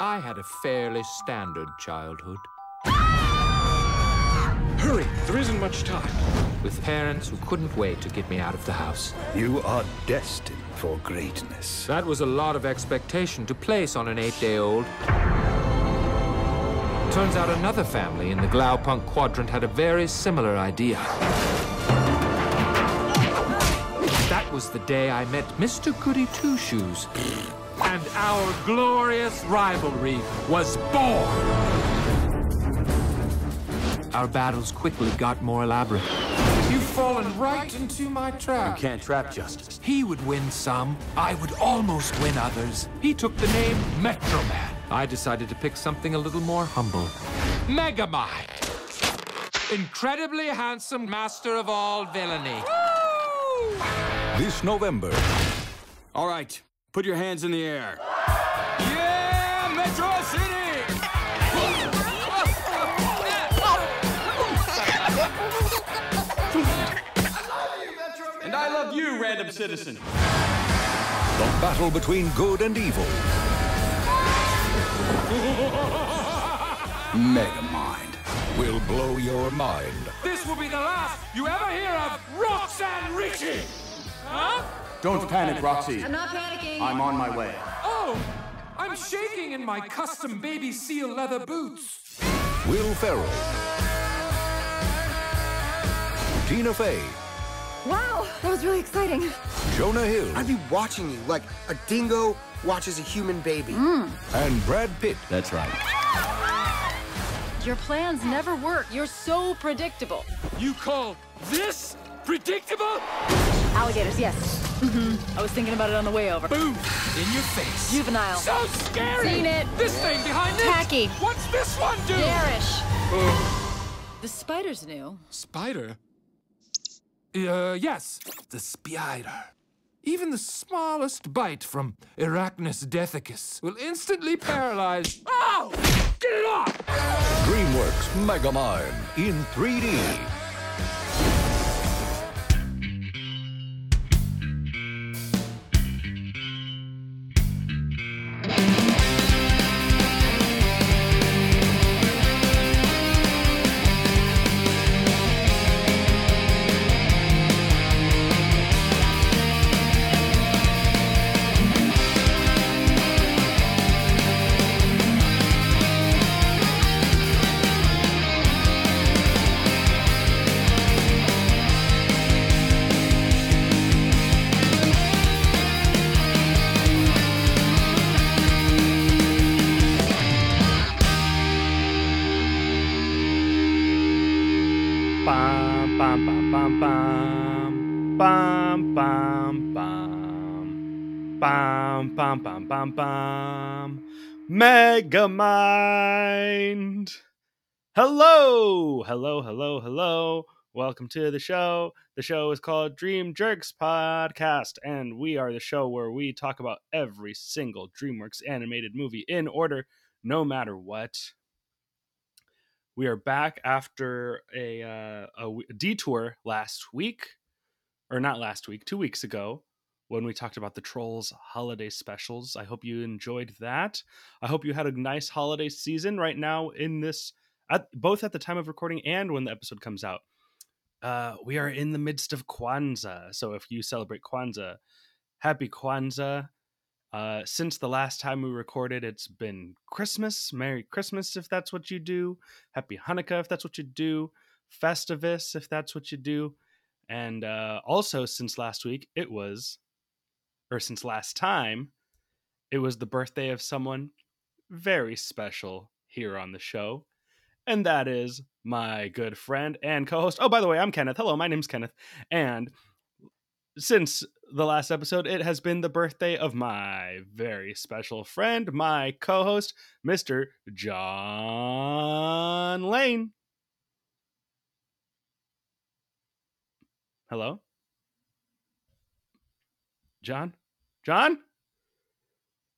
I had a fairly standard childhood. Hurry, there isn't much time. With parents who couldn't wait to get me out of the house. You are destined for greatness. That was a lot of expectation to place on an eight day old. Turns out another family in the Glaupunk quadrant had a very similar idea. That was the day I met Mr. Goody Two Shoes. And our glorious rivalry was born. Our battles quickly got more elaborate. You've fallen right into my trap. You can't trap justice. He would win some, I would almost win others. He took the name Metro Man. I decided to pick something a little more humble. Megamind. Incredibly handsome master of all villainy. This November, All right, put your hands in the air. Yeah, Metro City! and I love you, random citizen. the battle between good and evil. Megamind. will blow your mind. This will be the last you ever hear of Roxanne Ritchie! Huh? Don't panic, Roxy. I'm not panicking. I'm on my way. Oh, I'm shaking in my custom baby seal leather boots. Will Ferrell. Tina Fey. Wow, that was really exciting. Jonah Hill. I'd be watching you like a dingo watches a human baby. Hmm. And Brad Pitt. That's right. Your plans never work. You're so predictable. You call this predictable? Alligators, yes. I was thinking about it on the way over. Boom! In your face. Juvenile. So scary! Seen it. This thing behind it! Tacky. What's this one do? Garish. The spider's new. Spider? Uh, yes, the spider. Even the smallest bite from Arachnus dethicus will instantly paralyze. Ow! Get it off! DreamWorks Megamind in 3D. Bum, bum. Megamind. Hello, hello, hello, hello. Welcome to the show. The show is called Dream Jerks Podcast, and we are the show where we talk about every single DreamWorks animated movie in order, no matter what. We are back after a, uh, a detour last week, or not last week, two weeks ago, when we talked about the Trolls holiday specials. I hope you enjoyed that. I hope you had a nice holiday season right now in this, at, both at the time of recording and when the episode comes out. Uh, we are in the midst of Kwanzaa, so if you celebrate Kwanzaa, happy Kwanzaa. Uh, since the last time we recorded, it's been Christmas. Merry Christmas if that's what you do. Happy Hanukkah if that's what you do. Festivus if that's what you do. And uh, also, since last week, it was, or since last time, it was the birthday of someone very special here on the show. And that is my good friend and co host. Oh, by the way, I'm Kenneth. Hello, my name's Kenneth. And since the last episode, it has been the birthday of my very special friend, my co host, Mr. John Lane. Hello? John? John?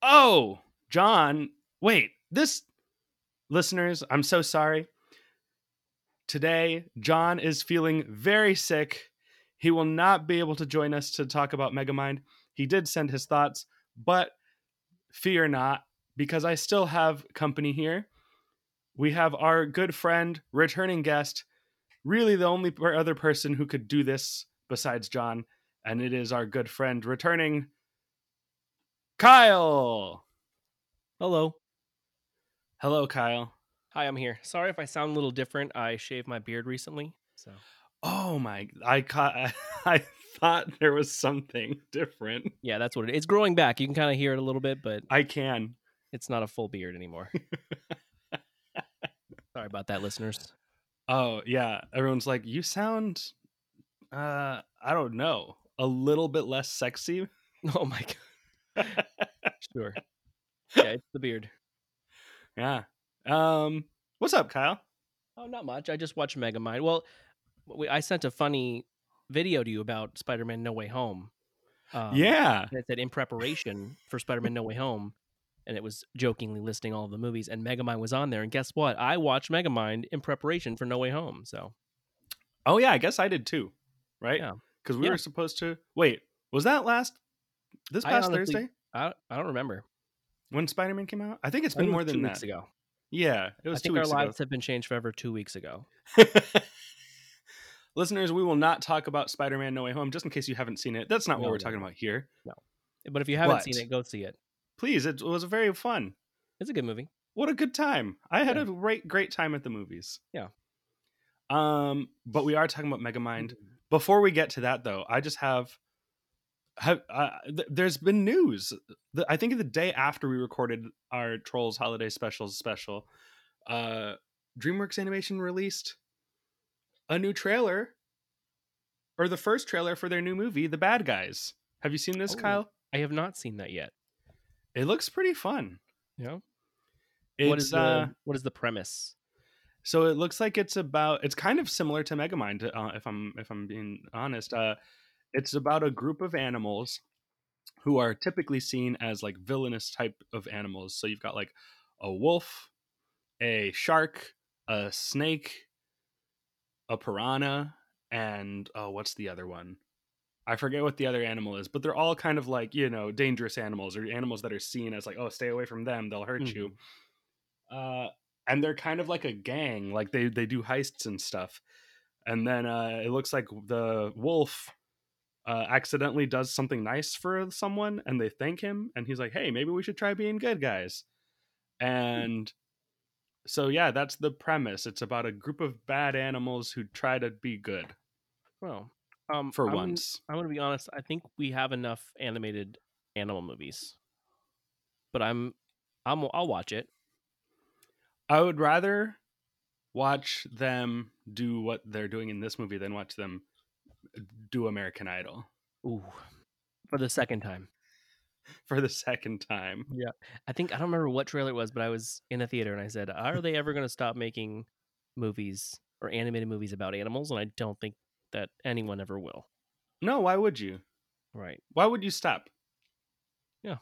Oh, John. Wait, this. Listeners, I'm so sorry. Today, John is feeling very sick. He will not be able to join us to talk about Megamind. He did send his thoughts, but fear not. because I still have company here. We have our good friend, returning guest, really the only other person who could do this besides John, and it is our good friend returning Kyle. Hello. Hello, Kyle. Hi, I'm here. Sorry if I sound a little different. I shaved my beard recently. So Oh my! I caught. I thought there was something different. yeah, that's what it is. It's growing back. You can kind of hear it a little bit, but I can. it's not a full beard anymore. Sorry about that, listeners. Oh yeah, everyone's like, you sound. Uh, I don't know, a little bit less sexy. Oh my god. Sure. Yeah, it's the beard. Yeah. Um. What's up, Kyle? Oh, not much. I just watched Megamind. Well, we, I sent a funny video to you about Spider-Man: No Way Home. Um, yeah. it said in preparation for Spider-Man: No Way Home, and it was jokingly listing all of the movies, and Megamind was on there. And guess what? I watched Megamind in preparation for No Way Home. So Oh yeah. I guess I did too. Right. Yeah. Because we Yeah. were supposed to wait. Was that last this I past honestly- Thursday I I don't remember. when Spider Man came out? I think it's been it more was than two that. weeks ago. Yeah, it I was two think our lives have been changed forever two weeks ago. Listeners, we will not talk about Spider Man No Way Home just in case you haven't seen it. That's not what we're no, talking about here. No, but if you haven't But- seen it, go see it. Please, it was very fun. It's a good movie. What a good time. I had Yeah. a great, great time at the movies. Yeah. Um, but we are talking about Megamind. Mm-hmm. Before we get to that, though, I just have, have uh, th- there's been news. The, I think the day after we recorded our Trolls Holiday Specials special, uh, DreamWorks Animation released a new trailer, or the first trailer for their new movie, The Bad Guys. Have you seen this, Oh. Kyle? I have not seen that yet. It looks pretty fun. Yeah. It's, what is the uh, what is the premise? So it looks like it's about it's kind of similar to Megamind uh, if I'm if I'm being honest. Uh it's about a group of animals who are typically seen as like villainous type of animals. So you've got like a wolf, a shark, a snake, a piranha, and oh what's the other one? I forget what the other animal is, but they're all kind of like, you know, dangerous animals or animals that are seen as like, oh, stay away from them, they'll hurt you. Uh and they're kind of like a gang like they they do heists and stuff and then uh it looks like the wolf uh accidentally does something nice for someone and they thank him and he's like hey maybe we should try being good guys. And so yeah that's the premise. It's about a group of bad animals who try to be good. Well, um, for I'm once. I'm gonna be honest. I think we have enough animated animal movies, but I'm I'm I'll watch it. i would rather watch them do what they're doing in this movie than watch them do american idol Ooh, for the second time. for the second time Yeah, I think I don't remember what trailer it was, but I was in a theater and I said, "Are they ever going to stop making movies or animated movies about animals?" And I don't think that anyone ever will. No, why would you? Right? Why would you stop? Yeah.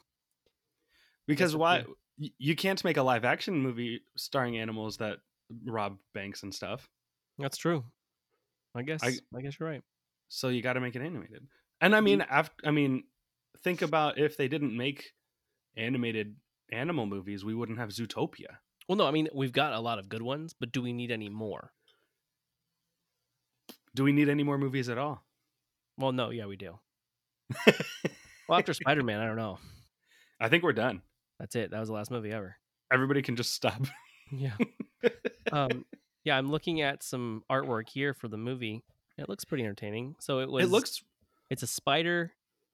Because why it's y- you can't make a live action movie starring animals that rob banks and stuff. That's true. I guess. I- I, guess you're right. So you got to make it animated. And I mean, after, I mean, think about if they didn't make animated animal movies, we wouldn't have Zootopia. Well, no, I mean we've got a lot of good ones, but do we need any more? Do we need any more movies at all? Well, no, yeah, we do. Well, after Spider Man, I don't know. I think we're done. That's it. That was the last movie ever. Everybody can just stop. Yeah. um, yeah, I'm looking at some artwork here for the movie. It looks pretty entertaining. So it was. it looks It's a spider,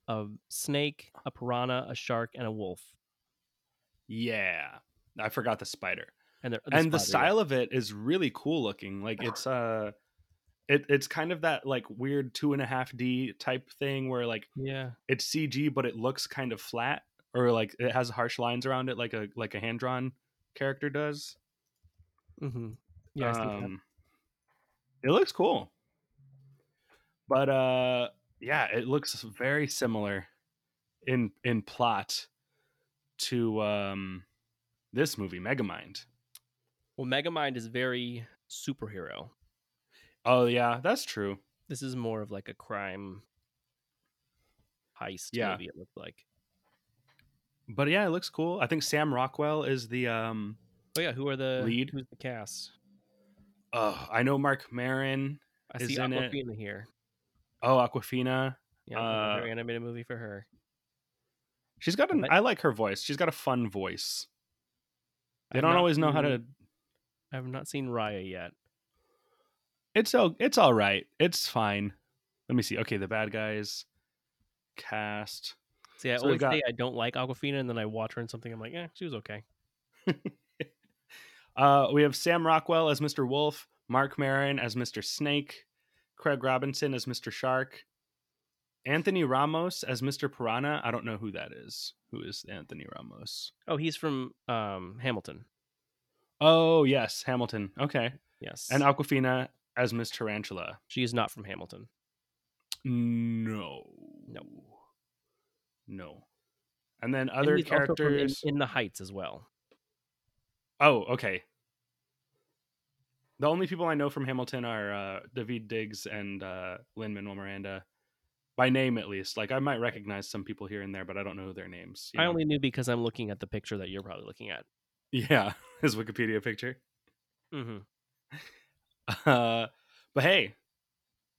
a snake, a piranha, a shark, and a wolf. yeah. I forgot the spider. And and the spider, yeah. style of it is really cool looking like it's uh it, it's kind of that like weird two and a half d type thing where like Yeah. it's cg but it looks kind of flat or like it has harsh lines around it like a like a hand-drawn character does Mm-hmm. Yeah. I see that. um it looks cool but uh yeah it looks very similar in in plot to um this movie megamind Well, Megamind is very superhero. oh yeah that's true This is more of like a crime heist Yeah. movie. It looked like. but yeah, it looks cool. I think Sam Rockwell is the um. Oh yeah, who are the Lead? Who's the cast? Oh, I know Marc Maron. I Is see in it. Awkwafina here. Oh, Awkwafina. Yeah, Uh, another animated movie for her. She's got an. What? I like her voice. She's got a fun voice. They I've don't always know how to. I have not seen Raya yet. It's all. It's all right. It's fine. Let me see. Okay, the bad guys cast. See, I So always got- say I don't like Awkwafina, and then I watch her in something. I'm like, yeah, she was okay. Uh, we have Sam Rockwell as Mr. Wolf, Marc Maron as Mr. Snake, Craig Robinson as Mr. Shark, Anthony Ramos as Mr. Piranha. I don't know who that is. Who is Anthony Ramos? Oh, he's from um, Hamilton. Oh yes, Hamilton. Okay, Yes, and Awkwafina as Miss Tarantula. she is not from Hamilton. No, No. no. And then And other also from in, characters. in the Heights as well. Oh, okay. The only people I know from Hamilton are uh, Daveed Diggs and uh, Lin Manuel Miranda, by name at least. Like I might recognize some people here and there, but I don't know their names. I know? only knew because I'm looking at the picture that you're probably looking at. yeah, his Wikipedia picture. Mm-hmm. Uh, but hey,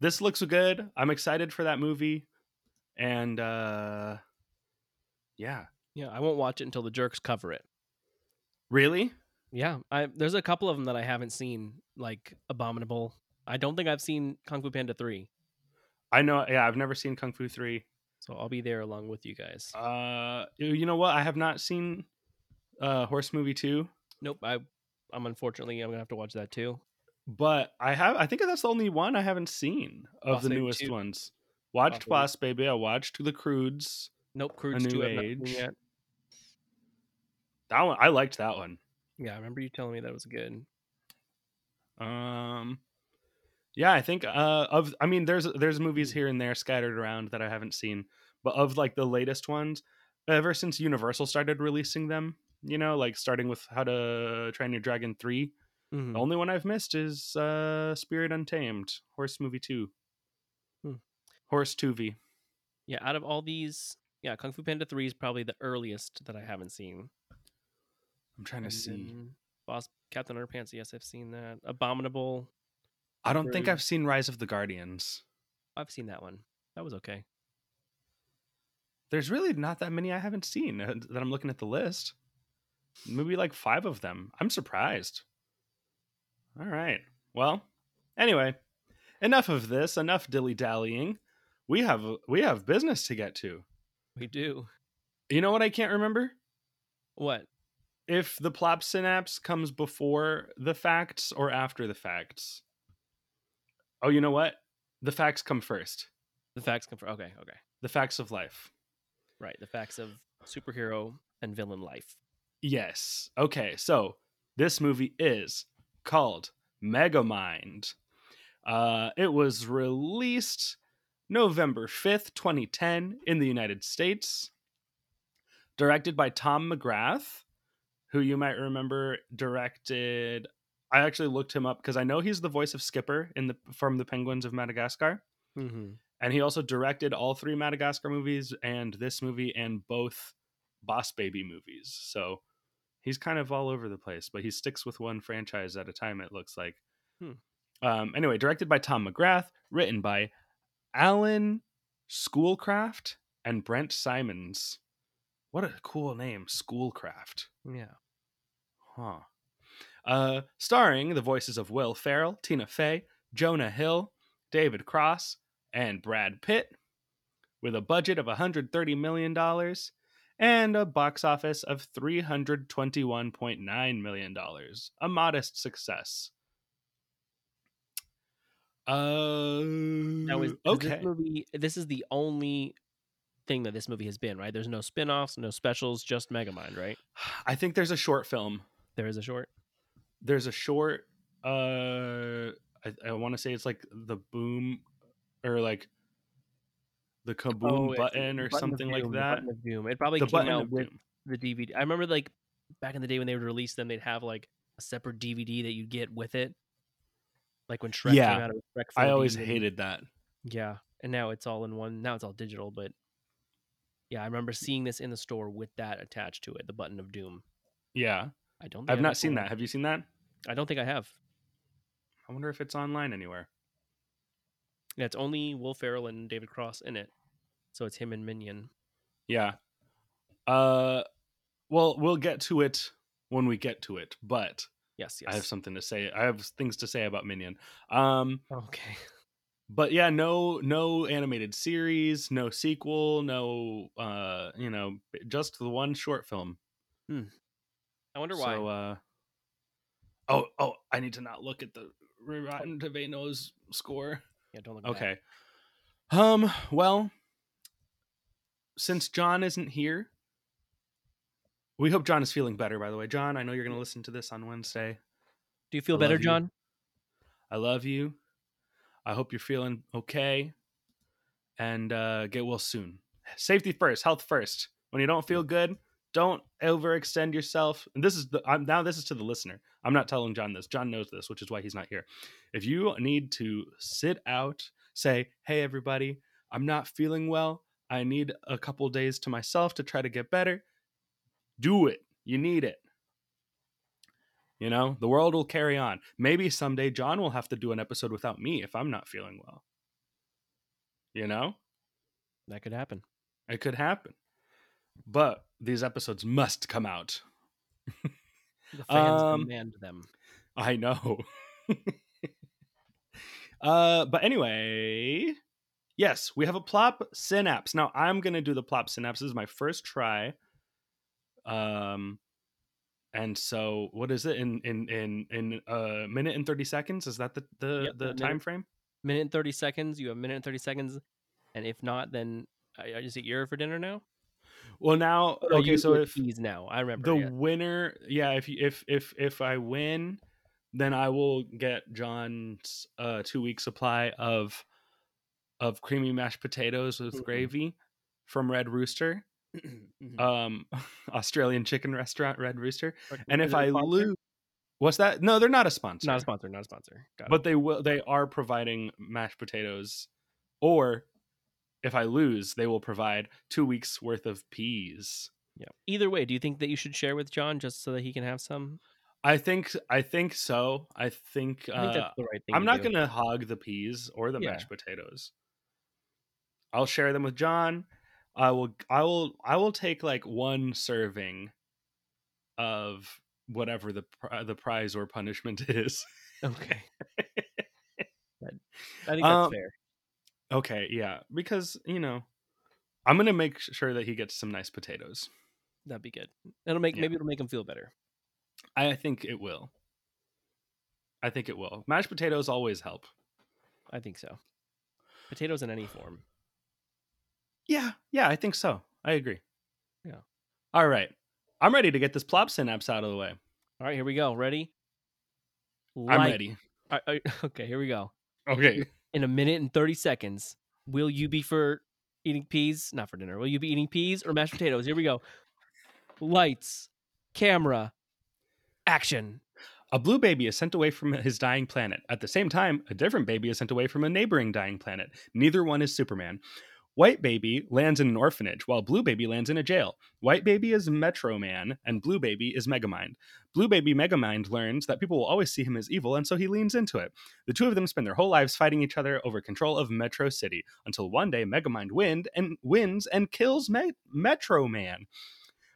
this looks good. I'm excited for that movie, and uh, yeah, Yeah, I won't watch it until the jerks cover it. really, Yeah, I there's a couple of them that I haven't seen, like Abominable. I don't think I've seen Kung Fu Panda three, I know. Yeah, I've never seen Kung Fu three. so I'll be there along with you guys. Uh, you know what? I have not seen uh Horse Movie two. nope, I I'm unfortunately I'm gonna have to watch that too. but I have I think that's the only one I haven't seen of Boss the Baby newest 2. ones. Watched Boss Baby. I watched The Croods. Nope, Cruise New two I've Age. yet. That one I liked that one. Yeah, I remember you telling me that was good. Um, yeah, I think uh of I mean there's there's movies here and there scattered around that I haven't seen, but of like the latest ones, ever since Universal started releasing them, you know, like starting with How to Train Your Dragon three, Mhm. the only one I've missed is uh Spirit Untamed, Horse Movie two, Hmm. Horse two V. Yeah, out of all these, yeah, Kung Fu Panda three is probably the earliest that I haven't seen. I'm trying to see. Boss Captain Underpants, yes, I've seen that. Abominable, I don't think I've seen Rise of the Guardians. I've seen that one. That was okay. There's really not that many I haven't seen uh, that I'm looking at the list. Maybe like five of them. I'm surprised. All right. Well, anyway, enough of this. Enough dilly dallying. We have we have business to get to. We do. You know what I can't remember? What? If the plop synapse comes before the facts or after the facts. Oh, you know what? The facts come first. The facts come from. Okay, okay. The facts of life. Right. The facts of superhero and villain life. Yes. Okay, so this movie is called Megamind. Uh, it was released November 5th, 2010, in the United States. Directed by Tom McGrath, who you might remember directed. I actually looked him up because I know he's the voice of Skipper in the from the Penguins of Madagascar. Mm-hmm. And he also directed all three Madagascar movies and this movie and both Boss Baby movies. So he's kind of all over the place, but he sticks with one franchise at a time, it looks like. Hmm. Um, anyway, directed by Tom McGrath, written by Alan Schoolcraft and Brent Simons. What a cool name, Schoolcraft. Yeah. Huh. Uh, starring the voices of Will Ferrell, Tina Fey, Jonah Hill, David Cross, and Brad Pitt, with a budget of $130 million and a box office of $321.9 million. A modest success. Uh, Now is, is okay. this movie? This is the only thing that this movie has been. Right. There's no spin-offs, no specials, just Megamind. Right. I think there's a short film. There is a short. There's a short. Uh, I, I want to say it's like the boom, or like the kaboom Oh, button or Button something like Doom, the that. Button of Doom. It probably The came button out with doom. the DVD. I remember like back in the day when they would release them, they'd have like a separate DVD that you'd get with it. Like when Shrek Yeah. came out, Shrek I always and- hated that. Yeah, and now it's all in one. Now it's all digital, but Yeah, I remember seeing this in the store with that attached to it, the button of doom. Yeah, I don't. Think I've I not seen that. Have you seen that? I don't think I have. I wonder if it's online anywhere. Yeah, it's only Will Ferrell and David Cross in it, so it's him and Minion. Yeah. Uh, well, we'll get to it when we get to it, but Yes, yes. I have something to say. I have things to say about Minion. Um, Okay. but yeah, no, no animated series, no sequel, no, uh, you know, just the one short film. I wonder why. So, uh, oh, oh, I need to not look at the Rotten Tomatoes score. yeah, don't look. at that. Okay. Um, well, since John isn't here, we hope John is feeling better, by the way. John, I know you're going to listen to this on Wednesday. Do you feel I better, love you. John? I love you. I hope you're feeling okay. And uh, get well soon. Safety first, health first. When you don't feel good, don't overextend yourself. And this is the I'm now this is to the listener. I'm not telling John this. John knows this, which is why he's not here. If you need to sit out, say, "Hey everybody, I'm not feeling well. I need a couple days to myself to try to get better." Do it. You need it. You know, the world will carry on. Maybe someday John will have to do an episode without me if I'm not feeling well. You know, That could happen. it could happen. But these episodes must come out. The fans Um, demand them. I know. uh, but anyway, yes, we have a plop synapse. Now I'm gonna do the plop synapse. This is my first try. Um, and so what is it in in in in a minute and thirty seconds? Is that the the Yep, the minute. time frame? Minute and thirty seconds. You have a minute and thirty seconds, and if not, then uh, is it your for dinner now? Well, now Oh, okay. So if fees now, I remember. the yeah. winner, yeah, if if if if I win, then I will get John's uh two week supply of of creamy mashed potatoes with Mhm. gravy from Red Rooster, Mhm. um, Australian chicken restaurant Red Rooster. And if it I lose, what's that? No, they're not a sponsor. not a sponsor, not a sponsor. Got it. but they will. They are providing mashed potatoes, or if I lose, they will provide two weeks worth of peas. yeah. Either way, do you think that you should share with John just so that he can have some? I think I think so. I think, I think uh, that's the right thing. I'm not do. gonna hog the peas or the Yeah. mashed potatoes. I'll share them with John. I will I will I will take like one serving of whatever the pri- the prize or punishment is. Okay. I think that's Um, fair. Okay, yeah, because you know, I'm gonna make sure that he gets some nice potatoes. That'd be good. It'll make yeah. maybe it'll make him feel better. I think it will. I think it will. Mashed potatoes always help. I think so. Potatoes in any form. Yeah, yeah, I think so. I agree. Yeah. All right. I'm ready to get this plop synapse out of the way. All right, here we go. Ready? I'm ready. Okay, here we go. Okay. In a minute and 30 seconds, will you be for eating peas? Not for dinner. Will you be eating peas or mashed potatoes? Here we go. Lights, camera, action. A blue baby is sent away from his dying planet. At the same time, a different baby is sent away from a neighboring dying planet. Neither one is Superman. White baby lands in an orphanage, while blue baby lands in a jail. White baby is Metro Man, and blue baby is Megamind. Blue baby Megamind learns that people will always see him as evil, and so he leans into it. The two of them spend their whole lives fighting each other over control of Metro City, until one day Megamind win and wins and kills Me- Metro Man.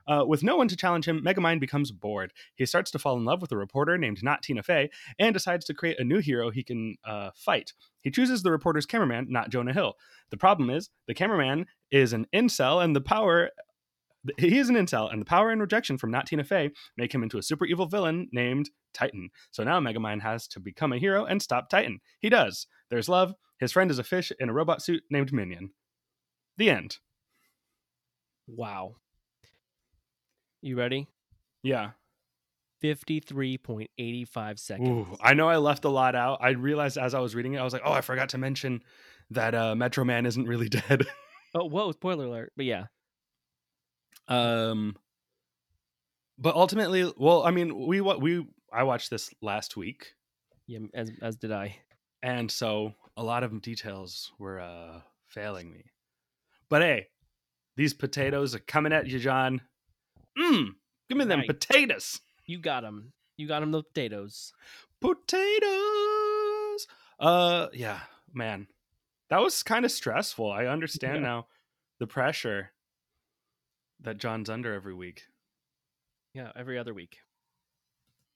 Uh, with no one to challenge him, Megamind becomes bored. He starts to fall in love with a reporter named Not Tina Fey and decides to create a new hero he can uh, fight. He chooses the reporter's cameraman, not Jonah Hill. The problem is, the cameraman is an incel, and the power. He is an incel, and the power and rejection from Not Tina Fey make him into a super evil villain named Titan. So now Megamind has to become a hero and stop Titan. He does. There's love. His friend is a fish in a robot suit named Minion. The end. Wow. You ready? Yeah. 53.85 seconds. Ooh, I know I left a lot out. I realized as I was reading it, I was like, oh, I forgot to mention that uh, Metro Man isn't really dead. Oh, whoa, spoiler alert. But yeah. um, but ultimately, well, I mean, we wa- we I watched this last week, Yeah, as as did I. and so a lot of details were uh, failing me. But hey, These potatoes are coming at you, John. Mmm, give me them Right. potatoes. You got them. You got them the potatoes. Potatoes. Uh, yeah, man, that was kind of stressful. I understand Yeah. now the pressure that John's under every week. Yeah, every other week.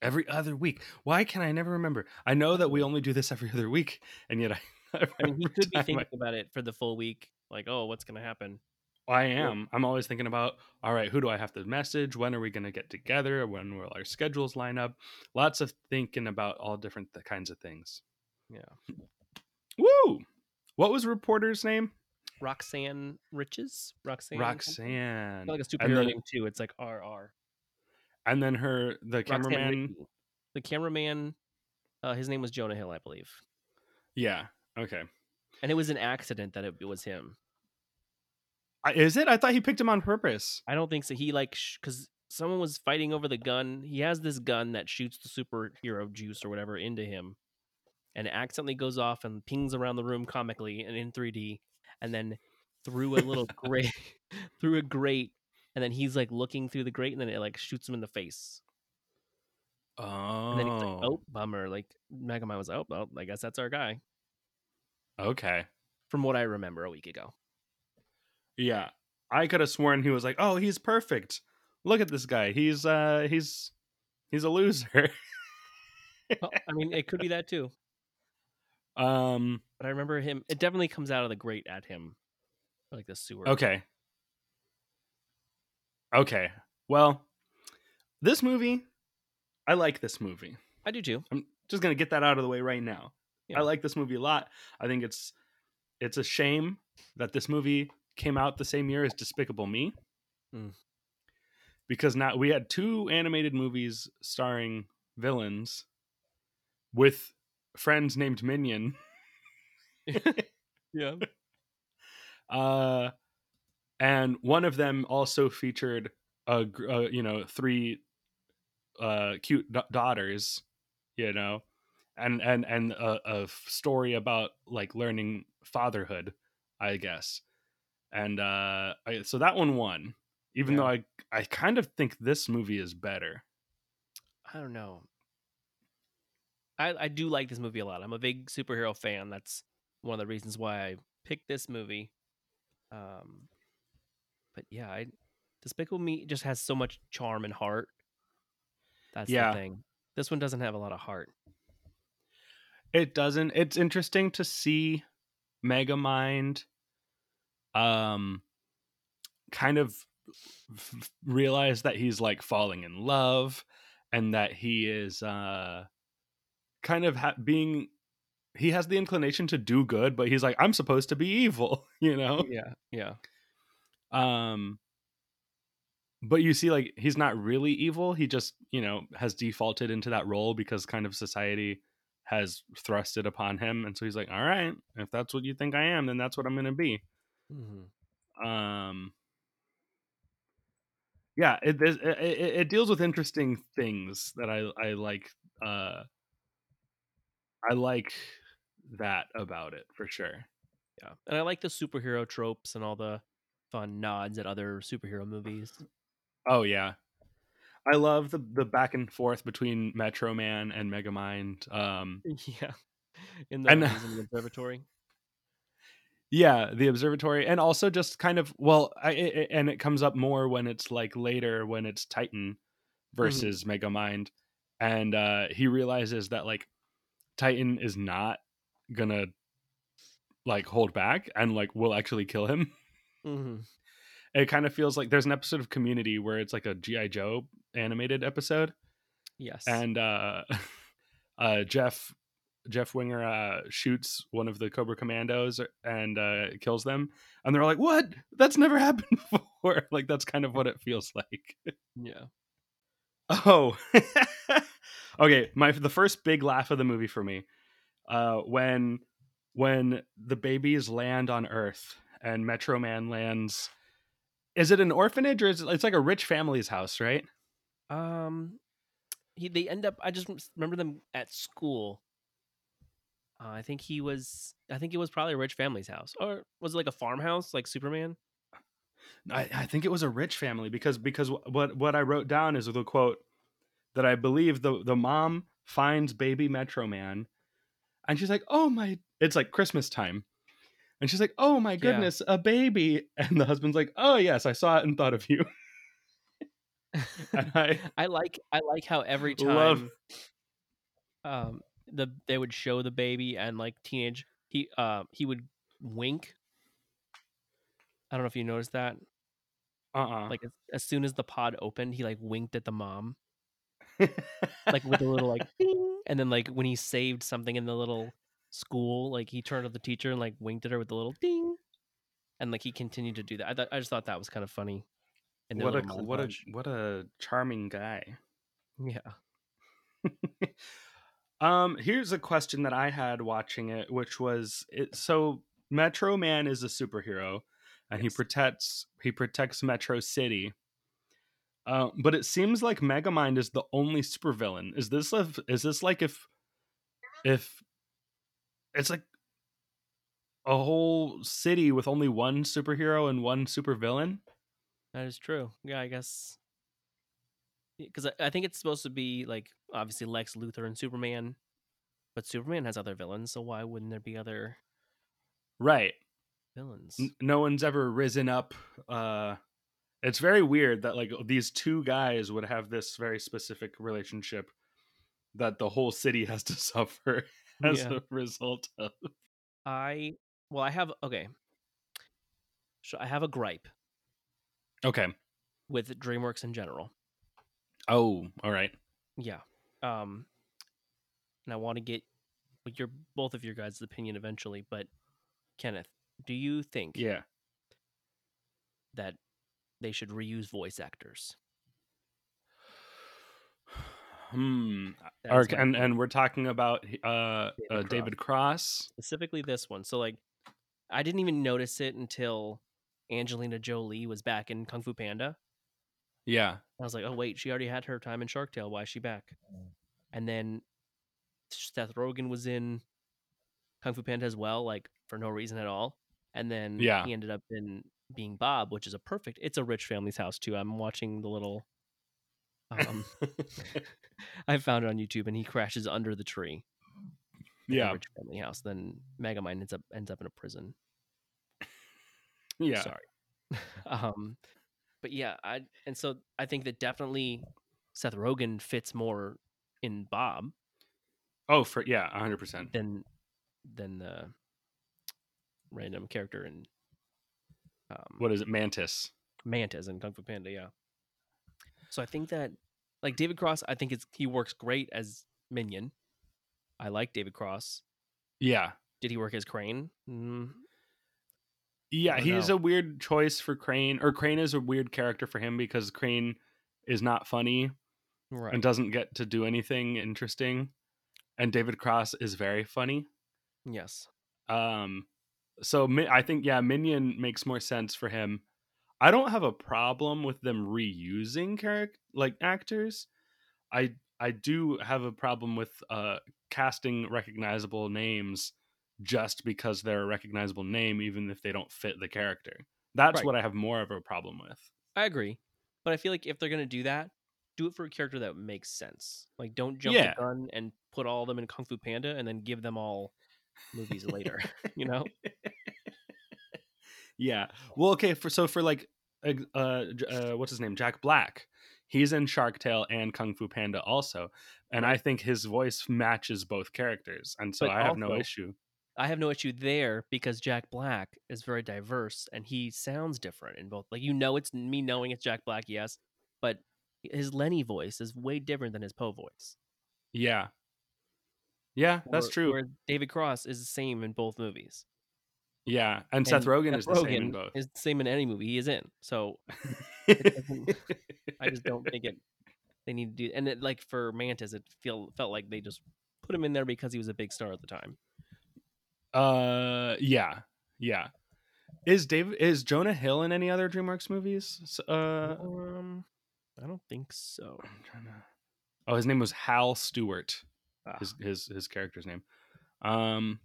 Every other week. Why can I never remember? I know that we only do this every other week, and yet I. I mean, he could be time I- thinking about it for the full week. Like, oh, what's going to happen? I am. I'm always thinking about, all right, who do I have to message? When are we going to get together? When will our schedules line up? Lots of thinking about all different th- kinds of things. Yeah. Woo! What was reporter's name? Roxanne Riches? Roxanne? Roxanne. Like a And superhero name too. It's like RR. And then her, the cameraman. The cameraman, uh, his name was Jonah Hill, I believe. Yeah. Okay. And it was an accident that it, it was him. Is it? I thought he picked him on purpose. I don't think so. He like because someone was fighting over the gun. He has this gun that shoots the superhero juice or whatever into him, and it accidentally goes off and pings around the room comically and in 3D, and then through a little grate, through a grate, and then he's like looking through the grate, and then it like shoots him in the face. Oh. And then he's like, "Oh, oh bummer!" Like Megamind was, "Oh, well, I guess that's our guy." Okay. From what I remember a week ago. Yeah. I could have sworn he was like, "Oh, he's perfect. Look at this guy. He's uh he's he's a loser." Well, I mean, it could be that too. um But I remember him. It definitely comes out of the grate at him, like the sewer. okay. Okay. Well, this movie I like this movie. I do too. I'm just going to get that out of the way right now. Yeah. I like this movie a lot. I think it's it's a shame that this movie came out the same year as Despicable Me. Mm. Because now we had two animated movies starring villains with friends named Minion. Yeah. uh and one of them also featured a, gr- uh, you know three uh cute da- daughters you know and and and a, a story about like learning fatherhood i guess and uh I, so that one won even though i i kind of think this movie is better I don't know. I I do like this movie a lot. I'm a big superhero fan. That's one of the reasons why I picked this movie. Um, but yeah, I Despicable Me just has so much charm and heart. That's Yeah. the thing. This one doesn't have a lot of heart. It doesn't. It's interesting to see Megamind um kind of realize that he's like falling in love and that he is uh kind of ha- being he has the inclination to do good but he's like I'm supposed to be evil, you know? Yeah, yeah, um but you see like he's not really evil he just you know has defaulted into that role because kind of society has thrust it upon him and so he's like all right if that's what you think i am then that's what i'm gonna be hmm um yeah it, it, it, it deals with interesting things that i i like uh i like that about it for sure yeah. And I like the superhero tropes and all the fun nods at other superhero movies. Oh yeah. I love the the back and forth between Metro Man and Megamind. Um yeah, in the, And- in the observatory. Yeah, the observatory and also just kind of well, I, I- and it comes up more when it's like later when it's Titan versus Megamind and uh he realizes that like Titan is not to like hold back and like will actually kill him. hmm It kind of feels like there's an episode of Community where it's like a GI Joe animated episode Yes. and uh uh jeff jeff winger uh shoots one of the cobra commandos and uh kills them and they're like what that's never happened before like that's kind of what it feels like yeah. oh okay my the first big laugh of the movie for me uh when when the babies land on earth and metro man lands is it an orphanage or is it it's like a rich family's house right Um, he they end up. I just remember them at school. Uh, I think he was. I think it was probably a rich family's house, or was it like a farmhouse, like Superman? I, I think it was a rich family because because what what I wrote down is the quote that I believe the the mom finds baby Metro Man, and she's like, "Oh my!" It's like Christmas time, and she's like, "Oh my goodness, a baby!" And the husband's like, "Oh yes, I saw it and thought of you." I I like I like how every Love- time um the they would show the baby and like teenage he uh he would wink. I don't know if you noticed that. uh uh Like as, as soon as the pod opened, he like winked at the mom, like with a little like ding. And then like when he saved something in the little school, like he turned to the teacher and like winked at her with a little ding. And like he continued to do that. I thought I just thought that was kind of funny. And what a what a what a charming guy. yeah. Um, here's a question that I had watching it, which was it, so Metro Man is a superhero, and he protects he protects Metro City. Uh, but it seems like Megamind is the only supervillain. Is this if, is this like if if it's like a whole city with only one superhero and one supervillain? That is true. Yeah, I guess because I, I think it's supposed to be like obviously Lex Luthor and Superman, but Superman has other villains, so why wouldn't there be other Right. villains? N- no one's ever risen up uh it's very weird that like these two guys would have this very specific relationship that the whole city has to suffer as Yeah. a result of I well, I have okay. So I have a gripe okay with DreamWorks in general. Oh all right Yeah. Um and I want to get your both of your guys' opinion eventually, but Kenneth, do you think yeah that they should reuse voice actors? hmm Or- and and we're talking about uh, David uh david cross specifically this one. So like I didn't even notice it until Angelina Jolie was back in Kung Fu Panda. yeah I was like, oh wait, she already had her time in Shark Tale. Why is she back? And then Seth Rogen was in Kung Fu Panda as well, like for no reason at all. And then Yeah. he ended up in being Bob, which is a perfect. It's a rich family's house too. I'm watching the little. Um, I found it on YouTube, and he crashes under the tree. yeah rich family house. Then Megamind ends up ends up in a prison. yeah Sorry. um, but yeah, I and so I think that definitely Seth Rogen fits more in Bob oh for yeah 100% than than the random character in um, what is it mantis Mantis in Kung Fu Panda. Yeah. So I think that like David Cross, I think it's he works great as Minion. I like David Cross. yeah Did he work as Crane? Mm, Yeah, he's know. a weird choice for Crane, or Crane is a weird character for him because Crane is not funny right. and doesn't get to do anything interesting, and David Cross is very funny. yes. Um, so I think yeah, Minion makes more sense for him. I don't have a problem with them reusing character like actors. I I do have a problem with uh casting recognizable names just because they're a recognizable name, even if they don't fit the character. That's Right. what I have more of a problem with. I agree, but I feel like if they're gonna do that, do it for a character that makes sense. Like, don't jump Yeah. the gun and put all of them in Kung Fu Panda and then give them all movies later. You know? yeah. Well, okay. For so for like, uh, uh, what's his name? Jack Black. He's in Shark Tale and Kung Fu Panda also, and I think his voice matches both characters, and so But I have no issue. I have no issue there because Jack Black is very diverse and he sounds different in both. Like, you know, it's me knowing it's Jack Black, yes, but his Lenny voice is way different than his Po voice. Yeah. Yeah, that's Where- true. Where David Cross is the same in both movies. Yeah, and, Seth Rogen is the same in both. Is the same in any movie he is in. So I just don't think it. They need to do, and it, like for Mantis, it feel felt like they just put him in there because he was a big star at the time. Uh, yeah, yeah. Is David is Jonah Hill in any other DreamWorks movies? Uh, um, I don't think so. I'm trying to. Oh, his name was Hal Stewart. Ah. His his his character's name. Um,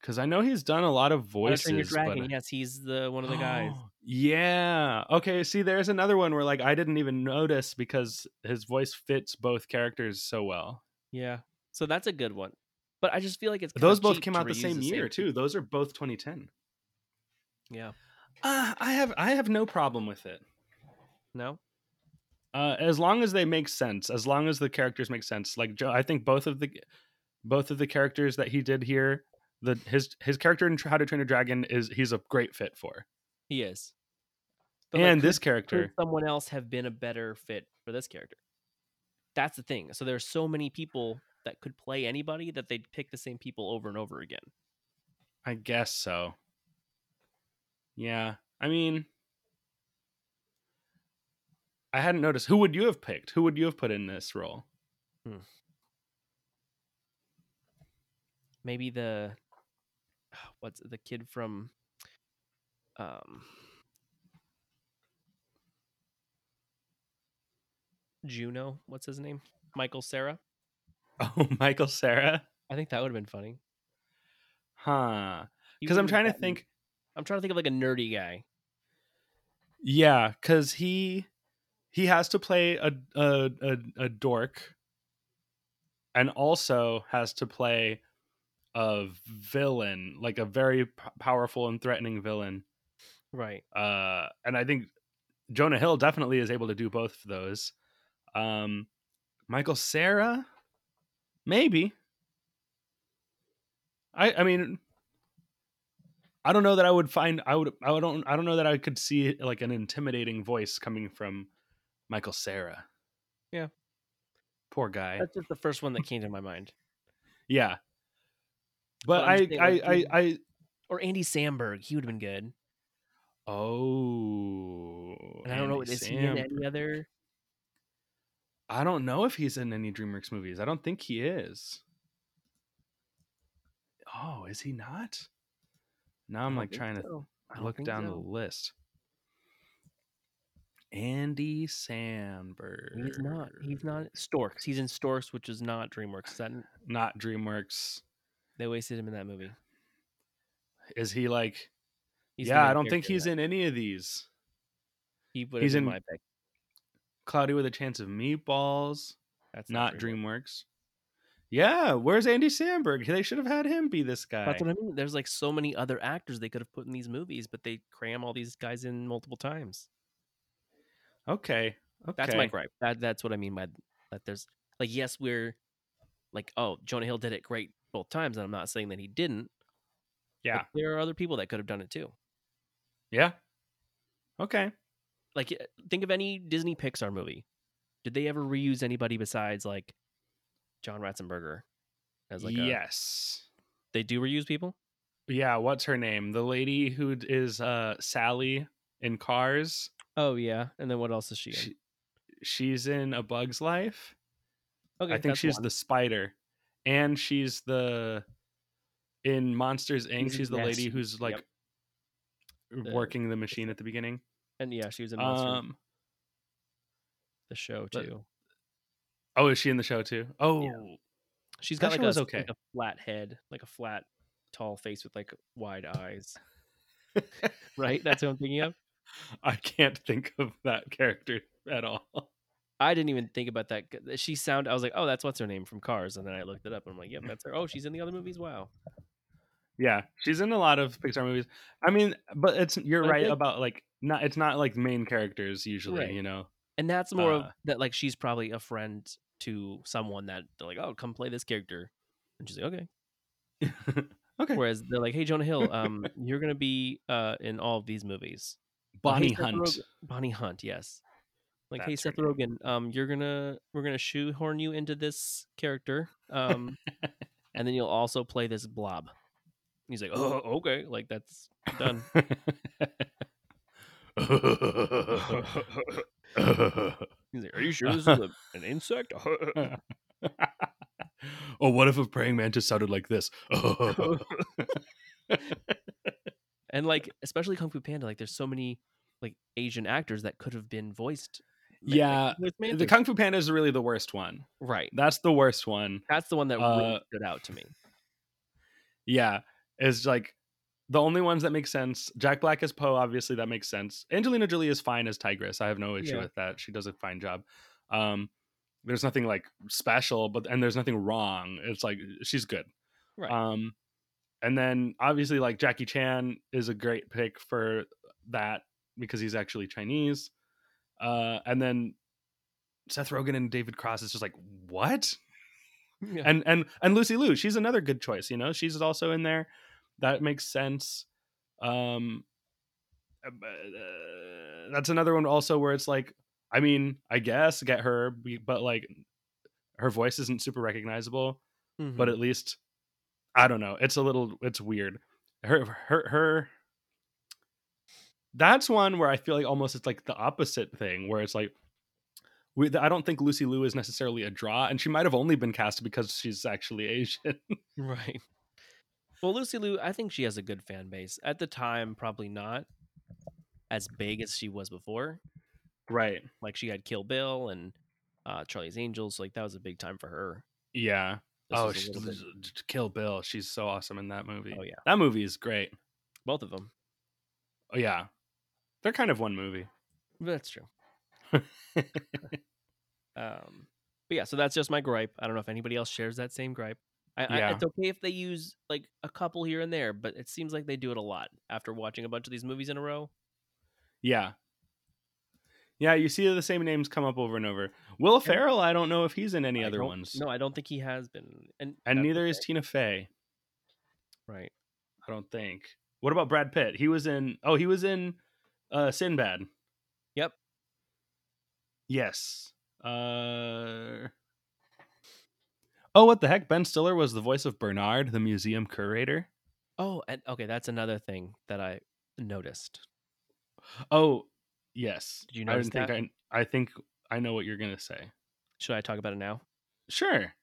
because I know he's done a lot of Train Your voices. Dragon, but... yes, he's the one of the guys. Yeah. Okay. See, there's another one where like I didn't even notice because his voice fits both characters so well. Yeah. So that's a good one. But I just feel like it's Those both came out the same year too. Those are both 2010. Yeah. Uh, I have I have no problem with it. No. Uh, as long as they make sense, as long as the characters make sense. Like Joe, I think both of the both of the characters that he did here, the his his character in How to Train a Dragon is he's a great fit for. He is. But, like, and could- this character, someone else have been a better fit for this character? That's the thing. So there's so many people that could play anybody that they'd pick the same people over and over again. I guess so. Yeah. I mean, I hadn't noticed. Who would you have picked? Who would you have put in this role? Hmm. Maybe the what's the kid from um Juno, what's his name? Michael Cera. Oh, Michael Cera? I think that would have been funny. Huh. Because I'm trying to think. I'm trying to think of like a nerdy guy. Yeah, because he he has to play a, a a a dork, and also has to play a villain, like a very p- powerful and threatening villain. Right. Uh, and I think Jonah Hill definitely is able to do both of those. Um, Michael Cera, maybe. I I mean, I don't know that I would find I would I don't I don't know that I could see like an intimidating voice coming from Michael Cera. Yeah. poor guy. That's just the first one that came to my mind. yeah, but, I saying, I, like, I I Or Andy Samberg, he would have been good. oh, And I don't know, Andy is he in any other? I don't know if he's in any DreamWorks movies. I don't think he is. Oh, is he not? Now I'm like trying to so. I look down so. the list. Andy Samberg. He's not. He's not Storks. He's in Storks, which is not DreamWorks. Is that not DreamWorks. they wasted him in that movie. Is he like? He's yeah, I don't think he's in any of these. He he's in- my pick. Cloudy with a Chance of Meatballs. That's Not DreamWorks. DreamWorks. Yeah, where's Andy Samberg? They should have had him be this guy. That's what I mean. There's like so many other actors they could have put in these movies, but they cram all these guys in multiple times. Okay. Okay. That's my gripe. That that's what I mean by that. There's like yes, we're like oh Jonah Hill did it great both times, and I'm not saying that he didn't. Yeah. there are other people that could have done it too. Yeah. Okay. Like uh, think of any Disney Pixar movie. Did they ever reuse anybody besides like John Ratzenberger as like a, yes. they do reuse people? Yeah, what's her name? The lady who is uh Sally in Cars. Oh yeah, and then what else is she in? She, she's in A Bug's Life. okay, I think she's one. the spider. And she's the in Monsters Inc. She's- the yes, lady who's like The- working the machine at the beginning. And yeah, she was in Monster, Um the show but- too. Oh, is she in the show too? Oh, she's got like a, okay. like a flat head, like a flat, tall face with like wide eyes. right? That's what I'm thinking of. I can't think of that character at all. I didn't even think about that. She sound. I was like, oh, that's what's her name from Cars, and then I looked it up. and I'm like, yep, that's her. Oh, she's in the other movies. Wow. Yeah, she's in a lot of Pixar movies. I mean, but it's you're I right think- about like not it's not like main characters usually, Right. you know. And that's more of Uh, that. Like she's probably a friend to someone that they're like, oh, come play this character, and she's like, okay. okay. Whereas they're like, hey, Jonah Hill, um, you're gonna be uh in all of these movies. Oh, hey, Bonnie Seth Hunt. Rogen- Bonnie Hunt, yes. Like, hey, That's her Seth Rogen, um, you're gonna we're gonna shoehorn you into this character, um, and then you'll also play this blob. He's like, oh, okay, like that's done. He's like, are you sure this is a, an insect? oh, what if a praying mantis sounded like this? and like, especially Kung Fu Panda, like, there's so many like Asian actors that could have been voiced. like, yeah, the. Kung Fu Panda is really the worst one. right. That's the worst one. That's the one that really Uh, stood out to me. Yeah, it's like the only ones that make sense. Jack Black as Po, obviously that makes sense. Angelina Jolie is fine as Tigress. I have no issue Yeah. with that. She does a fine job. Um, there's nothing like special, but and there's nothing wrong. It's like she's good. Right. Um, and then obviously like Jackie Chan is a great pick for that because he's actually Chinese. Uh, and then Seth Rogen and David Cross is just like what? Yeah. And and and Lucy Liu, she's another good choice. You know, she's also in there. That makes sense. Um, uh, uh, that's another one also where it's like, I mean, I guess get her, but like, her voice isn't super recognizable. Mhm. But at least, I don't know. It's a little, it's weird. Her, her, her. That's one where I feel like almost it's like the opposite thing, where it's like, we, I don't think Lucy Liu is necessarily a draw, and she might have only been cast because she's actually Asian. Right. Well, Lucy Liu, I think she has a good fan base. At the time, probably not as big as she was before. right. Like she had Kill Bill and uh, Charlie's Angels. Like that was a big time for her. Yeah. This oh, she, Kill Bill. She's so awesome in that movie. Oh, yeah. That movie is great. both of them. Oh yeah. They're kind of one movie. That's true. Um, but yeah, so that's just my gripe. I don't know if anybody else shares that same gripe. I, I, it's okay if they use like a couple here and there, but it seems like they do it a lot after watching a bunch of these movies in a row. Yeah. Yeah, you see the same names come up over and over. Will Ferrell, I don't know if he's in any I other ones. No, I don't think he has been, and and neither is. Tina Fey. right. I don't think. What about Brad Pitt? He was in Oh, he was in uh Sinbad. Yep. Yes. Uh Oh, what the heck? Ben Stiller was the voice of Bernard, the museum curator. Oh, and okay, that's another thing that I noticed. Oh, yes. Did you I notice didn't think I I think I know what you're going to say. Should I talk about it now? Sure.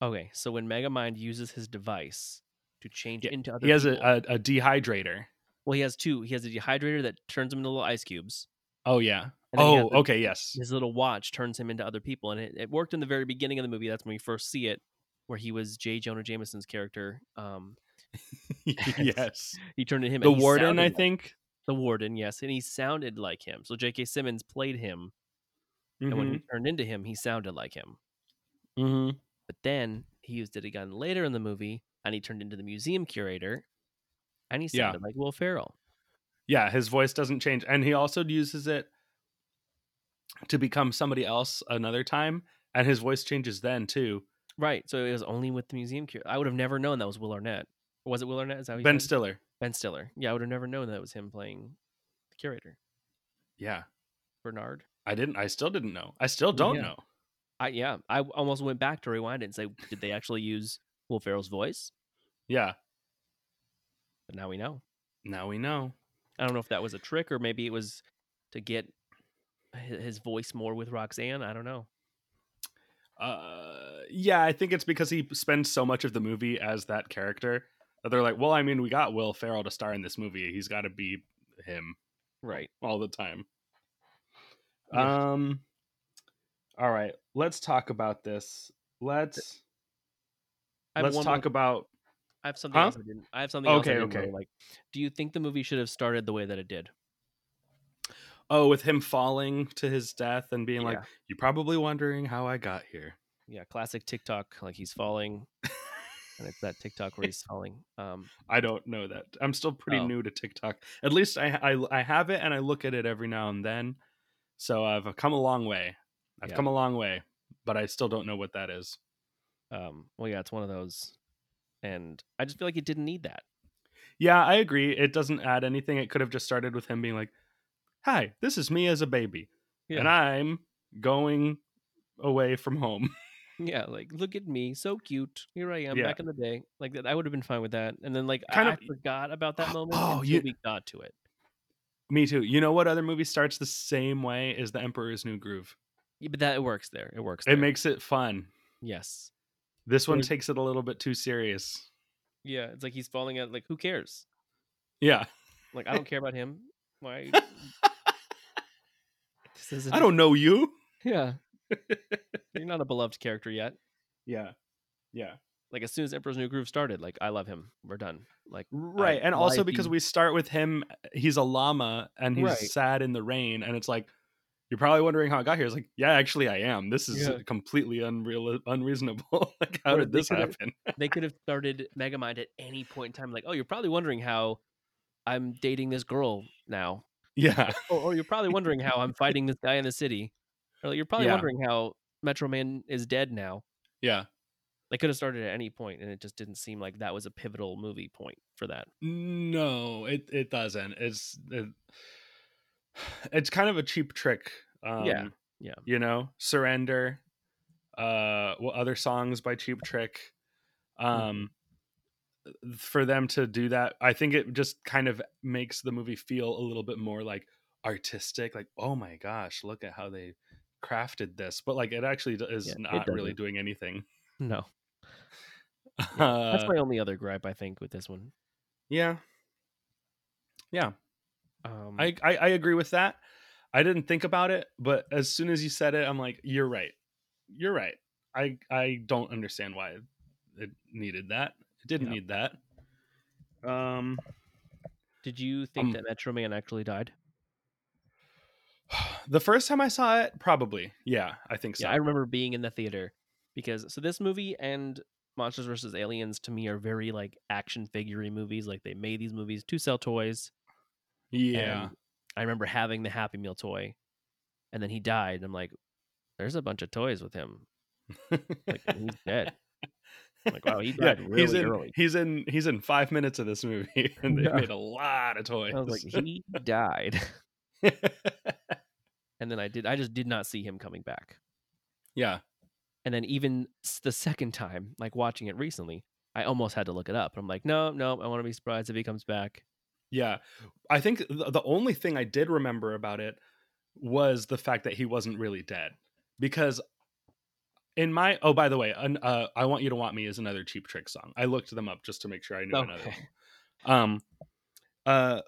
Okay, so when Megamind uses his device to change Yeah, into other, He has a, a, a dehydrator. well, he has two. He has a dehydrator that turns him into little ice cubes. Oh yeah. And then he has Oh, the- okay, yes. his little watch turns him into other people, and it, it worked in the very beginning of the movie. That's when we first see it, where he was J. Jonah Jameson's character. Um, yes. he turned into him. The warden, I like- think. the warden, yes, and he sounded like him. So J.K. Simmons played him, and when he turned into him, he sounded like him. mhm. But then he used it again later in the movie, and he turned into the museum curator, and he Yeah. sounded like Will Ferrell. Yeah, his voice doesn't change, and he also uses it to become somebody else another time, and his voice changes then too. Right. So it was only with the museum curator. I would have never known that was Will Arnett. Was it Will Arnett? Is that Ben said? Stiller. Ben Stiller. Yeah, I would have never known that was him playing the curator, Yeah, Bernard. I didn't. I still didn't know. I still don't Yeah. know. I yeah, I almost went back to rewind it and say, did they actually use Will Ferrell's voice? Yeah, But now we know. now we know. I don't know if that was a trick or maybe it was to get his voice more with Roxanne. I don't know. Uh, yeah, I think it's because he spends so much of the movie as that character that they're like, well, I mean, we got Will Ferrell to star in this movie. He's got to be him Right. all the time. Yeah. Um. All right, let's talk about this. Let's let's talk more- about. I have something Huh? else I didn't. I have something else I Okay, didn't know, okay. Like, do you think the movie should have started the way that it did? Oh, with him falling to his death and being like, "You're probably wondering how I got here." Yeah, classic TikTok. Like he's falling, and it's that TikTok where he's falling. Um, I don't know that. I'm still pretty Oh. new to TikTok. At least I, I I have it and I look at it every now and then. So I've come a long way. I've Yeah. come a long way, but I still don't know what that is. um, well, yeah, it's one of those, and I just feel like it didn't need that. Yeah, I agree. It doesn't add anything. It could have just started with him being like, "Hi, this is me as a baby, and I'm going away from home." Yeah, like look at me, so cute. Here I am Yeah. back in the day. Like that, I would have been fine with that. And then like Kind I, of- I forgot about that moment Oh, you- we got to it. Me too. You know what other movie starts the same way as The Emperor's New Groove? Yeah, but that it works there. It works. It makes it fun. yes. This one takes it a little bit too serious. Yeah, it's like he's falling out. Like who cares? Yeah. Like I don't care about him. Why? this. I don't know you. Yeah. You're not a beloved character yet. Yeah. Yeah. like as soon as Emperor's New Groove started, like I love him. We're done. Like right I- and also because he- we start with him he's a llama and he's Right. sad in the rain and it's like you're probably wondering how I got here. It's like, yeah, actually, I am. This is Yeah. completely unreal, unreasonable. like, how did this happen? they could have started Megamind at any point in time. Like, oh, you're probably wondering how I'm dating this girl now. Yeah, Or, or you're probably wondering how I'm fighting this guy in the city. Or you're probably Yeah. wondering how Metro Man is dead now. yeah. They could have started at any point, and it just didn't seem like that was a pivotal movie point for that. No, it it doesn't. It's it, it's kind of a cheap trick. Um, Yeah, yeah. You know, surrender. Uh, what other songs by Cheap Trick? Um, for them to do that, I think it just kind of makes the movie feel a little bit more like artistic. Like, oh my gosh, look at how they crafted this. But like, it actually is Yeah, not really doing anything. No, that's Uh, my only other gripe. I think with this one. yeah. Yeah. Um, I, I I agree with that. I didn't think about it, but as soon as you said it, I'm like, you're right. You're right. I I don't understand why it needed that. It didn't Yeah. need that. Um, did you think um, that Metro Man actually died? the first time I saw it, probably. Yeah, I think so. Yeah, I remember being in the theater because so this movie and Monsters vs. Aliens to me are very like action figure movies. Like they made these movies to sell toys. yeah. And I remember having the Happy Meal toy, and then he died. And I'm like, there's a bunch of toys with him. Like he's dead. Like, wow, he yeah, died really he's in early. he's in he's in five minutes of this movie, and they Yeah. made a lot of toys. I was like, he died. and then I did. I just did not see him coming back. yeah, And then even the second time, like watching it recently, I almost had to look it up. I'm like, no, no, I want to be surprised if he comes back. Yeah. I think the, the only thing I did remember about it was the fact that he wasn't really dead. Because in my oh by the way, an, uh, I want you to want me is another cheap trick song. I looked them up just to make sure I knew another Okay. one. Um uh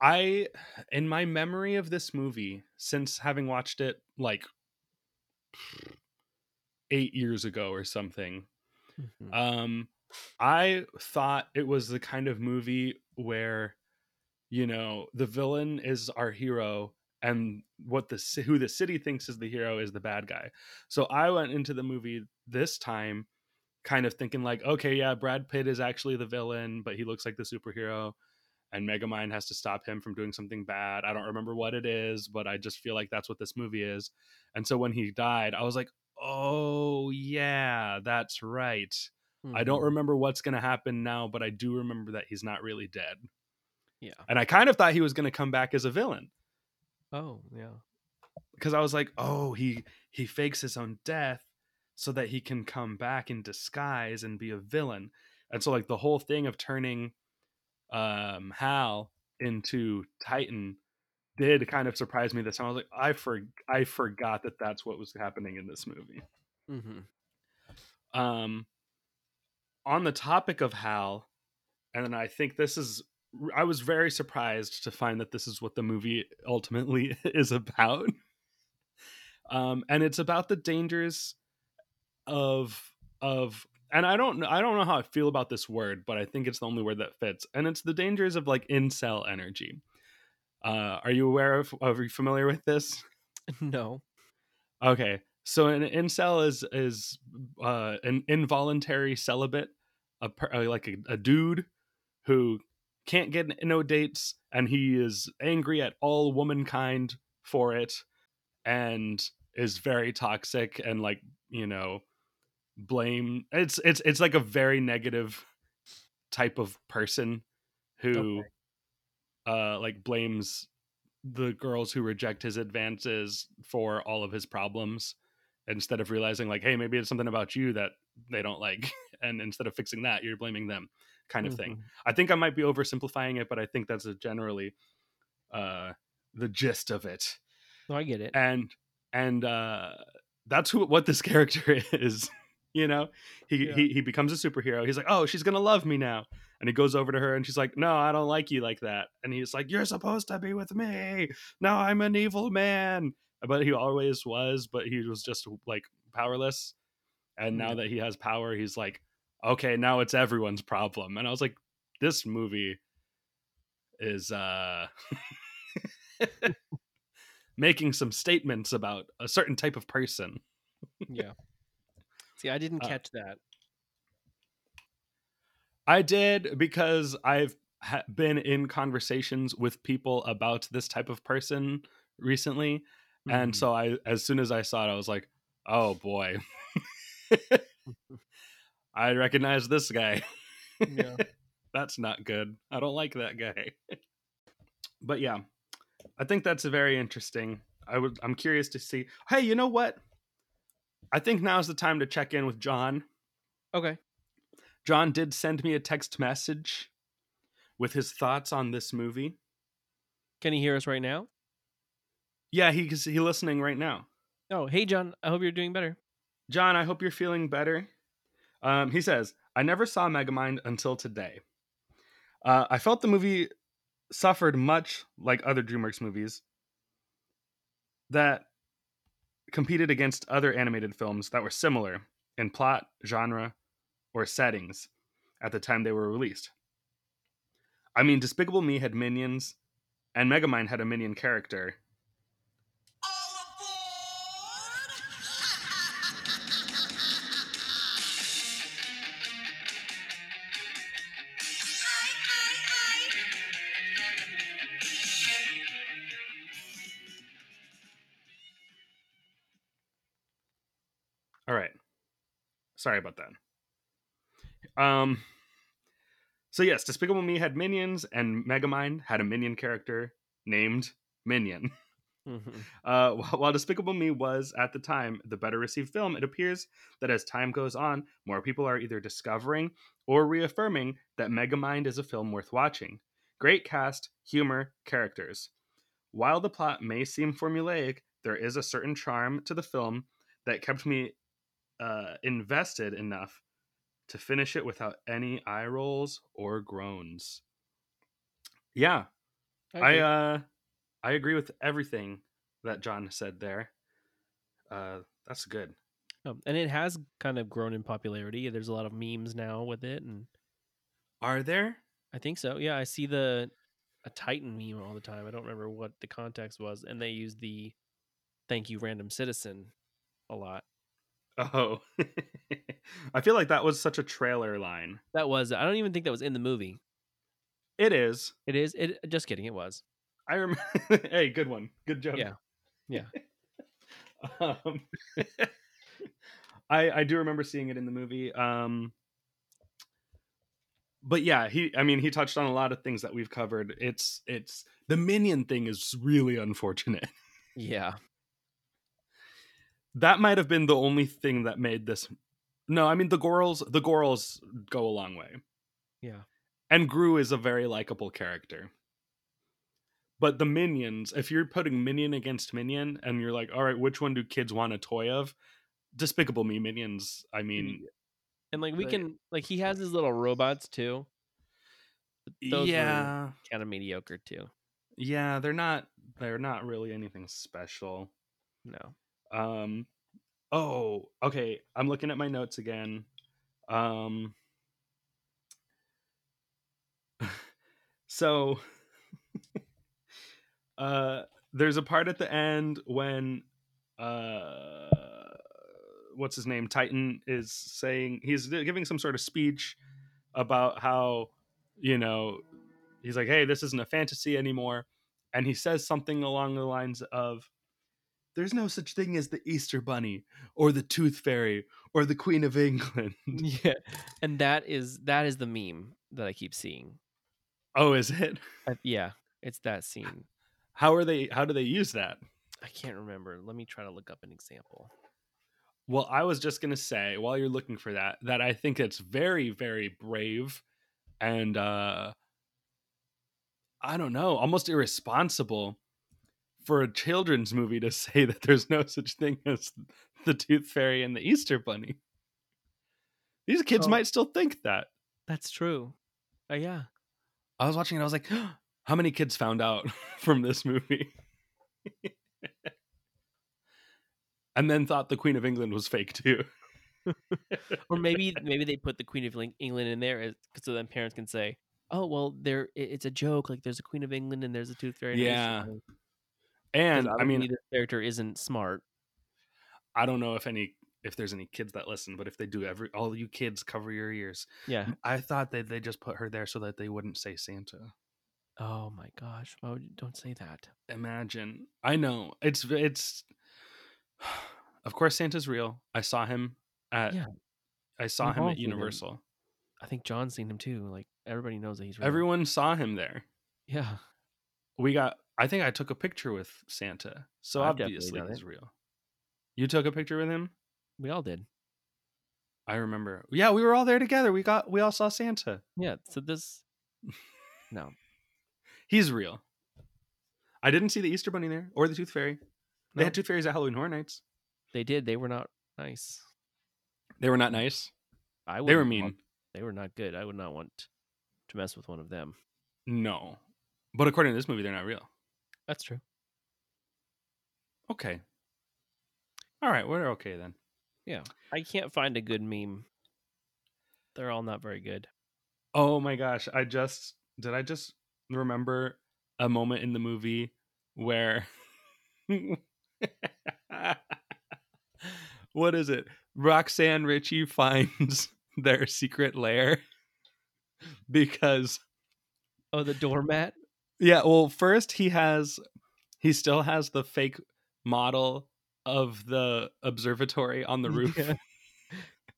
I in my memory of this movie since having watched it like 8 years ago or something Mhm. um i thought it was the kind of movie where you know the villain is our hero and what the who the city thinks is the hero is the bad guy so i went into the movie this time kind of thinking like okay yeah brad pitt is actually the villain but he looks like the superhero and megamind has to stop him from doing something bad i don't remember what it is but i just feel like that's what this movie is and so when he died i was like oh yeah that's right I don't Mhm. remember what's going to happen now, but I do remember that he's not really dead. Yeah. And I kind of thought he was going to come back as a villain Oh, yeah. because I was like, "Oh, he he fakes his own death so that he can come back in disguise and be a villain." And so like the whole thing of turning um Hal into Titan did kind of surprise me this time. I was like, "I for I forgot that that's what was happening in this movie." hmm um on the topic of hal and then i think this is i was very surprised to find that this is what the movie ultimately is about. Um and it's about the dangers of of and i don't know i don't know how i feel about this word but i think it's the only word that fits and it's the dangers of like incel energy. Uh are you aware of are you familiar with this? No. Okay, so an incel is is uh, an involuntary celibate, a uh, like a, a dude who can't get no dates, and he is angry at all womankind for it, and is very toxic and like you know blame. It's it's it's like a very negative type of person who uh like blames the girls who reject his advances for all of his problems instead of realizing like hey maybe it's something about you that they don't like and instead of fixing that you're blaming them kind of thing. Mhm. i think i might be oversimplifying it but i think that's a generally uh the gist of it. No, I get it. and and uh that's who what this character is you know? He, Yeah. he he becomes a superhero. He's like oh she's gonna love me now. And he goes over to her and she's like no i don't like you like that. And he's like you're supposed to be with me. Now i'm an evil man. But he always was but he was just like powerless. And now Yeah. that he has power he's like okay, now it's everyone's problem. And I was like, this movie is uh making some statements about a certain type of person. Yeah. See, I didn't Uh, catch that. I did because I've ha- been in conversations with people about this type of person recently, and Mhm. so I, as soon as I saw it, I was like, "Oh boy, I recognize this guy. Yeah. that's not good. I don't like that guy." but yeah, I think that's a very interesting. I would. I'm curious to see. Hey, you know what? I think now's the time to check in with John. Okay. John did send me a text message with his thoughts on this movie. Can he hear us right now? Yeah, he's he listening right now. Oh, hey John. I hope you're doing better. John, I hope you're feeling better. Um, he says, I never saw Megamind until today. Uh, I felt the movie suffered much like other DreamWorks movies that competed against other animated films that were similar in plot, genre, or settings at the time they were released. I mean, Despicable Me had minions, and Megamind had a minion character. Sorry about that. Um so yes, Despicable Me had minions and Megamind had a minion character named Minion. Mhm. Uh, while Despicable Me was, at the time, the better received film, it appears that as time goes on, more people are either discovering or reaffirming that Megamind is a film worth watching. Great cast, humor, characters. While the plot may seem formulaic, there is a certain charm to the film that kept me uh, invested enough to finish it without any eye rolls or groans. Yeah, I agree. uh I agree with everything that John said there. Uh that's good. Um, and it has kind of grown in popularity. There's a lot of memes now with it, and Are there? I think so. Yeah, I see the a Titan meme all the time. I don't remember what the context was, and they use the "Thank you, random citizen" a lot. Oh. I feel like that was such a trailer line. That was. I don't even think that was in the movie. It is. It is. It. Just kidding. It was. I remember Hey, good one. Good joke. Yeah. Yeah. um, I I do remember seeing it in the movie. Um but yeah, he I mean he touched on a lot of things that we've covered. It's it's the minion thing is really unfortunate. Yeah. That might have been the only thing that made this No, I mean the Gorals the Gorals go a long way. Yeah. And Gru is a very likable character. But the minions, if you're putting minion against minion and you're like, all right, which one do kids want a toy of? Despicable Me minions. I mean, And like we But- can like he has his little robots too. Those yeah, kind of mediocre too. yeah, they're not they're not really anything special. No. Um, oh, okay. I'm looking at my notes again. Um, so, uh, there's a part at the end when, uh, what's his name? Titan is saying he's giving some sort of speech about how, you know, he's like, hey, this isn't a fantasy anymore. And he says something along the lines of, there's no such thing as the Easter Bunny or the Tooth Fairy or the Queen of England. Yeah. And that is that is the meme that I keep seeing. oh, is it? Uh, yeah, it's that scene. How are they? How do they use that? I can't remember. Let me try to look up an example. Well, I was just gonna say while you're looking for that that I think it's very, very brave and uh I don't know, almost irresponsible for a children's movie to say that there's no such thing as the Tooth Fairy and the Easter Bunny. These kids Oh. might still think that. That's true. Uh, yeah. I was watching it. I was like, how many kids found out from this movie? and then thought the Queen of England was fake too. or maybe maybe they put the Queen of England in there as, so then parents can say, "Oh, well, there it's a joke. Like there's a Queen of England and there's a Tooth Fairy." Yeah. Funny." 'Cause And I mean, this character isn't smart. I don't know if any if there's any kids that listen, but if they do, every all you kids cover your ears. Yeah. I thought that they just put her there so that they wouldn't say Santa. Oh my gosh! Why would you, don't say that? Imagine. I know it's it's. Of course, Santa's real. I saw him at. Yeah. I saw We've him at seen him. Universal. I think John's seen him too. Like everybody knows that he's real. Everyone saw him there. Yeah. We got. I think I took a picture with Santa, so I've obviously he's it. real. You took a picture with him. We all did. I remember. Yeah, we were all there together. We got. We all saw Santa. Yeah. So this. No. He's real. I didn't see the Easter Bunny there or the Tooth Fairy. They No. had Tooth Fairies at Halloween Horror Nights. They did. They were not nice. They were not nice. I They were mean. want- they were not good. I would not want to mess with one of them. No, but according to this movie, they're not real. That's true. Okay. All right, we're okay then. Yeah. I can't find a good meme. They're all not very good. Oh my gosh, I just did I just remember a moment in the movie where What is it? Roxanne Ritchie finds their secret lair because Oh, the doormat. Yeah, well, first he has he still has the fake model of the observatory on the roof. Yeah.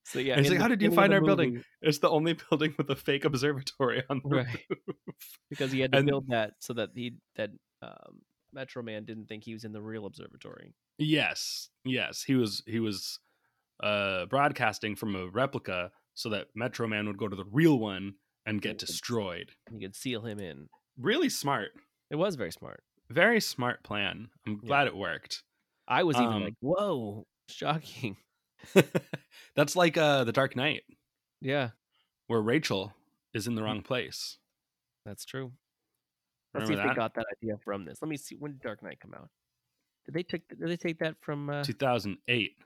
So yeah, he's like, "How did you find our building?" It's the only building with a fake observatory on the Right. roof. because he had to And- build that so that he that um, Metro Man didn't think he was in the real observatory. Yes, yes, he was he was uh broadcasting from a replica so that Metro Man would go to the real one and get destroyed. You could seal him in. Really smart, It was very smart. very smart plan. I'm Yeah. glad it worked. I was even Um, like, "Whoa, shocking!" That's like uh the Dark Knight, Yeah, where Rachel is in the wrong place. that's true. Let's see Remember if that? they got that idea from this. Let me see when did Dark Knight come out. Did they take Did they take that from uh, 2008.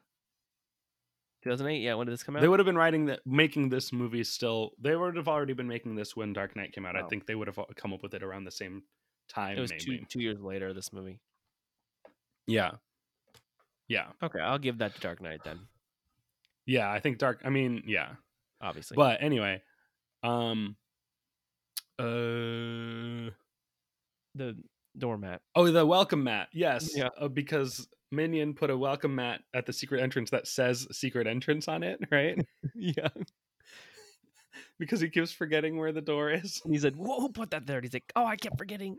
2008? Yeah, when did this come out? They would have been writing that, making this movie still. They would have already been making this when Dark Knight came out. I think they would have come up with it around the same time. it was maybe. two two years later. This movie. Yeah, yeah, Okay, I'll give that to Dark Knight then. yeah. I think Dark. I mean, yeah. Obviously, But anyway, um, uh, the doormat. oh, the welcome mat. Yes, Yeah. uh, because Minion put a welcome mat at the secret entrance that says secret entrance on it, right? yeah, because he keeps forgetting where the door is. and he said, "Whoa, who put that there?" And he's like, "Oh, I kept forgetting."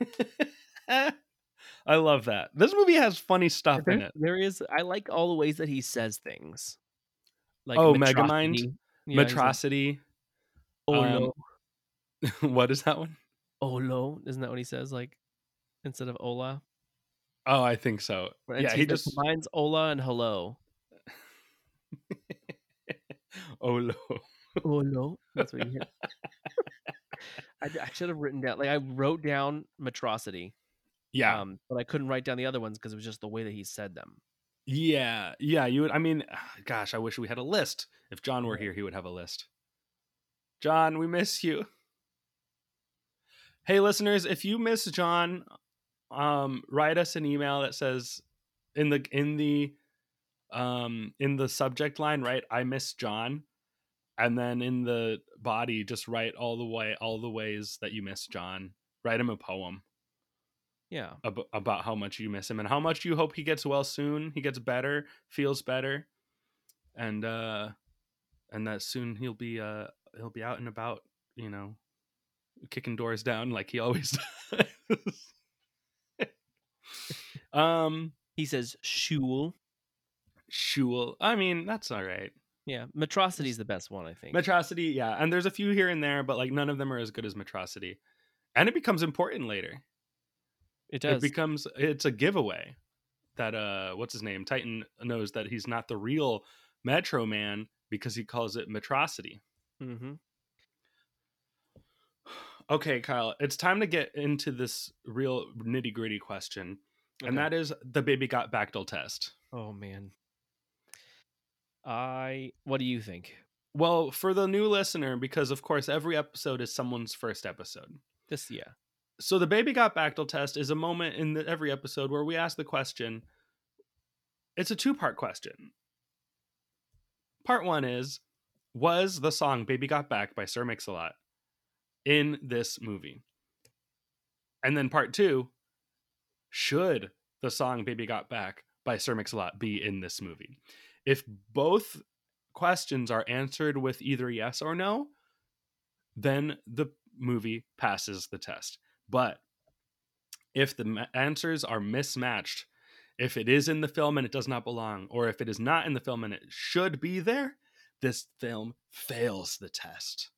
I love that. This movie has funny stuff in it. There is. I like all the ways that he says things. Like Oh, Megamind? Metrocity. Yeah, he's like. Oh um, no, what is that one? Olo. Isn't that what he says? Like instead of Ola. Oh, I think so. And yeah, he like, just combines Ola and hello. no. Olo. That's what he hit. I, I should have written down. Like I wrote down Metrocity. Yeah, Um, but I couldn't write down the other ones because it was just the way that he said them. yeah, yeah. You would. I mean, gosh, I wish we had a list. If John were here, he would have a list. John, we miss you. Hey, listeners, if you miss John, um, write us an email that says in the in the um in the subject line, write "I miss John," and then in the body, just write all the way all the ways that you miss John. Write him a poem. Yeah. ab- about how much you miss him and how much you hope he gets well soon he gets better feels better and uh and that soon he'll be uh he'll be out and about you know kicking doors down like he always does um He says shul. shul i mean that's all right Yeah. Metrocity is the best one, I think. metrocity yeah and there's a few here and there but like none of them are as good as metrocity and it becomes important later it does. it becomes it's a giveaway that uh what's his name titan knows that he's not the real metro man because he calls it metrocity mm-hmm. okay kyle it's time to get into this real nitty gritty question and that is the baby got Bactyl test Oh man. I. What do you think? Well, for the new listener, because of course every episode is someone's first episode. This, yeah. So the baby got Bactal test is a moment in the, every episode where we ask the question. It's a two-part question. Part one is, was the song "Baby Got Back" by Sir Mix-a-Lot in this movie? And then part two, should the song "Baby Got Back" by Sir Mix-a-Lot be in this movie? If both questions are answered with either yes or no, then the movie passes the test. But if the answers are mismatched, if it is in the film and it does not belong, or if it is not in the film and it should be there, this film fails the test.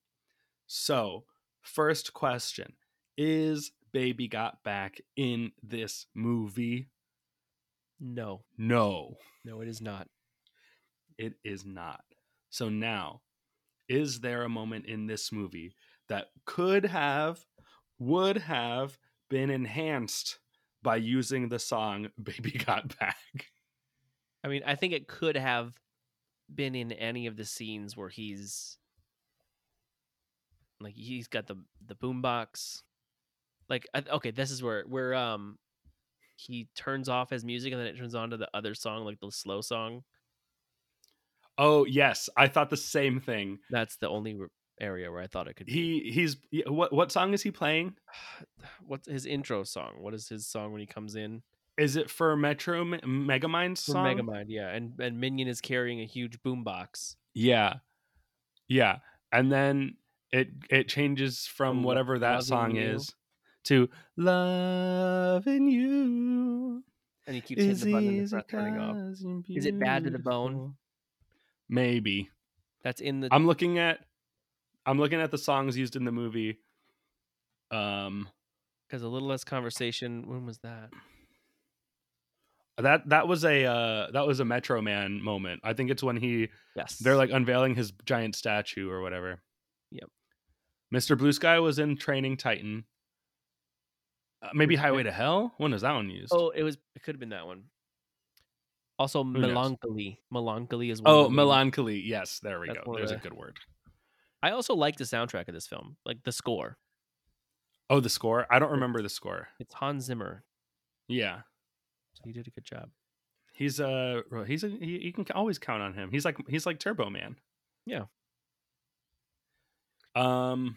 So, first question Is Baby Got Back in this movie? No, No, no, it is not. it is not. So, now, is there a moment in this movie that could have, would have been enhanced by using the song Baby Got Back? I mean, I think it could have been in any of the scenes where he's like he's got the the boombox. Like, okay, this is where where um he turns off his music and then it turns on to the other song, like the slow song. Oh, yes. I thought the same thing. That's the only area where I thought it could. be. He he's what what song is he playing? What's his intro song? What is his song when he comes in? Is it for Metro Me- Megamind's For song? Megamind, yeah, and and Minion is carrying a huge boombox. Yeah. Yeah. And then it it changes from From whatever that Loving song You. is to loving you. And he keeps hitting is the button and it's easy not turning off. 'cause you're Is it Bad to the Bone? Maybe. That's in the I'm looking at I'm looking at the songs used in the movie. Um because a little less conversation. When was that? that that was a uh that was a Metro Man moment. I think it's when he Yes, they're like unveiling his giant statue or whatever. Yep. Mr. Blue Sky was in Training Titan. Uh, maybe Highway to Hell. When was that one used? Oh, it was. It could have been that one. Also, knows? melancholy. Melancholy is. One oh, melancholy. Yes, there we That's go. There's a good word. I also like the soundtrack of this film, like the score. Oh, the score. I don't remember the score. It's Hans Zimmer, Yeah, so he did a good job. he's a he's a he, you can always count on him. He's like he's like Turbo Man. Yeah. Um.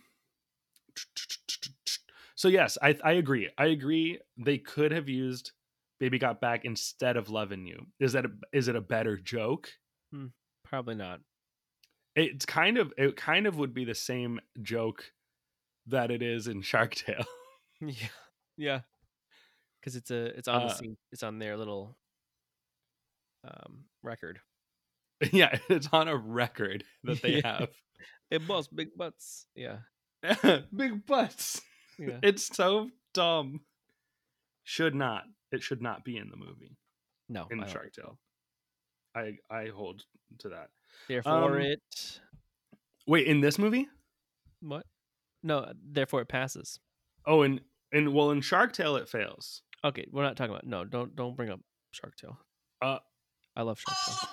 So yes, I I agree. I agree. They could have used "Baby Got Back" instead of "Loving You." Is that a, is it a better joke? Probably not. It's kind of it kind of would be the same joke that it is in Shark Tale. Yeah, yeah. Because it's a it's on Uh, the scene. It's on their little um record. yeah, it's on a record that they Yeah. It boss big butts. Yeah. Big butts. Yeah. It's so dumb. Should not. It should not be in the movie no, in I Shark. Tale. I I hold to that. Therefore, Um, it Wait, in this movie? what? No, therefore it passes. Oh, and in well in Shark Tale it fails. Okay, we're not talking about. No, don't don't bring up Shark Tale. Uh, I love Shark Tale.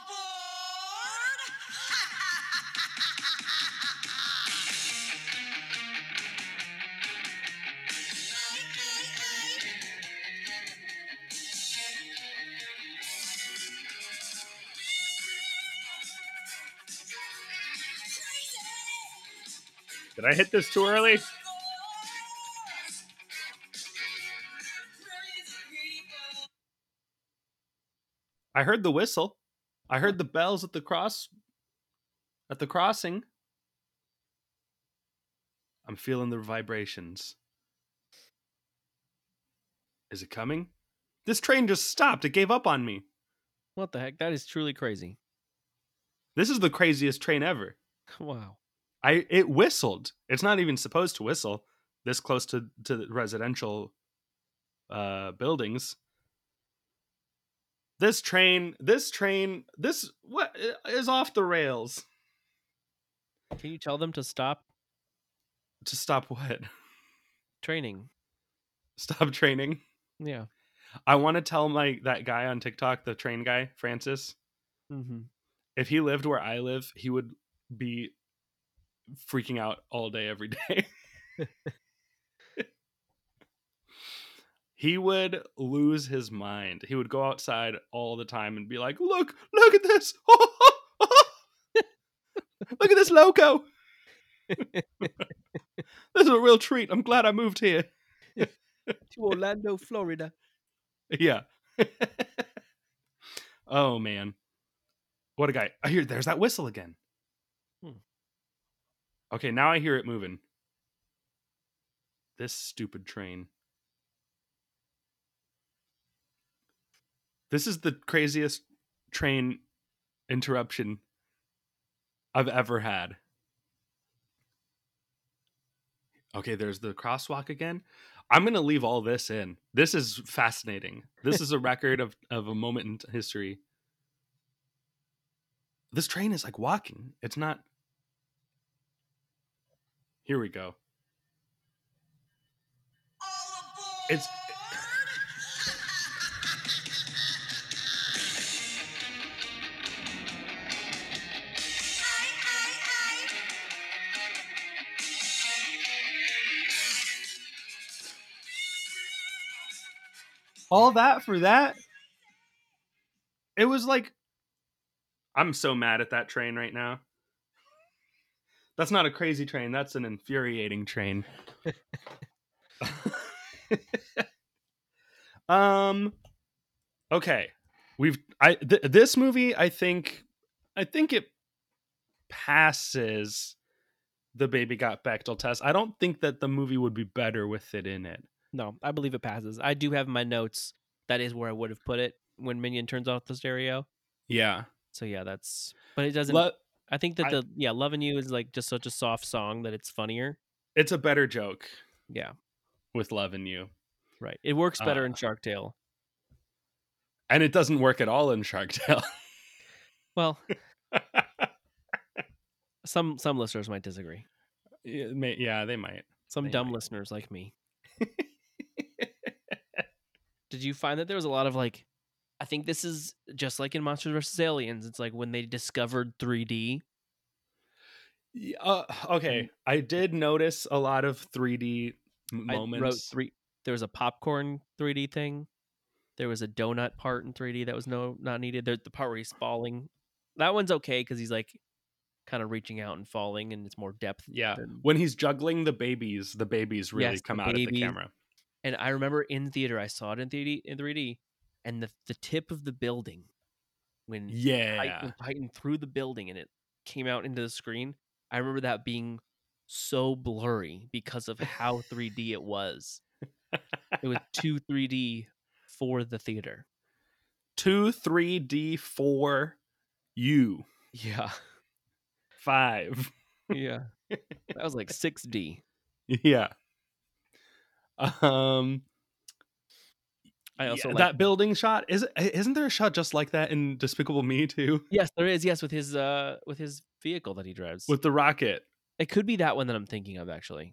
Did I hit this too early? I heard the whistle. I heard the bells at the cross at the crossing. I'm feeling the vibrations. Is it coming? This train just stopped. It gave up on me. What the heck? That is truly crazy. This is the craziest train ever. Wow. I it whistled. It's not even supposed to whistle this close to to the residential uh buildings. This train, this train, this what is off the rails. Can you tell them to stop To stop what? training? Stop training. Yeah. I want to tell my that guy on TikTok, the train guy, Francis. Mm-hmm. if he lived where I live, he would be freaking out all day every day. he would lose his mind. He would go outside all the time and be like, "Look, look at this! look at this loco! this is a real treat. I'm glad I moved here." to Orlando, Florida. Yeah. oh man. What a guy. I hear there's that whistle again. Okay, now I hear it moving. This stupid train. This is the craziest train interruption I've ever had. Okay, there's the crosswalk again. I'm going to leave all this in. This is fascinating. This is a record of, of a moment in history. This train is like walking. It's not. Here we go. It's. all that for that it was like i'm so mad at that train right now that's not a crazy train that's an infuriating train um okay we've i th- this movie i think i think it passes the baby got Bechdel test. I don't think that the movie would be better with it in it. No, I believe it passes. I do have my notes. That is where I would have put it when Minion turns off the stereo. Yeah. So yeah, that's. But it doesn't. Lo- I think that I- the yeah, "Loving You" is like just such a soft song that it's funnier. it's a better joke Yeah, with loving you. right. It works better in Uh, Shark Tale. And it doesn't work at all in Shark Tale. Well, some some listeners might disagree. yeah, may- yeah, they might. Some They dumb might. listeners like me. Did you find that there was a lot of like? I think this is just like in Monsters vs. Aliens. It's like when they discovered 3D. Yeah, uh, okay, I did notice a lot of 3D m- I wrote moments. three. There was a popcorn 3D thing. There was a donut part in 3D that was no not needed. There, the part where he's falling, that one's okay because he's like kind of reaching out and falling, and it's more depth. yeah, than- when he's juggling the babies, the babies really Yes, come out of the camera. And I remember in theater, I saw it in 3D, in 3D, and the the tip of the building when Yeah, Titan, Titan through the building and it came out into the screen. I remember that being so blurry because of how 3D it was. It was two 3D for the theater. two, three, D, four, U, Yeah. five. Yeah. That was like 6D. Yeah. Um. I also yeah, like that building shot is isn't there a shot just like that in Despicable Me too Yes, there is. Yes, with his uh with his vehicle that he drives. with the rocket, it could be that one that I'm thinking of actually.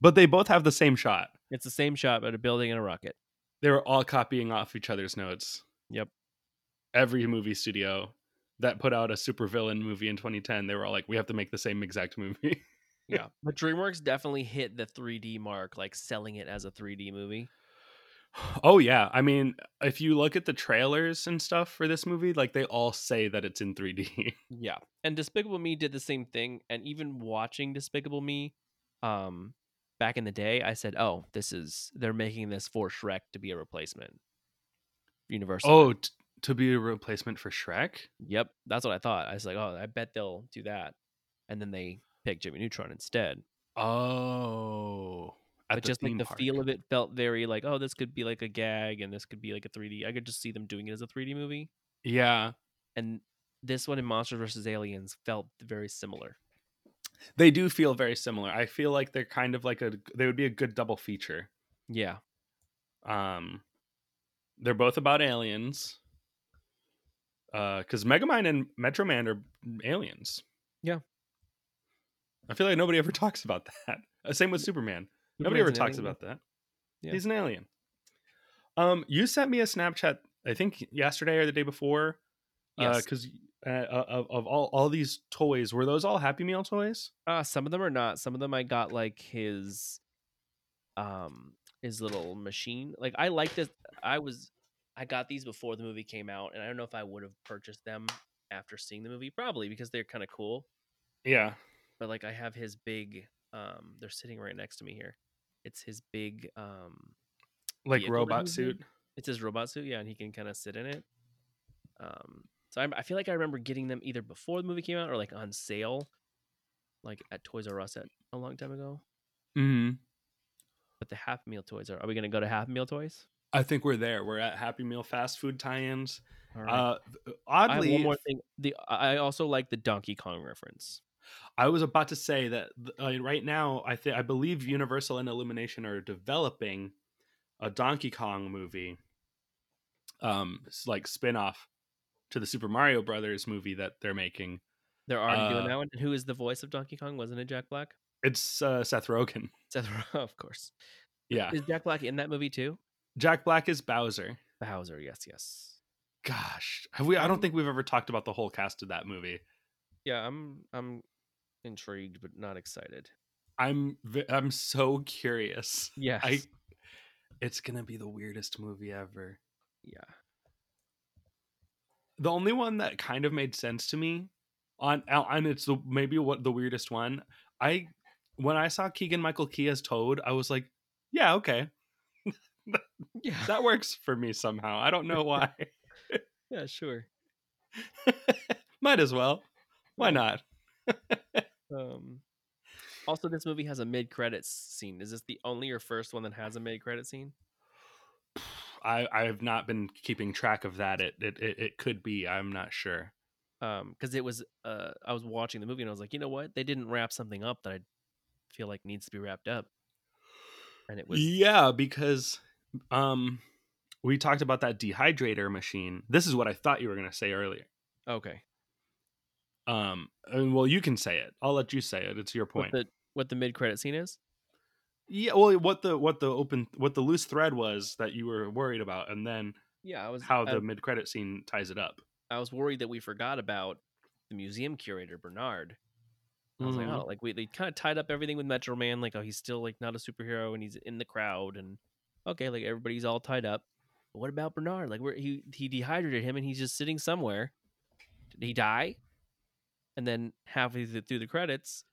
but they both have the same shot. It's the same shot but a building and a rocket. They were all copying off each other's notes. Yep. Every movie studio that put out a supervillain movie in 2010, they were all like, "We have to make the same exact movie." Yeah. But DreamWorks definitely hit the 3D mark, like selling it as a 3D movie. Oh yeah, I mean, if you look at the trailers and stuff for this movie, like they all say that it's in 3D. Yeah. And Despicable Me did the same thing. And even watching Despicable Me, um, back in the day, I said, Oh, this is they're making this for Shrek to be a replacement. Universal. oh, t- to be a replacement for Shrek? Yep. That's what I thought. I was like, Oh, I bet they'll do that. And then they pick Jimmy Neutron instead. Oh, but just like the park. feel of it felt very like, oh, this could be like a gag and this could be like a 3D. I could just see them doing it as a 3D movie. Yeah, And this one in Monsters vs. Aliens felt very similar. they do feel very similar. I feel like they're kind of like a they would be a good double feature. Yeah. Um, they're both about aliens. Uh, because Megamind and Metro Man are aliens. Yeah. I feel like nobody ever talks about that. Uh, Same with Superman. Nobody ever talks about that. Yeah. He's an alien. Um, you sent me a Snapchat, I think yesterday or the day before. Yes. Because uh, of of all all these toys, were those all Happy Meal toys? Uh, some of them are not. Some of them I got like his, um, his little machine. Like I like this. I was, I got these before the movie came out, and I don't know if I would have purchased them after seeing the movie. Probably because they're kind of cool. Yeah. But like I have his big. Um, they're sitting right next to me here. It's his big um Like robot he's in. suit. It's his robot suit, yeah, and he can kind of sit in it. Um, so I, I feel like I remember getting them either before the movie came out or like on sale, like at Toys R Us at a long time ago. hmm But the Happy Meal toys are. Are we gonna go to Happy Meal toys? I think we're there. We're at Happy Meal fast food tie-ins. Right. Uh, I have oddly, one more thing. The I also like the Donkey Kong reference. I was about to say that uh, right now, I think I believe Universal and Illumination are developing a Donkey Kong movie, um, like spin-off to the Super Mario Brothers movie that they're making. They're already doing Uh, that one. And who is the voice of Donkey Kong? Wasn't it Jack Black? It's uh, Seth Rogen. Seth, Ro- of course. Yeah, Is Jack Black in that movie too? Jack Black is Bowser. Bowser. Yes, yes. Gosh, have we? I don't think we've ever talked about the whole cast of that movie. Yeah, I'm I'm intrigued but not excited. I'm I'm so curious. Yes. I. It's gonna be the weirdest movie ever. yeah. the only one that kind of made sense to me on uh, and it's the maybe what the weirdest one i when i saw keegan michael key as toad i was like yeah okay Yeah. that works for me somehow i don't know why yeah, sure. might as well why not Um also this movie has a mid credits scene. Is this the only or first one that has a mid credit scene? i i have not been keeping track of that it it, it, it could be i'm not sure Um because it was uh I was watching the movie and I was like, you know what? They didn't wrap something up that I feel like needs to be wrapped up. And it was yeah because um we talked about that dehydrator machine this is what i thought you were going to say earlier okay. Um and well you can say it i'll let you say it it's your What point the what the mid credit scene is? yeah well what the what the open what the loose thread was that you were worried about and then Yeah, I was how I, the mid-credit scene ties it up I was worried that we forgot about the museum curator Bernard. I was like, Mhm. oh, like we they kind of tied up everything with Metro Man, like oh he's still like not a superhero and he's in the crowd and okay, like everybody's all tied up. But what about Bernard? Like where he he dehydrated him and he's just sitting somewhere. Did he die? And then halfway through through the credits,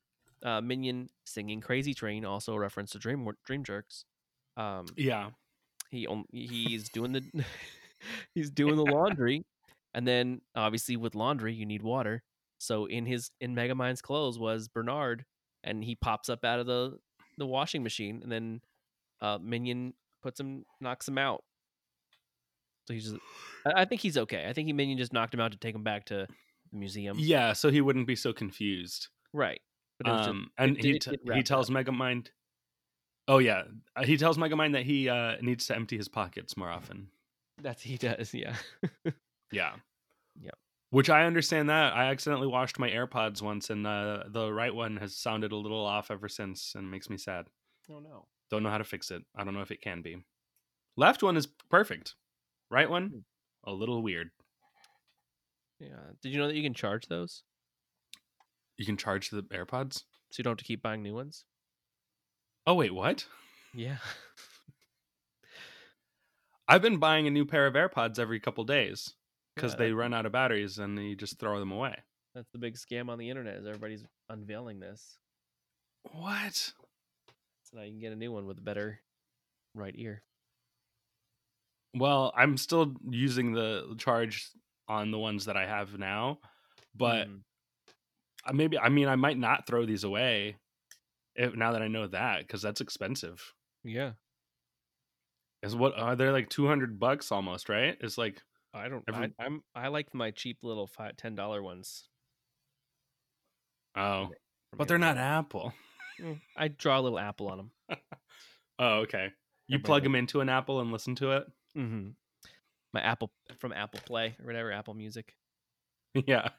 uh, Minion singing "Crazy Train," also a reference to Dream Dream Jerks. Um, yeah. he on- he's doing the he's doing the laundry and then obviously with laundry you need water. So in his in megamind's clothes was bernard and he pops up out of the the washing machine and then uh minion puts him knocks him out. So he's just i, I think he's okay. I think he minion just knocked him out to take him back to the museum yeah so he wouldn't be so confused right but it just- um and it he t- he tells megamind oh yeah Uh, he tells megamind that he uh needs to empty his pockets more often that's he does yeah yeah Yep. which i understand that i accidentally washed my airpods once and uh the right one has sounded a little off ever since and makes me sad oh no Don't know how to fix it. I don't know if it can be. Left one is perfect. Right one, a little weird. Yeah did you know that you can charge those You can charge the AirPods. so you don't have to keep buying new ones Oh wait, what? yeah I've been buying a new pair of AirPods every couple days because Yeah, they run out of batteries and you just throw them away. That's the big scam on the internet is everybody's unveiling this. What? So now you can get a new one with a better right ear. Well, I'm still using the charge on the ones that I have now, but Mm. Maybe I mean I might not throw these away if, now that I know that because that's expensive. yeah. Is what are they like two hundred bucks almost? Right? It's like I don't Every- I, I'm I like my cheap little five ten dollar ones. oh, but they're not Apple. Mm, I draw a little apple on them. Oh, okay. You plug them into an Apple and listen to it. Mm-hmm. My Apple from Apple Play or whatever Apple Music, yeah.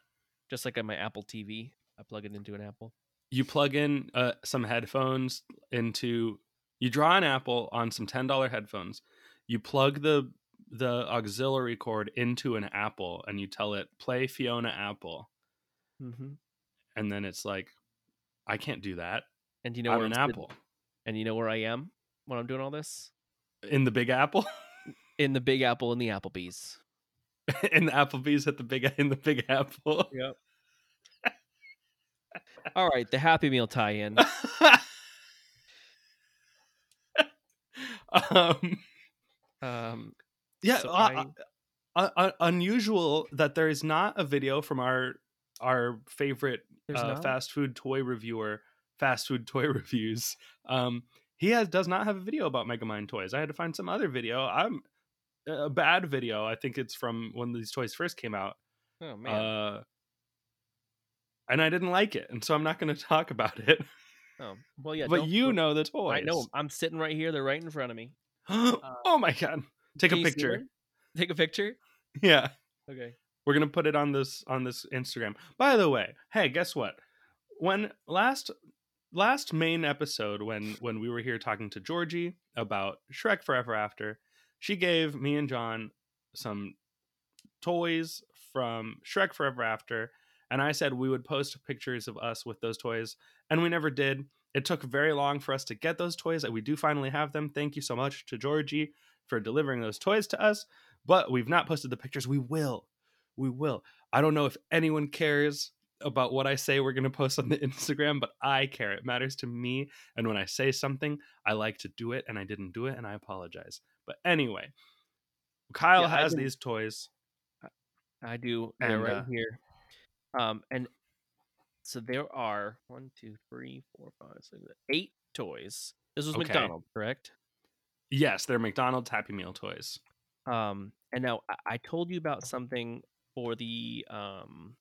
just like on my Apple TV, I plug it into an Apple. You plug in uh, some headphones into. You draw an Apple on some ten dollar headphones. You plug the the auxiliary cord into an apple and you tell it play Fiona Apple, hmm and then it's like, I can't do that. And you know I'm where an apple And you know where I am when I'm doing all this? in the Big Apple, In the Big Apple in the Applebee's. in the Applebee's at the big in the Big Apple. Yep. all right, the Happy Meal tie-in. um, Um, yeah, So uh, uh, uh, unusual that there is not a video from our our favorite uh, fast food toy reviewer, fast food toy reviews. Um, he has does not have a video about Megamind toys. I had to find some other video. I'm a bad video. I think it's from when these toys first came out. oh man. Uh, and I didn't like it, and so I'm not going to talk about it. oh well, yeah. but you know the toys. I know. I'm sitting right here. They're right in front of me. oh my god! Take a Can you see picture. Take a picture. Yeah. Okay. We're gonna put it on this on this Instagram. By the way, hey, guess what? When last last main episode, when when we were here talking to Georgie about Shrek Forever After, she gave me and John some toys from Shrek Forever After, and I said we would post pictures of us with those toys, and we never did. It took very long for us to get those toys, and we do finally have them. Thank you so much to Georgie for delivering those toys to us. But we've not posted the pictures. We will. We will. I don't know if anyone cares about what I say we're going to post on the Instagram, but I care. It matters to me. And when I say something, I like to do it, and I didn't do it, and I apologize. But anyway, Kyle Yeah, has these toys. I do. They're And, right uh, here. Um, and so there are one, two, three, four, five, six, eight toys. This was Okay. McDonald's, correct? Yes, they're McDonald's Happy Meal toys. Um, and now I, I told you about something for the um,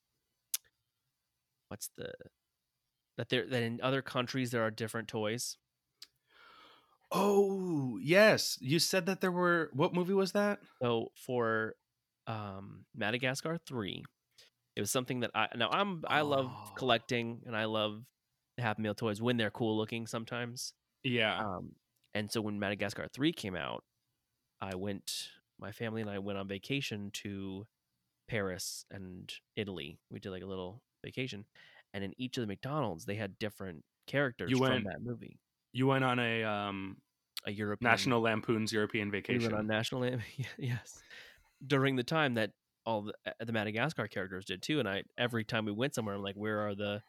what's the that there that in other countries there are different toys. Oh, yes. You said that there were. What movie was that? So for um, Madagascar three, it was something that I now I'm I love Oh. collecting and I love Happy Meal toys when they're cool looking sometimes. Yeah. Um, and so when Madagascar 3 came out, I went, my family and I went on vacation to Paris and Italy. We did like a little vacation. And in each of the McDonald's, they had different characters You from went that movie. You went on a um, A European National Lampoon's European we Vacation. went on National Lam- yes. During the time that all the, the Madagascar characters did too. And I, every time we went somewhere, I'm like, where are the,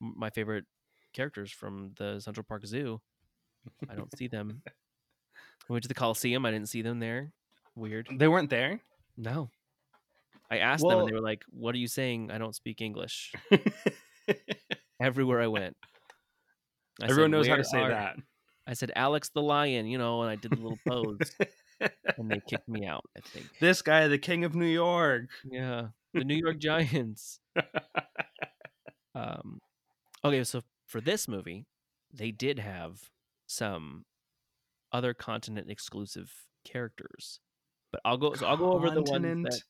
my favorite characters from the Central Park Zoo? I don't see them. We went to the Coliseum. I didn't see them there. Weird. They weren't there. No. I asked them and they were like, What are you saying? I don't speak English. Everywhere I went. I said, Everyone knows how to say are-" that. I said, Alex the lion, you know, and I did the little pose and they kicked me out, I think. this guy, the king of New York. Yeah. The New York Giants. Um okay, so for this movie, they did have some other continent exclusive characters. But I'll go so I'll go over the ones that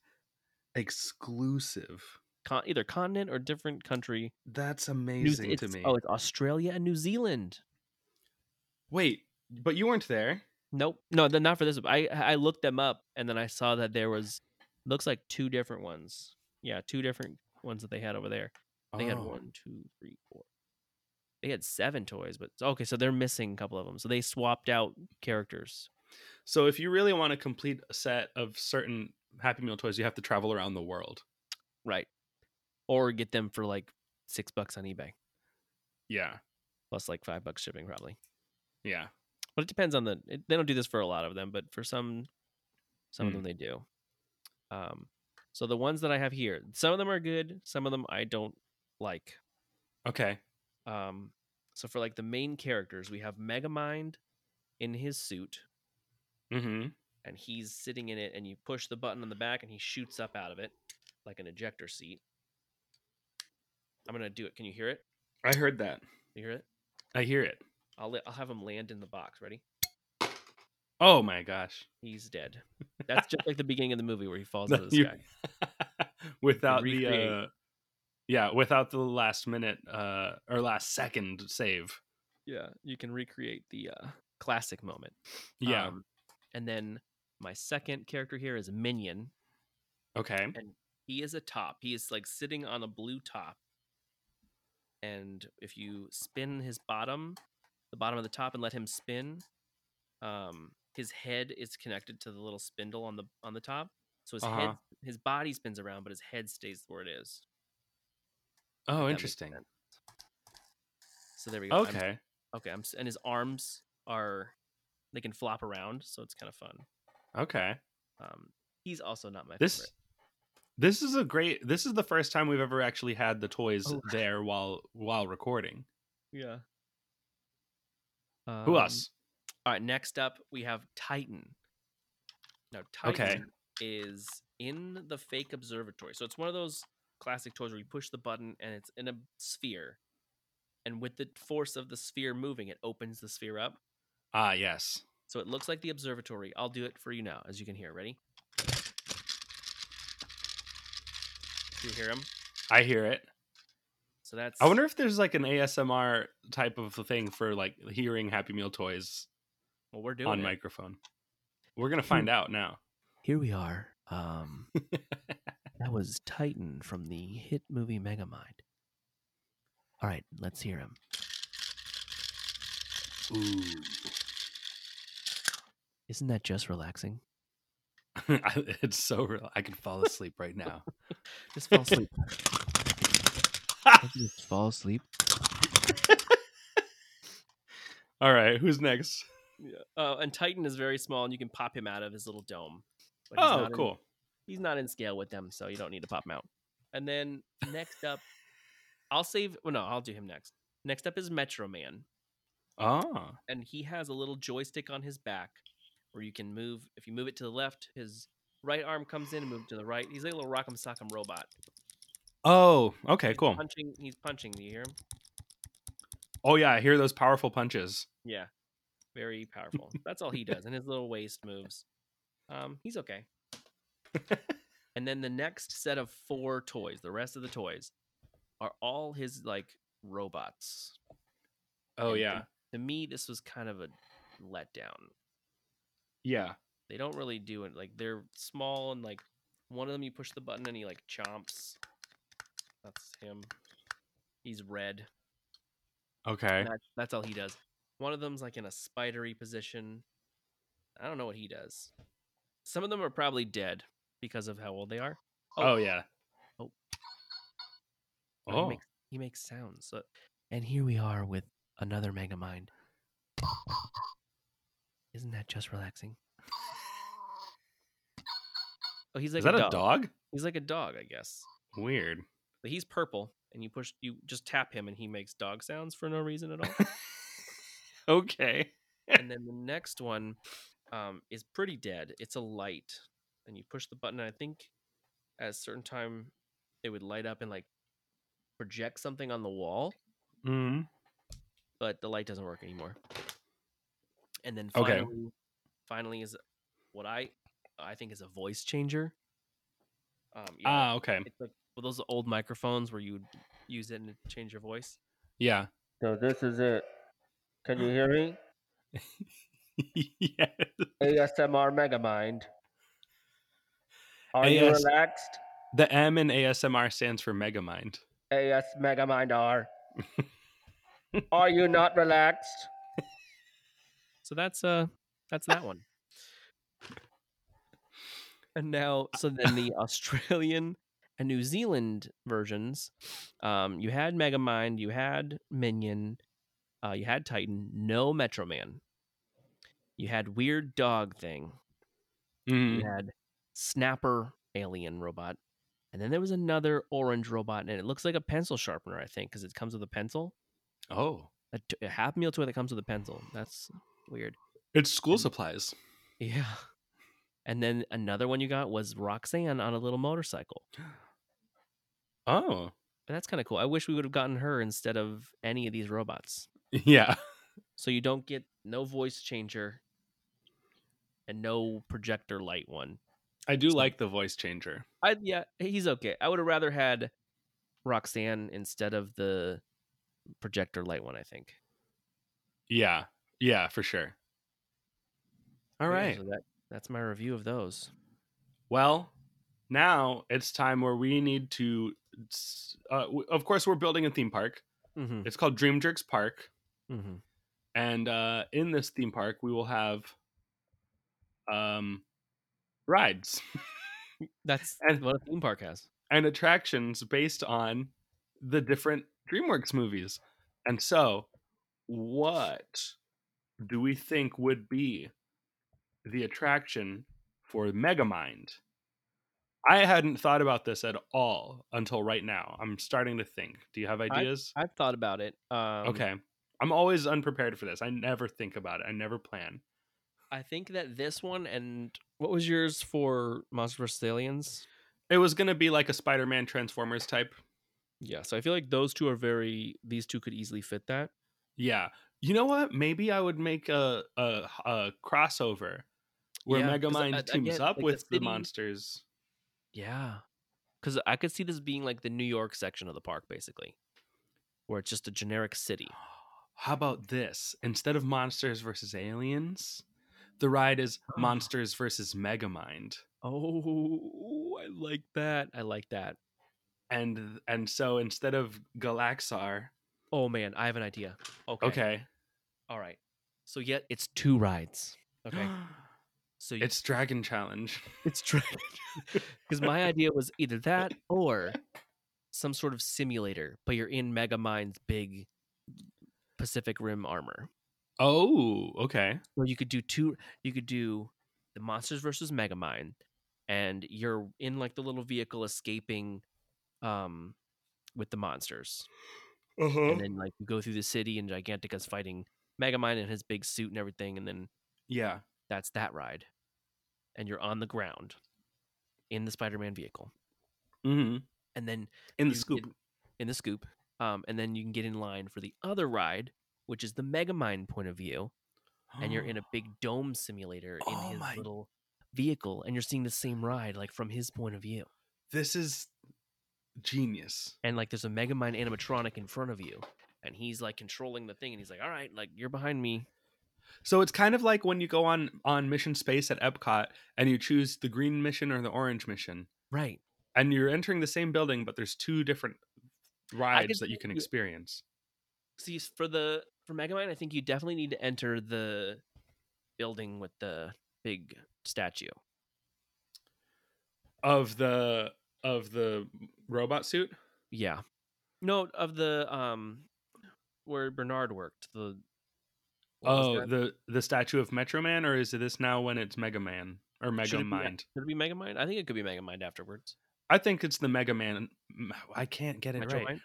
exclusive. Con- either continent or different country. That's New- amazing to me. Oh, it's Australia and New Zealand. Wait, but you weren't there. Nope. No, then not for this. I I looked them up and then I saw that there was looks like two different ones. Yeah, two different ones that they had over there. They had Oh. one, two, three, four. They had seven toys, but okay, so they're missing a couple of them. So they swapped out characters. So if you really want to complete a set of certain Happy Meal toys, you have to travel around the world. Right. Or get them for like six bucks on eBay. Yeah, Plus like five bucks shipping probably. yeah. But it depends on the it, they don't do this for a lot of them, but for some some of Hmm. them they do. Um so the ones that I have here, some of them are good, some of them I don't like. Okay. Um, so for like the main characters, we have Megamind in his suit, Mm-hmm. and he's sitting in it, and you push the button on the back, and he shoots up out of it like an ejector seat. I'm gonna do it. Can you hear it? I heard that. You hear it? I hear it. I'll let, I'll have him land in the box. Ready? Oh my gosh. He's dead. That's just like the beginning of the movie where he falls out of the sky. without the uh yeah, without the last minute uh or last second save. Yeah, you can recreate the uh, classic moment. Yeah. Um, and then My second character here is a Minion. Okay. and he is a top. He is like sitting on a blue top. And if you spin his bottom, the bottom of the top, and let him spin, um, his head is connected to the little spindle on the on the top. So his head, Uh-huh. his body spins around, but his head stays where it is. Oh, interesting. So there we go. I'm- Okay. okay. I'm and his arms are they can flop around, so it's kind of fun. Okay. Um, he's also not my This favorite. This is a great this is the first time we've ever actually had the toys Oh. there while while recording. Yeah. Who Um, else? All right, next up we have Titan. Now Titan is in the fake observatory. So it's one of those classic toys where you push the button and it's in a sphere. And with the force of the sphere moving, it opens the sphere up. Ah, yes. So it looks like the observatory. I'll do it for you now, as you can hear. Ready? You hear him? I hear it. So that's I wonder if there's like an ASMR type of thing for like hearing Happy Meal toys well, we're doing on it. microphone. We're gonna find out now. Here we are. Um, that was Titan from the hit movie Megamind. All right, let's hear him. Ooh. Isn't that just relaxing? it's so real. I could fall asleep right now. Just fall asleep. just fall asleep. All right, who's next? Yeah. Oh, and Titan is very small, and you can pop him out of his little dome. But he's Oh, not in- cool. he's not in scale with them, so you don't need to pop him out. And then next up, I'll save. Well, no, I'll do him next. Next up is Metro Man. Oh, and he has a little joystick on his back where you can move. If you move it to the left, his right arm comes in and move to the right. He's like a little rock'em sock'em robot. oh, okay, He's cool. Punching. He's punching. Do you hear him? Oh yeah, I hear those powerful punches. Yeah, very powerful. That's all he does, and his little waist moves. Um, he's okay. and then the next set of four toys, the rest of the toys, are all his like robots. Oh And yeah, to- To me, this was kind of a letdown. Yeah. they don't really do it like they're small and like one of them you push the button and he like chomps that's him he's red Okay. that, that's all he does one of them's like in a spidery position i don't know what he does some of them are probably dead because of how old they are Oh, oh yeah. Oh. Oh. he makes, he makes sounds so, and here we are with another megamind isn't that just relaxing oh he's like Is that a dog? He's like a dog, I guess. Weird. But he's purple, and you push, you just tap him, and he makes dog sounds for no reason at all. okay. and then the next one um, is pretty dead. It's a light, and you push the button. And I think at a certain time, it would light up and like project something on the wall, Mm. but the light doesn't work anymore. And then Okay. finally, finally is what I I think is a voice changer. Um, you know, Ah, okay. it's like well, those old microphones where you use it and change your voice. Yeah. So this is it. Can you hear me? yeah. ASMR Megamind. Are you relaxed? The M in ASMR stands for Megamind. AS Megamind R. Are you not relaxed? So that's uh that's that one. And now so then the Australian and New Zealand versions, um, you had Megamind, you had Minion, uh, you had Titan, no Metro Man. You had Weird Dog Thing. Mm. You had Snapper Alien Robot. And then there was another orange robot, and it looks like a pencil sharpener, I think, because it comes with a pencil. Oh. A, t- a half meal toy that comes with a pencil. That's weird. It's school supplies. Yeah. And then another one you got was Roxanne on a little motorcycle. Oh. And that's kind of cool. I wish we would have gotten her instead of any of these robots. Yeah. So you don't get no voice changer and no projector light one. I do like the voice changer. I yeah, he's okay. I would have rather had Roxanne instead of the projector light one, I think. Yeah. Yeah, for sure. All Yeah, right. So that that's my review of those. Well, now it's time where we need to. Uh, of course, we're building a theme park. Mm-hmm. It's called Dream Jerks Park, Mm-hmm. and uh, in this theme park, we will have um, rides That's And- what a theme park has. and attractions based on the different DreamWorks movies. And so, what do we think would be the attraction for Megamind? I hadn't thought about this at all until right now. I'm starting to think. Do you have ideas? I've thought about it. Um, okay. I'm always unprepared for this. I never think about it. I never plan. I think that this one and what was yours for Monster vs. Aliens? It was going to be like a Spider Man Transformers type. Yeah, so I feel like those two are very. These two could easily fit that. Yeah. You know what? Maybe I would make a a, a crossover where Yeah, Megamind uh, teams again, up like with the city- monsters. Yeah, because I could see this being like the New York section of the park, basically, where it's just a generic city. How about this? Instead of monsters versus aliens, the ride is monsters versus Megamind. Oh, I like that. I like that. And and so instead of Gallaxhar, Oh man, I have an idea. Okay. okay, All right. So yet it's two rides. Okay. So you, it's Dragon Challenge. it's Dragon because my idea was either that or some sort of simulator, but you're in Mega Megamind's big Pacific Rim armor. Oh, okay. So you could do two. You could do the monsters versus Mega Megamind, and you're in like the little vehicle escaping, um, with the monsters, Uh-huh. and then like you go through the city, and Gigantica's fighting Megamind in his big suit and everything, and then Yeah. that's that ride, and you're on the ground, in the Spider-Man vehicle, hmm and then In the scoop. get- in the scoop, um, and then you can get in line for the other ride, which is the Megamind point of view, and you're in a big dome simulator in Oh his my- little vehicle and you're seeing the same ride like from his point of view This is genius. and like there's a megamind animatronic in front of you and he's like controlling the thing and he's like all right like you're behind me. So it's kind of like when you go on on mission space at Epcot and you choose the green mission or the orange mission, right. And you're entering the same building, but there's two different rides that you can experience. see for the for megamind i think you definitely need to enter the building with the big statue. Of the of the robot suit. yeah. No of the um where bernard worked the Oh, the the statue of Metro Man, or is it this now when it's Mega Man or Mega be- Mind? Should it be Megamind? I think it could be Mega Mind afterwards. I think it's the Mega Man. I can't get it Metro right. Mind?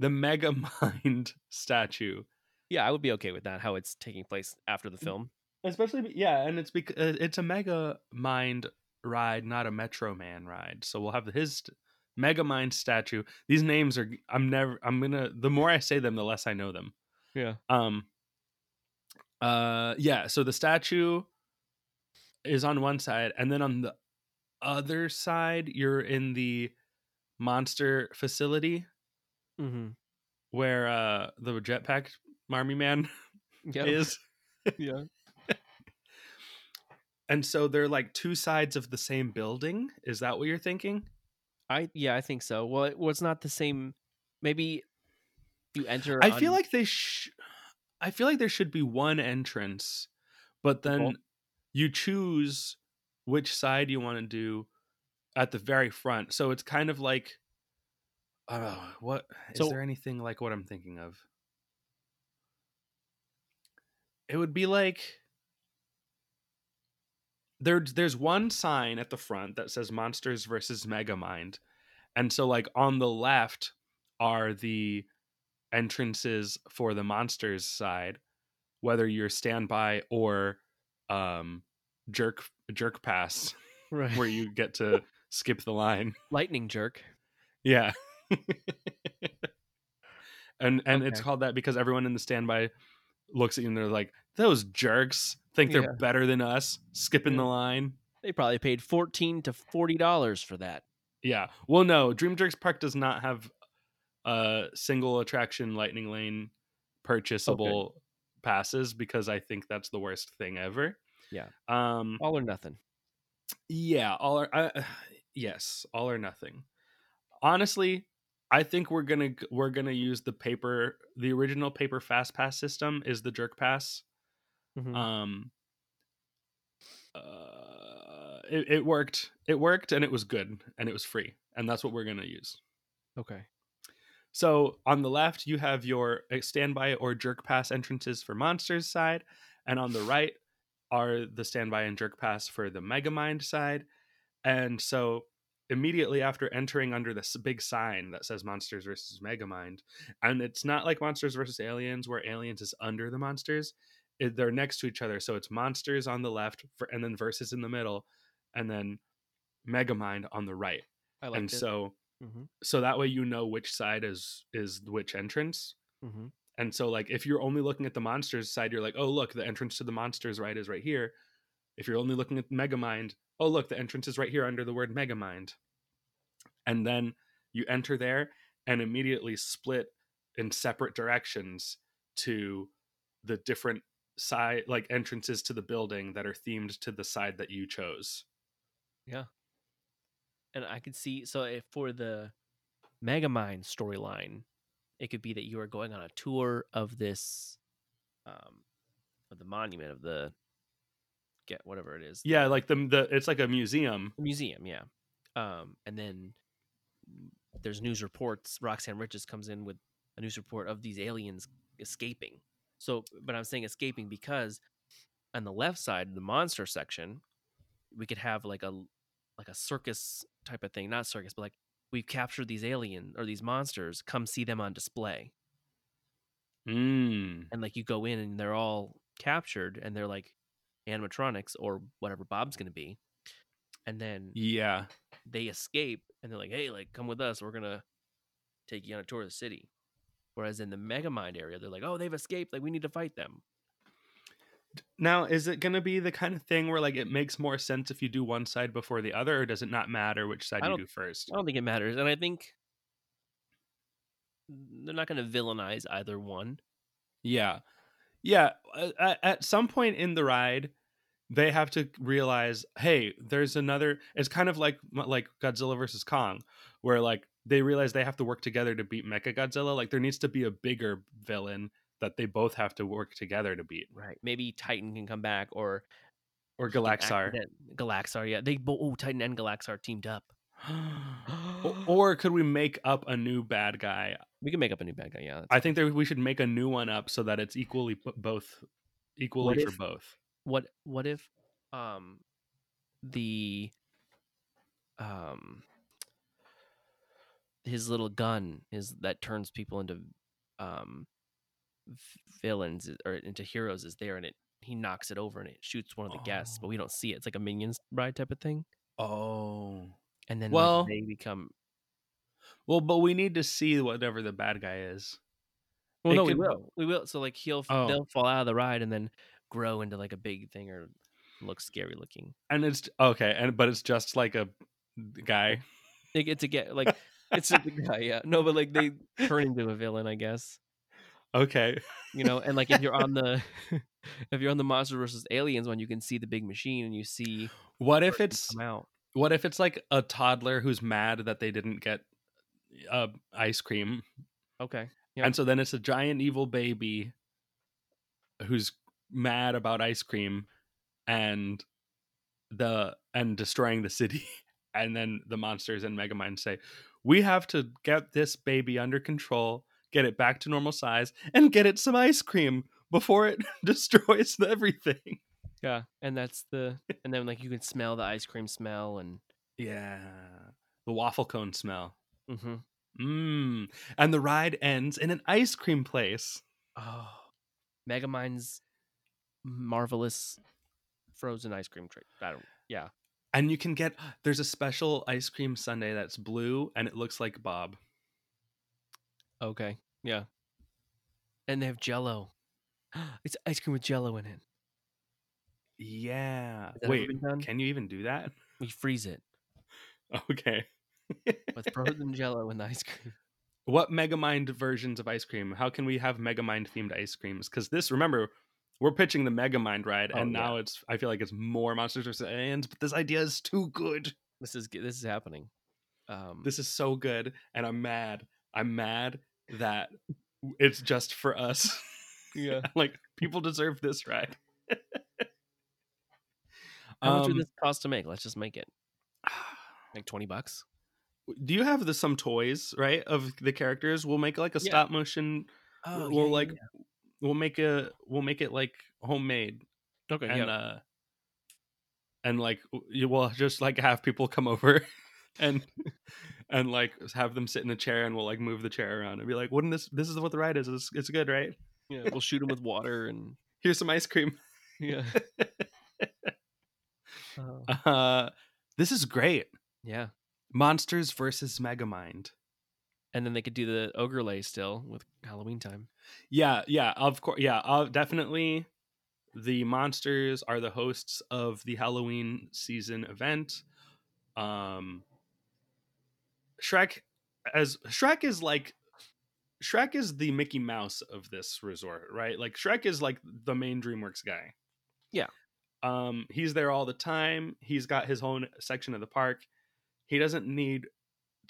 The Mega Mind statue. Yeah, I would be okay with that. How it's taking place after the film. Especially, yeah, and it's because uh, it's a Mega Mind ride, not a Metro Man ride. So we'll have his st- Mega Mind statue. These names are. I'm never. I'm gonna. The more I say them, the less I know them. Yeah. Um. Uh. Yeah. So the statue is on one side, and then on the other side, you're in the monster facility Mm-hmm. where uh the jetpack army man Yeah. is. yeah. And so they're like two sides of the same building. Is that what you're thinking? I yeah, I think so. Well, it, was not the same. Maybe you enter. I feel like they sh- I feel like there should be one entrance, but then Cool. you choose which side you want to do at the very front. So it's kind of like I don't know, what is So- there anything like what I'm thinking of? It would be like there's there's one sign at the front that says monsters versus megamind. And so like on the left are the entrances for the monsters side whether you're standby or um jerk jerk pass right. where you get to skip the line. Lightning jerk. yeah. And and it's called that because everyone in the standby looks at you and they're like those jerks think they're Yeah. better than us skipping the line They probably paid fourteen to forty dollars for that. Yeah. Well, no, Dream Jerks Park does not have a single attraction lightning lane purchasable passes because I think that's the worst thing ever. Yeah. Um All or nothing. Yeah, all or uh, yes, all or nothing. Honestly, I think we're gonna we're gonna use the paper. The original paper fast pass system is the jerk pass. Mhm. Um, uh, it, it worked. It worked, and it was good, and it was free, and that's what we're gonna use. okay. So on the left, you have your uh, standby or jerk pass entrances for monsters side, and on the right are the standby and jerk pass for the Megamind side. And so immediately after entering under this big sign that says Monsters versus Megamind, and it's not like Monsters versus Aliens where Aliens is under the monsters. They're next to each other, so it's monsters on the left, for, and then versus in the middle, and then Megamind on the right. I like and it. so Mhm. so that way you know which side is is which entrance Mhm. and so like if you're only looking at the monsters side you're like oh look the entrance to the monsters right is right here if you're only looking at megamind oh look the entrance is right here under the word megamind and then you enter there and immediately split in separate directions to the different side like entrances to the building that are themed to the side that you chose Yeah. And I could see so if for the Megamind storyline, it could be that you are going on a tour of this um of the monument of the get whatever it is. yeah like the, the it's like a museum museum, yeah. Um and then there's news reports Roxanne Riches comes in with a news report of these aliens escaping. So but I'm saying escaping because on the left side, the monster section, we could have like a like a circus type of thing, not circus, but like we've captured these alien or these monsters, come see them on display. mm. And like you go in and they're all captured and they're like animatronics or whatever Bob's gonna be. And then yeah they escape and they're like, hey, like come with us, we're gonna take you on a tour of the city. Whereas in the Megamind area, they're like, oh, they've escaped, like we need to fight them. Now, is it going to be the kind of thing where like it makes more sense if you do one side before the other, or does it not matter which side you don't- first? I don't think it matters, and I think they're not going to villainize either one. Yeah, yeah. At, at some point in the ride, they have to realize, hey, there's another. It's kind of like like Godzilla versus Kong, where like they realize they have to work together to beat Mecha Godzilla. Like there needs to be a bigger villain that they both have to work together to beat, Right. Maybe Titan can come back, or or Gallaxhar. Gallaxhar, yeah. They both. Oh, Titan and Gallaxhar teamed up. or, could we make up a new bad guy We can make up a new bad guy. Yeah. I think that we should make a new one up so that it's equally both equally What for if- both. what what if um the um his little gun is that turns people into um villains or into heroes is there and it he knocks it over and it shoots one of the guests but we don't see it it's like a minions ride type of thing Oh. and then Well- like, they become Well, but we need to see whatever the bad guy is. well It no we will we will so like he'll Oh. they'll fall out of the ride and then grow into like a big thing or look scary looking And it's okay, and but it's just like a guy. they get to get like it's just a guy yeah no but like they turn into a villain i guess Okay. you know and like if you're on the if you're on the monster versus aliens one you can see the big machine and you see What if it's out what if it's like a toddler who's mad that they didn't get uh, ice cream, okay Yeah. and so then it's a giant evil baby who's mad about ice cream and the and destroying the city and then the monsters and megamind say we have to get this baby under control get it back to normal size and get it some ice cream before it destroys everything yeah and that's the and then like you can smell the ice cream smell and yeah the waffle cone smell Mm hmm Mmm. And the ride ends in an ice cream place. oh megamind's marvelous frozen ice cream treat. i don't yeah And you can get there's a special ice cream sundae that's blue and it looks like Bob. okay yeah and they have jello it's ice cream with jello in it Yeah. Has that ever Wait, can you even do that? we freeze it Okay. with frozen jello and ice cream what Megamind versions of ice cream? How can we have Megamind themed ice creams? Because this, remember, we're pitching the Megamind ride, Oh, and yeah. now it's I feel like it's more Monsters vs. Aliens, but this idea is too good. This is this is happening. Um, This is so good, and I'm mad. I'm mad that it's just for us. Yeah. like people deserve this ride. how much Um, would this cost to make? Let's just make it like twenty bucks. do you have the some toys right of the characters? We'll make like a Yeah. stop motion. Oh, we'll like we'll make a we'll make it like homemade okay, and yeah. uh and like you will just like have people come over and and like have them sit in a chair and we'll like move the chair around and be like wouldn't this this is what the ride is. It's, it's good right? Yeah, we'll shoot them with water and here's some ice cream. Yeah. Oh, uh this is great. Yeah, monsters versus megamind and then they could do the ogre lay still with Halloween time. yeah yeah of course yeah uh, definitely the monsters are the hosts of the halloween season event. Um shrek as shrek is like shrek is the mickey mouse of this resort right? Like shrek is like the main dreamworks guy. Yeah. um he's there all the time. He's got his own section of the park. He doesn't need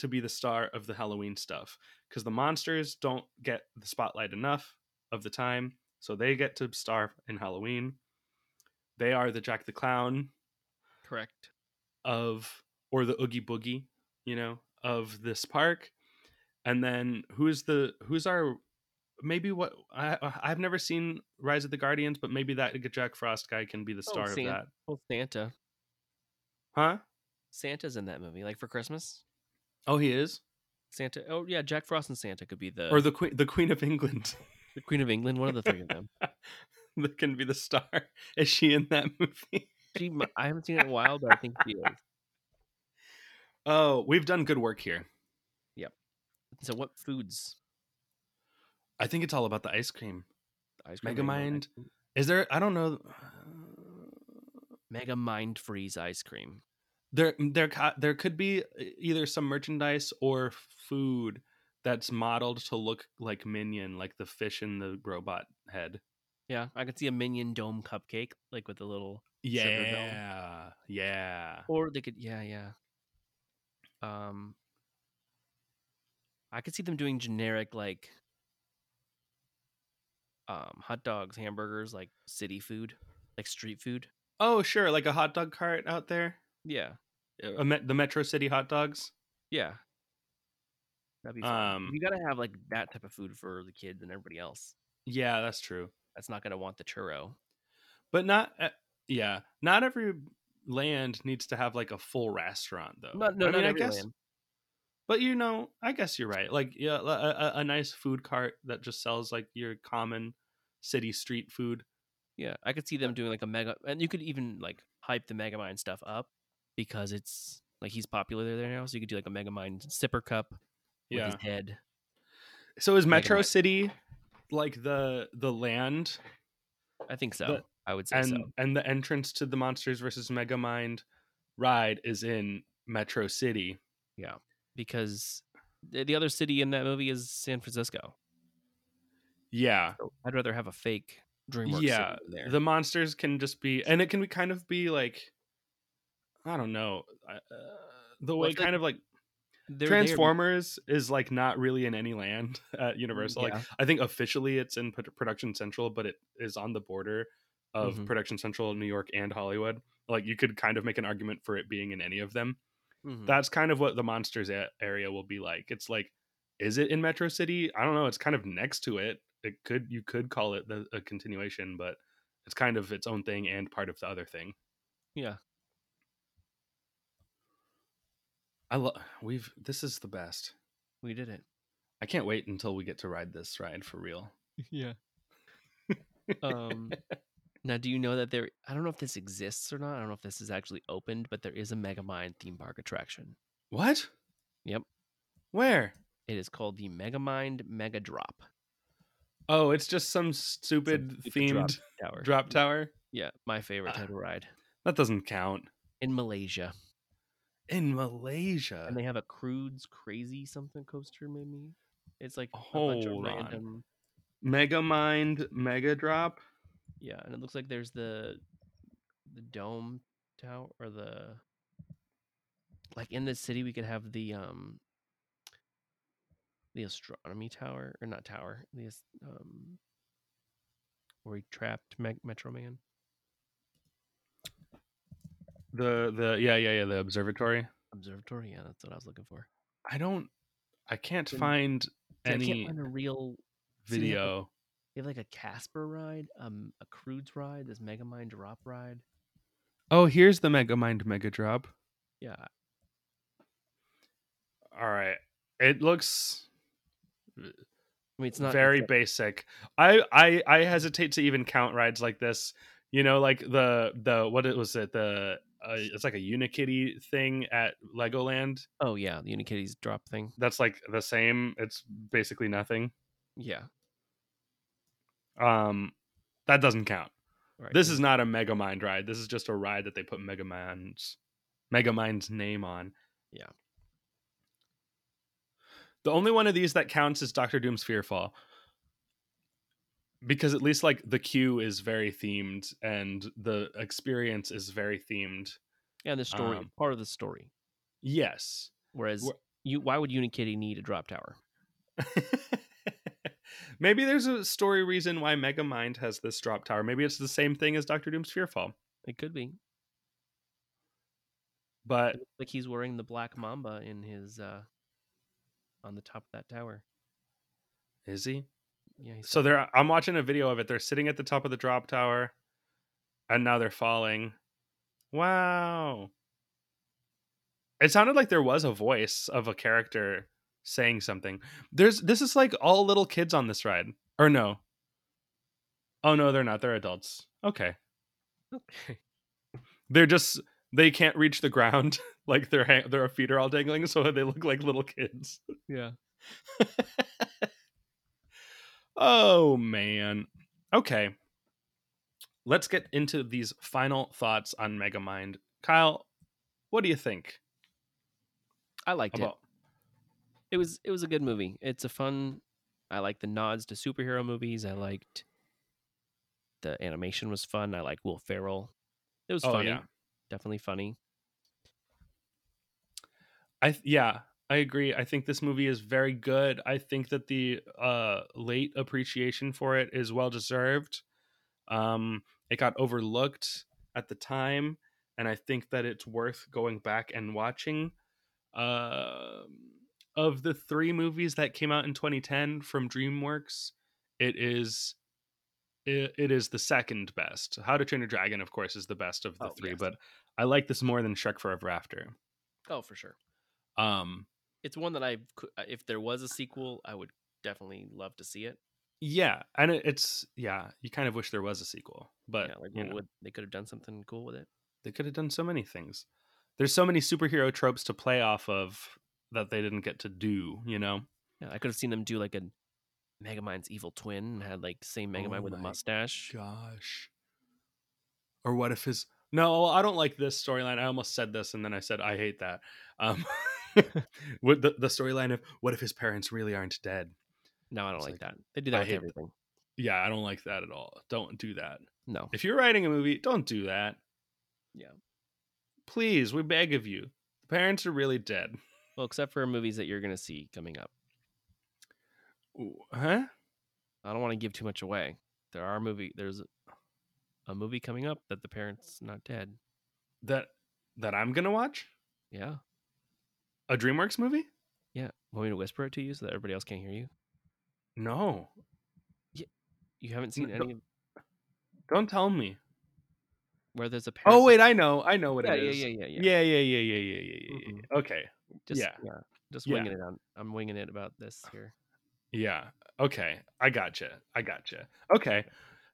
to be the star of the halloween stuff because the monsters don't get the spotlight enough of the time so they get to star in halloween they are the jack the clown Correct. of or the oogie boogie you know of this park and then who's the who's our maybe what I, i've never seen rise of the guardians but maybe that jack frost guy can be the oh, star of San- that Oh, Santa. huh Santa's in that movie, like for Christmas. Oh he is Santa. Oh yeah, Jack Frost and Santa could be the or the queen the queen of england the Queen of England. One of the three of them. that can be the star is she in that movie She, I haven't seen it in a while, but I think she is. oh we've done good work here Yep. So what foods? i think it's all about the ice cream The Ice cream, Mega Mind, megamind is there i don't know Mega Mind Freeze ice cream. There there there could be e, either some merchandise or food that's modeled to look like minion like the fish in the robot head Yeah, I could see a Minion Dome cupcake, like with a little. Yeah yeah Or they could, yeah, yeah. Um, I could see them doing generic like, um, hot dogs, hamburgers, like city food, like street food. oh sure like a hot dog cart out there Yeah, the metro city hot dogs yeah. That'd be fun. Um, you gotta have like that type of food for the kids and everybody else. yeah that's true That's not gonna want the churro. but not uh, yeah not every land needs to have like a full restaurant though Not, no, I mean, I guess land. But you know, I guess you're right. Like, yeah, a, a, a nice food cart that just sells like your common city street food. Yeah, I could see them doing like a mega, and you could even like hype the Megamind stuff up because it's like he's popular there now. So you could do like a Megamind sipper cup with Yeah. his head. So is Metro Megamind. City like the the land I think so. The- I would say and so. and the entrance to the Monsters versus Megamind ride is in Metro City. Yeah, because the, the other city in that movie is San Francisco. Yeah. So I'd rather have a fake DreamWorks. yeah. city there. The monsters can just be and it can be kind of be like I don't know. Uh, the way I feel like kind of like They're there Transformers is like not really in any land at Universal. yeah. Like I think officially it's in Production Central, but it is on the border of Mhm. Production Central, New York, and Hollywood. Like you could kind of make an argument for it being in any of them. Mhm. That's kind of what the monsters area will be like. It's like, is it in Metro City? I don't know. It's kind of next to it. It could you could call it the, a continuation, but it's kind of its own thing and part of the other thing. yeah. I love we've this is the best. We did it. I can't wait until we get to ride this ride for real. Yeah. um now do you know that there I don't know if this exists or not. I don't know if this is actually opened, but there is a Megamind theme park attraction. What? Yep. Where? It is called the Megamind Mega Drop. Oh, it's just some stupid stupid themed Tower. drop tower. Yeah, my favorite Ah. type of ride. That doesn't count. In Malaysia. In Malaysia. And they have a Croods Crazy something coaster, maybe. It's like a bunch of Hold on. random Mega Mind Mega Drop. Yeah, and it looks like there's the the dome tower or the like in the city we could have the um the astronomy tower or not tower the um where he trapped Metro Man. The the yeah yeah yeah the observatory. Observatory, yeah, that's what I was looking for. I don't. I can't Didn't- find See, I can't any find a real see, they have, like- video. They have like a Casper ride, um, a Croods ride, this Megamind drop ride. Oh, here's the Megamind Mega Drop. Yeah, All right, it looks I mean it's not very it's basic. I, I I hesitate to even count rides like this. You know, like the the what it was it the uh, it's like a Unikitty thing at Legoland. Oh yeah, the Unikitty's drop thing. That's like the same. It's basically nothing. Yeah, Um, that doesn't count. right. This is not a Megamind ride. This is just a ride that they put Megamind's Megamind's name on. Yeah. The only one of these that counts is Doctor Doom's Fearfall. Because at least like the queue is very themed and the experience is very themed. yeah, the story um, part of the story. Yes. Whereas Wh- you, why would Unikitty need a drop tower? Maybe there's a story reason why Megamind has this drop tower. Maybe it's the same thing as Doctor Doom's Fearfall. It could be. But like he's wearing the black mamba in his uh on the top of that tower. is he? Yeah, So they're I'm watching a video of it. They're sitting at the top of the drop tower and now they're falling. Wow. It sounded like there was a voice of a character saying something. There's this is like all little kids on this ride. Or no. Oh no, they're not. They're adults. Okay. okay. They're just they can't reach the ground. like their ha- their feet are all dangling so they look like little kids. Yeah. oh man. Okay. Let's get into these final thoughts on Megamind. Kyle, what do you think I liked about it. It was it was a good movie. It's a fun I like the nods to superhero movies. I liked the animation was fun. I like Will Ferrell. It was Oh, funny. yeah. Definitely funny. I th- yeah, I agree. I think this movie is very good. I think that the uh late appreciation for it is well deserved. Um it got overlooked at the time and I think that it's worth going back and watching. Um of the 3 movies that came out in 2010 from DreamWorks, it is it, it is the second best. How to Train Your Dragon of course is the best of the Oh, 3, yes. but I like this more than Shrek Forever After. Oh, for sure. Um It's one that I uh, if there was a sequel, I would definitely love to see it. Yeah, and it's yeah, you kind of wish there was a sequel, but yeah, like you know, would they could have done something cool with it. they could have done so many things. There's so many superhero tropes to play off of that they didn't get to do. You know, Yeah, I could have seen them do like a Megamind's evil twin and had like same Megamind Oh with a mustache. gosh. Or what if his? No, I don't like this storyline. I almost said this, and then I said I hate that. Um, with the the storyline of what if his parents really aren't dead? No, I don't like, like, that. They do I that with hate- everything. Yeah, I don't like that at all. Don't do that. No. If you're writing a movie, don't do that. Yeah. Please, we beg of you. The parents are really dead. Well, except for movies that you're gonna see coming up. Ooh, Huh? I don't want to give too much away. There are movie. There's a movie coming up that the parents not dead. That that I'm gonna watch Yeah, a DreamWorks movie? yeah. Want me to whisper it to you so that everybody else can't hear you? No, You haven't seen No. any of don't tell me. where there's a parent. Oh wait, I know, I know what yeah, it yeah, is. yeah, yeah, yeah, yeah, yeah, yeah, yeah, yeah, yeah, yeah, Mhm. Okay, Just, yeah. yeah, just Yeah. winging it on. I'm winging it about this here. yeah, okay. I gotcha. I gotcha. Okay,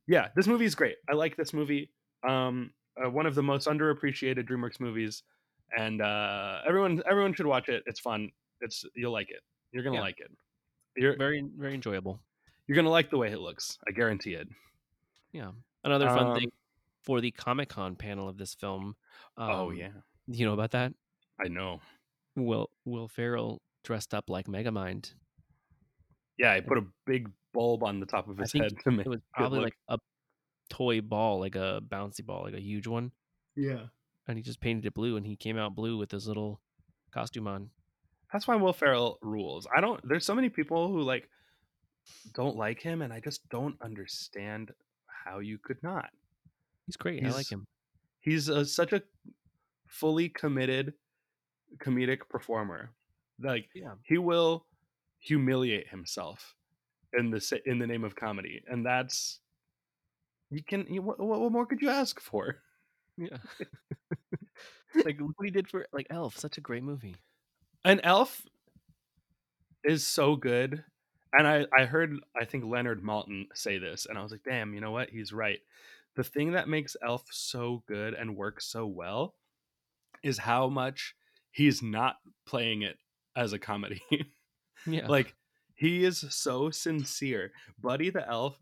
yeah, this movie is great. I like this movie. Um, uh, one of the most underappreciated DreamWorks movies, and uh, everyone everyone should watch it. It's fun. It's you'll like it. You're gonna Yeah. like it. You're Very, very enjoyable. you're gonna like the way it looks. I guarantee it. Yeah. Another fun Um, thing for the Comic Con panel of this film. oh um, yeah, You know about that? I know. Will Will Ferrell dressed up like Megamind. Yeah, I put a big bulb on the top of his head to make It was it probably look- like a toy ball, like a bouncy ball, like a huge one, Yeah. And he just painted it blue, and he came out blue with his little costume on. That's why Will Ferrell rules. I don't. There's so many people who like don't like him, and I just don't understand how you could not. He's great. I like him. He's a, such a fully committed comedic performer. Like Yeah. he will humiliate himself in the in the name of comedy, and that's you can. You, what, what more could you ask for? Yeah. like what he did for like Elf, such a great movie. And elf is so good. And I, I heard I think Leonard Maltin say this, and I was like, damn, you know what? He's right. The thing that makes Elf so good and works so well is how much he's not playing it as a comedy. Yeah. like he is so sincere. Buddy the Elf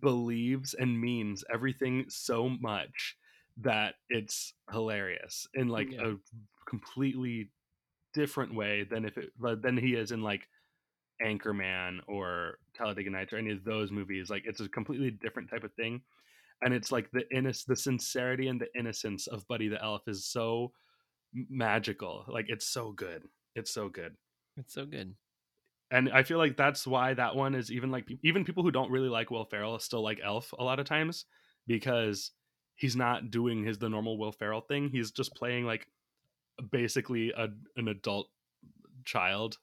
believes and means everything so much that it's hilarious in like Yeah. a completely different way than if it but than he is in like Anchorman or Talladega Nights or any of those movies. Like it's a completely different type of thing. And it's like the innoc- the sincerity and the innocence of Buddy the Elf is so magical. Like it's so good. It's so good it's so good. and I feel like that's why that one is even like even people who don't really like Will Ferrell still like Elf a lot of times because he's not doing his the normal Will Ferrell thing. He's just playing like basically a an adult child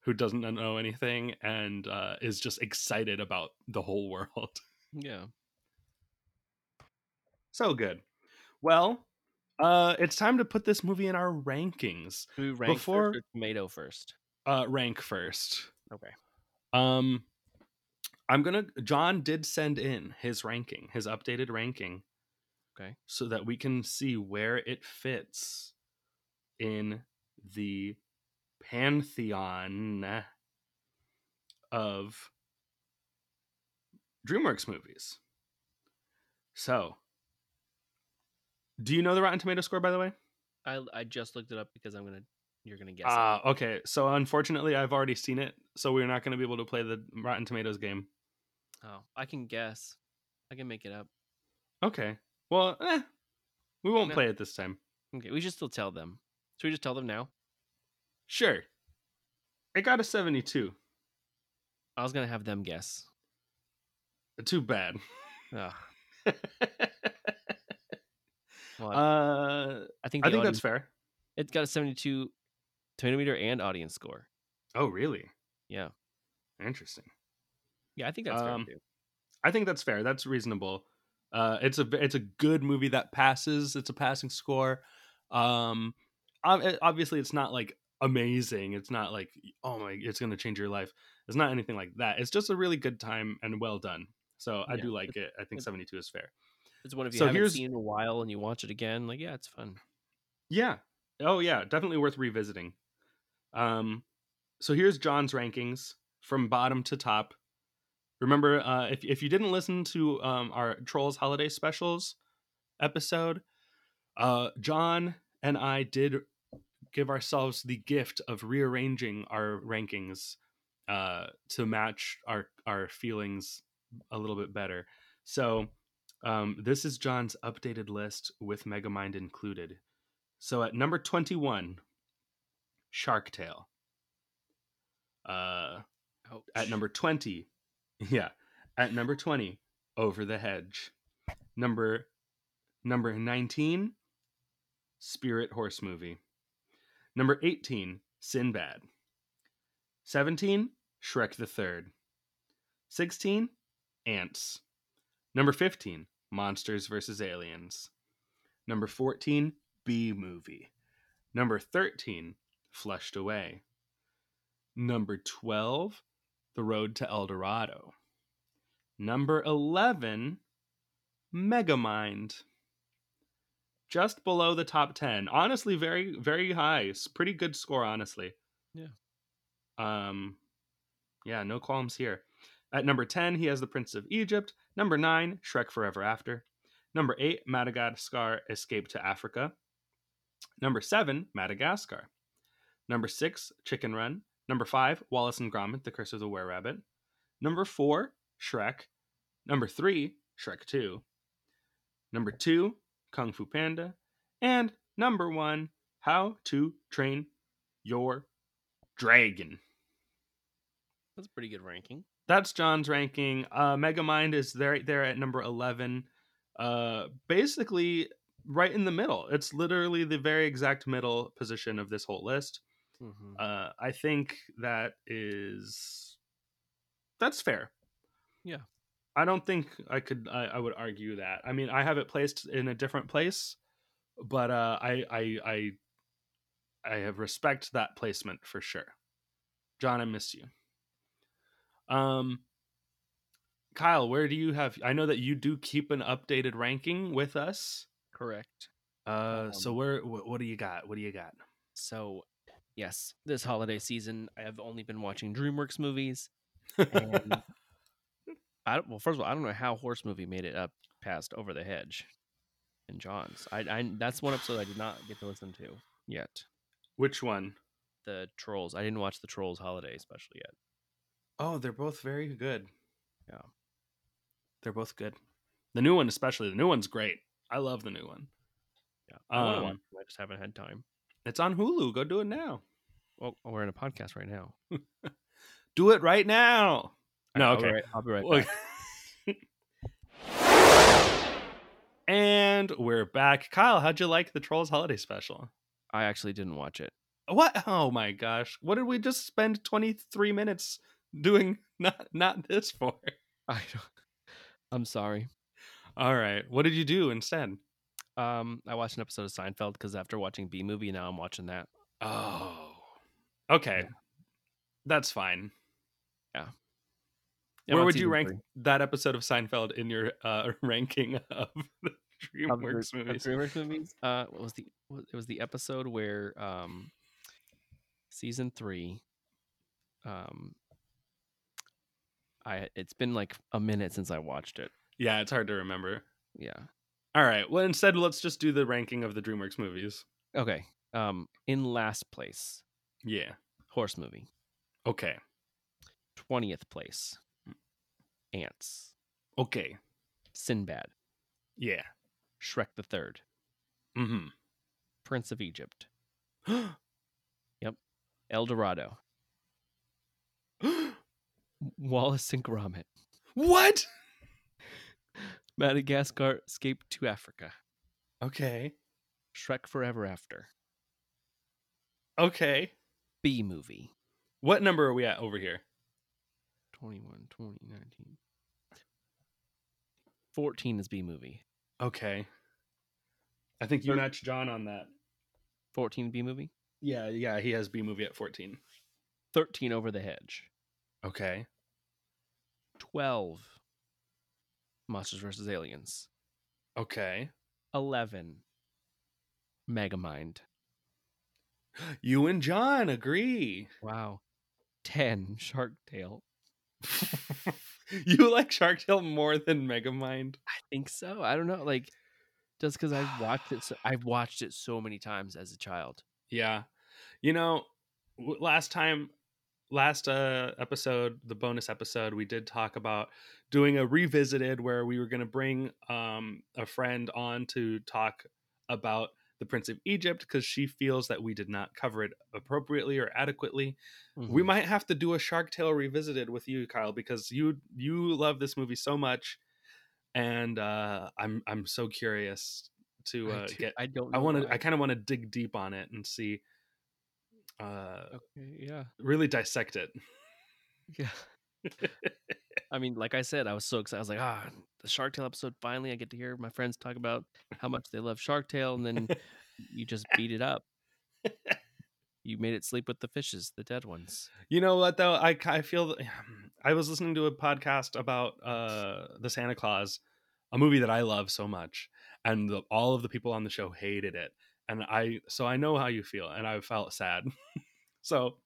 who doesn't know anything and uh, is just excited about the whole world. Yeah. so good. Well, uh, it's time to put this movie in our rankings. Who rank Before- first tomato first? Uh, rank first. Okay. Um, I'm gonna. John did send in his ranking, his updated ranking. Okay. So that we can see where it fits in the pantheon of DreamWorks movies. So, do you know the Rotten Tomato score, by the way? I I just looked it up because I'm gonna you're gonna guess. Ah, okay. So unfortunately, I've already seen it, so we're not going to be able to play the Rotten Tomatoes game. Oh, I can guess. I can make it up. Okay. Well, eh, we won't No. play it this time. Okay, we should still tell them. Should we just tell them now? Sure. It got a 72. I was gonna have them guess. Too bad. Well, uh, I think I think audience, that's fair. It's got a 72 tomato meter and audience score. Oh, really? Yeah, Interesting. yeah, I think that's Um, fair too. I think that's fair. That's reasonable. Uh, it's a it's a good movie that passes. It's a passing score. Um, obviously, it's not like amazing. It's not like oh my, it's gonna change your life. It's not anything like that. It's just a really good time and well done. So I Yeah, do like it. I think seventy two is fair. It's one of you so haven't here's- seen in a while and you watch it again. Like, yeah, it's fun. Yeah. Oh yeah, definitely worth revisiting. Um so here's John's rankings from bottom to top. Remember uh if if you didn't listen to um our Trolls holiday specials episode, uh John and I did give ourselves the gift of rearranging our rankings uh to match our our feelings a little bit better. So um, this is John's updated list with Megamind included. So at number 21, Shark Tale. Uh, at number 20, yeah, at number 20, Over the Hedge. Number number 19, Spirit Horse Movie. Number 18, Sinbad. 17, Shrek the Third. 16, Antz. Number 15, Monsters vs. Aliens. Number 14, B Movie. Number 13, Flushed Away. Number 12, The Road to El Dorado. Number 11, Megamind. Just below the top 10. Honestly, very, very high. It's pretty good score, honestly. Yeah. Um, yeah, no qualms here. At number 10, he has The Prince of Egypt. Number 9, Shrek Forever After. Number 8, Madagascar Escape to Africa. Number 7, Madagascar. Number 6, Chicken Run. Number 5, Wallace and Gromit, The Curse of the Were Rabbit. Number 4, Shrek. Number 3, Shrek 2. Number two, Kung Fu Panda. And number one, How to Train Your Dragon. That's a pretty good ranking. That's John's ranking. Uh, Megamind is there, there at number 11. Uh, basically, right in the middle. It's literally the very exact middle position of this whole list. Mm-hmm. Uh, I think that is that's fair. Yeah. I don't think I could. I, I would argue that. I mean, I have it placed in a different place, but uh, I I I I have respect that placement for sure. John, I miss you. Um, Kyle, where do you have? I know that you do keep an updated ranking with us. Correct. Uh, so Um, where? What, what do you got? What do you got? So, yes, this holiday season, I have only been watching DreamWorks movies. And I well, first of all, I don't know how Horse Movie made it up past Over the Hedge and John's. I, I that's one episode I did not get to listen to yet. Which one? The Trolls. I didn't watch the Trolls holiday special yet. Oh, they're both very good. Yeah. They're both good. The new one, especially. The new one's great. I love the new one. Yeah, I Um, them, I just haven't had time. It's on Hulu. Go do it now. Well, we're in a podcast right now. Do it right now. No, I'll be okay. right- I'll be right back. and we're back. Kyle, how'd you like the Trolls Holiday Special? I actually didn't watch it. What? Oh my gosh! What did we just spend twenty three minutes doing? Not not this for. I don't, I'm sorry. All right. What did you do instead? Um, I watched an episode of Seinfeld because after watching B movie, now I'm watching that. Oh. Okay. That's fine. Yeah, Where I'm would you rank three. that episode of Seinfeld in your uh, ranking of the the- DreamWorks of movies? DreamWorks movies. Uh, what was the? It was the episode where um, season three. Um, I it's been like a minute since I watched it. Yeah, it's hard to remember. Yeah. All right. Well, instead, let's just do the ranking of the DreamWorks movies. Okay. Um, in last place, Yeah. horse movie. Okay. Twentieth place, Antz. Okay. Sinbad, Yeah. Shrek the Third, Mm-hmm. Prince of Egypt, yep. El Dorado, Wallace and Gromit, what? Madagascar Escape to Africa, Okay. Shrek Forever After, Okay. B movie, What number are we at over here? 21, 20, 19. 14 is B movie. Okay. I think you Thir- matched John on that. 14 B movie. Yeah, yeah, he has B movie at 14. 13 Over the Hedge. Okay. 12 Monsters vs. Aliens. Okay. 11 Megamind. You and John agree. Wow. 10 Shark Tale. you like Shark Tale more than Megamind? I think so. I don't know. Like, just because I've watched it, so, I've watched it so many times as a child. Yeah. You know, last time last uh episode, the bonus episode, we did talk about doing a revisited where we were going to bring um a friend on to talk about the Prince of Egypt because she feels that we did not cover it appropriately or adequately. We Mhm. might have to do a Shark Tale revisited with you, Kyle, because you you love this movie so much, and uh, I'm I'm so curious to I uh, do- get. I don't. I want to. I kind of want to dig deep on it and see. Uh, Okay, yeah. really dissect it. Yeah. I mean, like I said, I was so excited. I was like, ah, the Shark Tale episode. Finally, I get to hear my friends talk about how much they love Shark Tale, and then you just beat it up. You made it sleep with the fishes, the dead ones. You know what though? I I feel that, I was listening to a podcast about uh the Santa Claus, a movie that I love so much, and the, all of the people on the show hated it, and I so I know how you feel, and I felt sad. so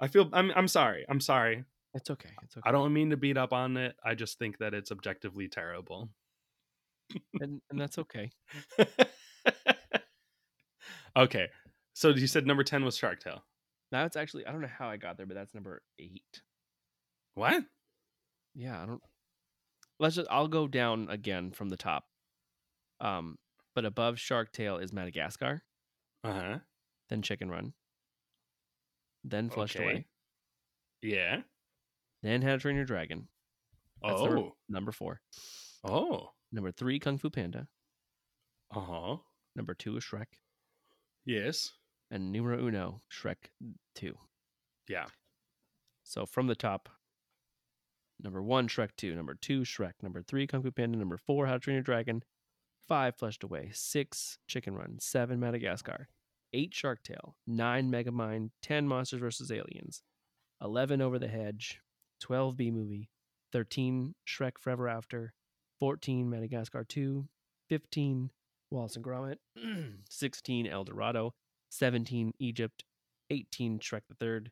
I feel I'm I'm sorry. I'm sorry. It's okay. It's okay. I don't mean to beat up on it. I just think that it's objectively terrible. and, and that's okay. okay. So you said number 10 was Shark Tale. Now it's actually I don't know how I got there, but that's number eight. What? Yeah, I don't. let's just I'll go down again from the top. Um, but above Shark Tale is Madagascar, Uh huh. then Chicken Run, then Flushed Okay. Away, Yeah. then How to Train Your Dragon. That's Oh. number, number four. Oh. Number three, Kung Fu Panda. Uh huh. Number two is Shrek, Yes. and numero uno, Shrek Two. Yeah. So from the top, number one, Shrek 2. Number two, Shrek. Number three, Kung Fu Panda. Number four, How to Train Your Dragon. Five, Flushed Away. Six, Chicken Run. Seven, Madagascar. Eight, Shark Tale. Nine, Megamind. Ten, Monsters vs. Aliens. Eleven, Over the Hedge. Twelve, B Movie. Thirteen, Shrek Forever After. Fourteen, Madagascar 2. Fifteen, Wallace and Gromit. Sixteen, El Dorado. Seventeen, Egypt. 18, Shrek the Third.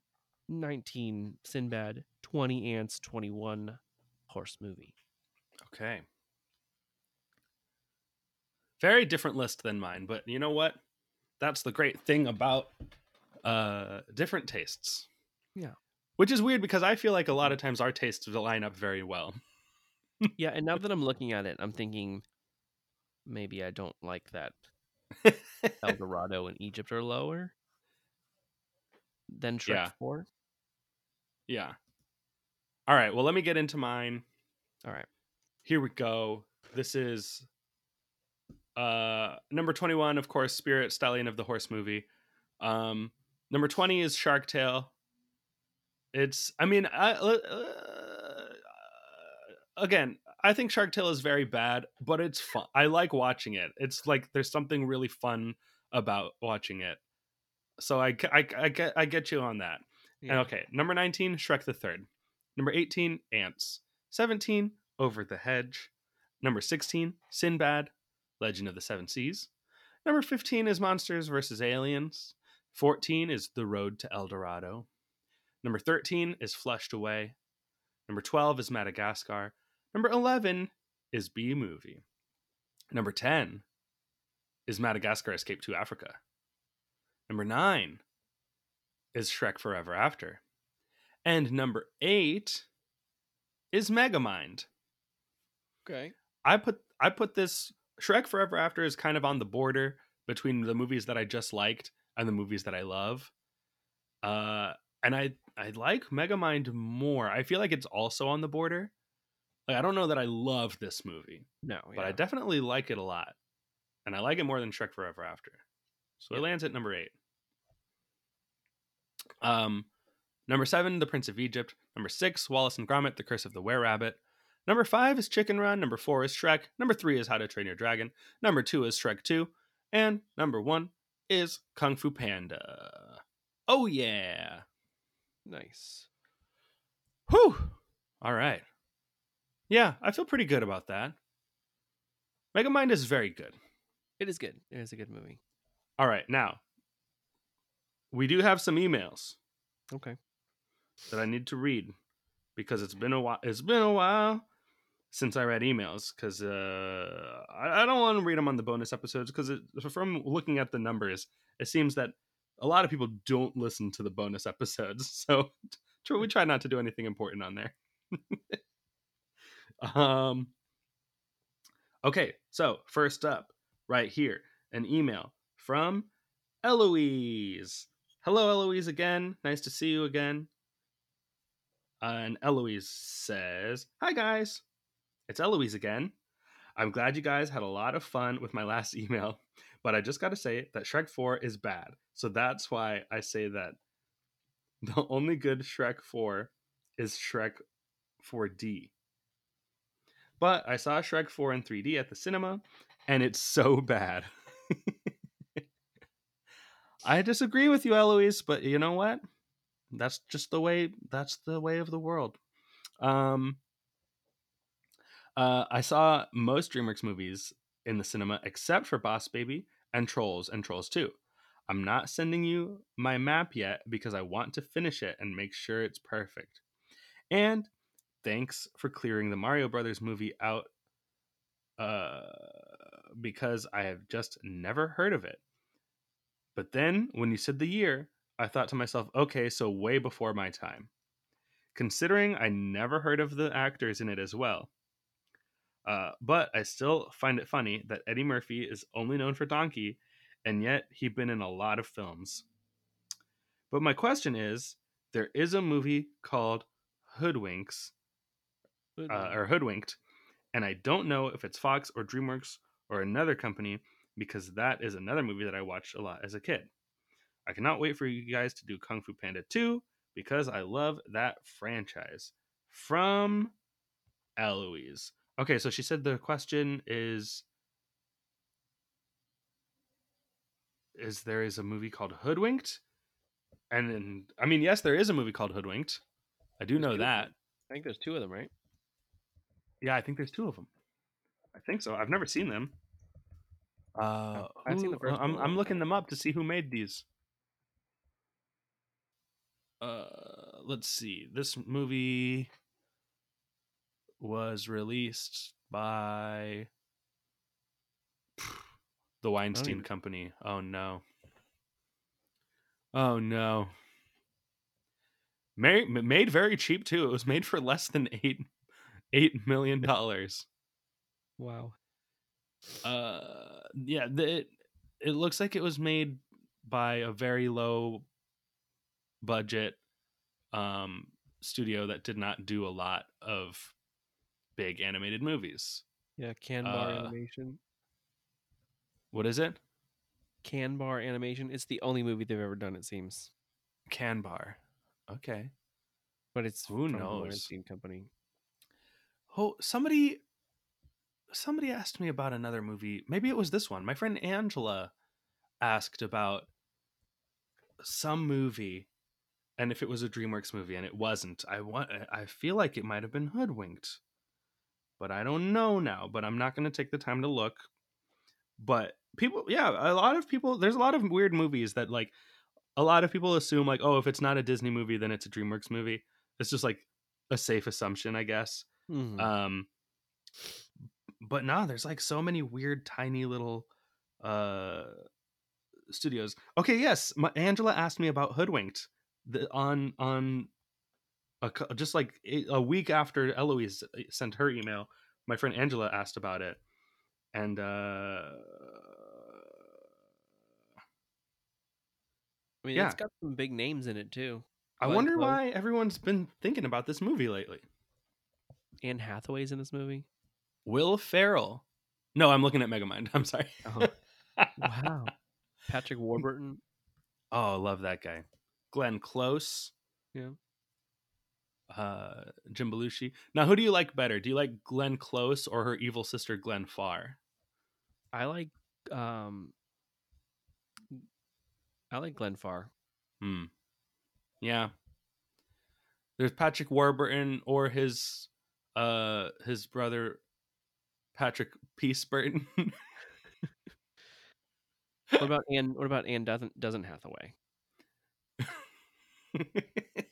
19 Sinbad, 20 Antz, 21 Horse Movie. Okay. Very different list than mine, but you know what? That's the great thing about uh different tastes. Yeah. Which is weird because I feel like a lot of times our tastes line up very well. Yeah, and now that I'm looking at it, I'm thinking maybe I don't like that El Dorado and Egypt are lower than Shrek Yeah. 4. Yeah. All right, well let me get into mine. All right. Here we go. This is uh number 21 of course Spirit Stallion of the Horse movie. Um number 20 is Shark Tale. It's I mean I uh, again, I think Shark Tale is very bad, but it's fun. I like watching it. It's like there's something really fun about watching it. So I I, I get I get you on that. And okay, number 19, Shrek the Third. Number 18, Antz. 17, Over the Hedge. Number 16, Sinbad, Legend of the Seven Seas. Number 15 is Monsters vs. Aliens. 14 is The Road to El Dorado. Number 13 is Flushed Away. Number 12 is Madagascar. Number 11 is B Movie. Number 10 is Madagascar Escape to Africa. Number 9 is Shrek Forever After. And number 8 is Megamind. Okay. I put I put this Shrek Forever After is kind of on the border between the movies that I just liked and the movies that I love. Uh and I I like Megamind more. I feel like it's also on the border. Like I don't know that I love this movie, No, but I definitely like it a lot. And I like it more than Shrek Forever After. So it lands at number 8. Um number 7 The Prince of Egypt, number 6 Wallace and Gromit The Curse of the Were Rabbit, Number five is Chicken Run. Number four is Shrek. Number three is How to Train Your Dragon. Number two is Shrek 2. And number one is Kung Fu Panda. Oh, yeah. nice. Whew. All right. Yeah, I feel pretty good about that. Megamind is very good. It is good. It is a good movie. All right, now we do have some emails Okay. that I need to read because it's been a while. It's been a while since I read emails because uh, I, I don't want to read them on the bonus episodes because from looking at the numbers, it seems that a lot of people don't listen to the bonus episodes. So we try not to do anything important on there. um. Okay, so first up, right here, an email from Eloise. Hello, Eloise, again. Nice to see you again. Uh, and Eloise says, Hi, guys. It's Eloise again. I'm glad you guys had a lot of fun with my last email, but I just got to say that Shrek 4 is bad. So that's why I say that the only good Shrek 4 is Shrek 4D. But I saw Shrek 4 in 3D at the cinema, and it's so bad. I disagree with you, Eloise, but you know what? That's just the way. That's the way of the world. Um, uh, I saw most DreamWorks movies in the cinema except for Boss Baby and Trolls and Trolls 2. I'm not sending you my map yet because I want to finish it and make sure it's perfect. And thanks for clearing the Mario Brothers movie out uh, because I have just never heard of it. But then when you said the year, I thought to myself, okay, so way before my time. Considering I never heard of the actors in it as well. Uh, but I still find it funny that Eddie Murphy is only known for Donkey, and yet he's been in a lot of films. But my question is there is a movie called Hoodwinks, uh, or Hoodwinked, and I don't know if it's Fox or DreamWorks or another company because that is another movie that I watched a lot as a kid. I cannot wait for you guys to do Kung Fu Panda 2 because I love that franchise. From Eloise. Okay, so she said the question is is there is a movie called Hoodwinked? And then, I mean, yes, there is a movie called Hoodwinked. I do know that. I think there's two of them, right? Yeah, I think there's two of them. I think so. I've never seen them. Uh, I've seen the first. I'm. I'm looking them up to see who made these. Uh, let's see. This movie was released by the Weinstein even- Company. Oh no. Oh no. Made, made very cheap too. It was made for less than eight eight million dollars. Wow. Uh, yeah, the, it it looks like it was made by a very low budget um studio that did not do a lot of big animated movies. Yeah, Kanbar Uh, Animation. What is it? Kanbar Animation. It's the only movie they've ever done, it seems. Kanbar. Okay. But it's Who the knows? Weinstein Company. Oh, somebody somebody asked me about another movie. Maybe it was this one. My friend Angela asked about some movie and if it was a DreamWorks movie and it wasn't. I want I feel like it might have been Hoodwinked. But I don't know now, but I'm not going to take the time to look. But people yeah, a lot of people there's a lot of weird movies that like a lot of people assume like oh if it's not a Disney movie then it's a DreamWorks movie. It's just like a safe assumption, I guess. Mhm. Um, but nah, there's like so many weird, tiny little uh studios. Okay, yes, my, Angela asked me about Hoodwinked the, on on a, just like a week after Eloise uh, sent her email. My friend Angela asked about it, and uh I mean, yeah. it's got some big names in it too. I wonder Close. why everyone's been thinking about this movie lately. Anne Hathaway's in this movie. Will Ferrell. No, I'm looking at Megamind. I'm sorry. Oh. Wow. Patrick Warburton. Oh, I love that guy. Glenn Close. Yeah. Uh Jim Belushi. Now who do you like better? Do you like Glenn Close or her evil sister Glenn Farr? I like um I like Glenn Farr. Hmm. Yeah. There's Patrick Warburton or his uh his brother Patrick Peace Burton. What about Anne what about Anne doesn't doesn't Hathaway?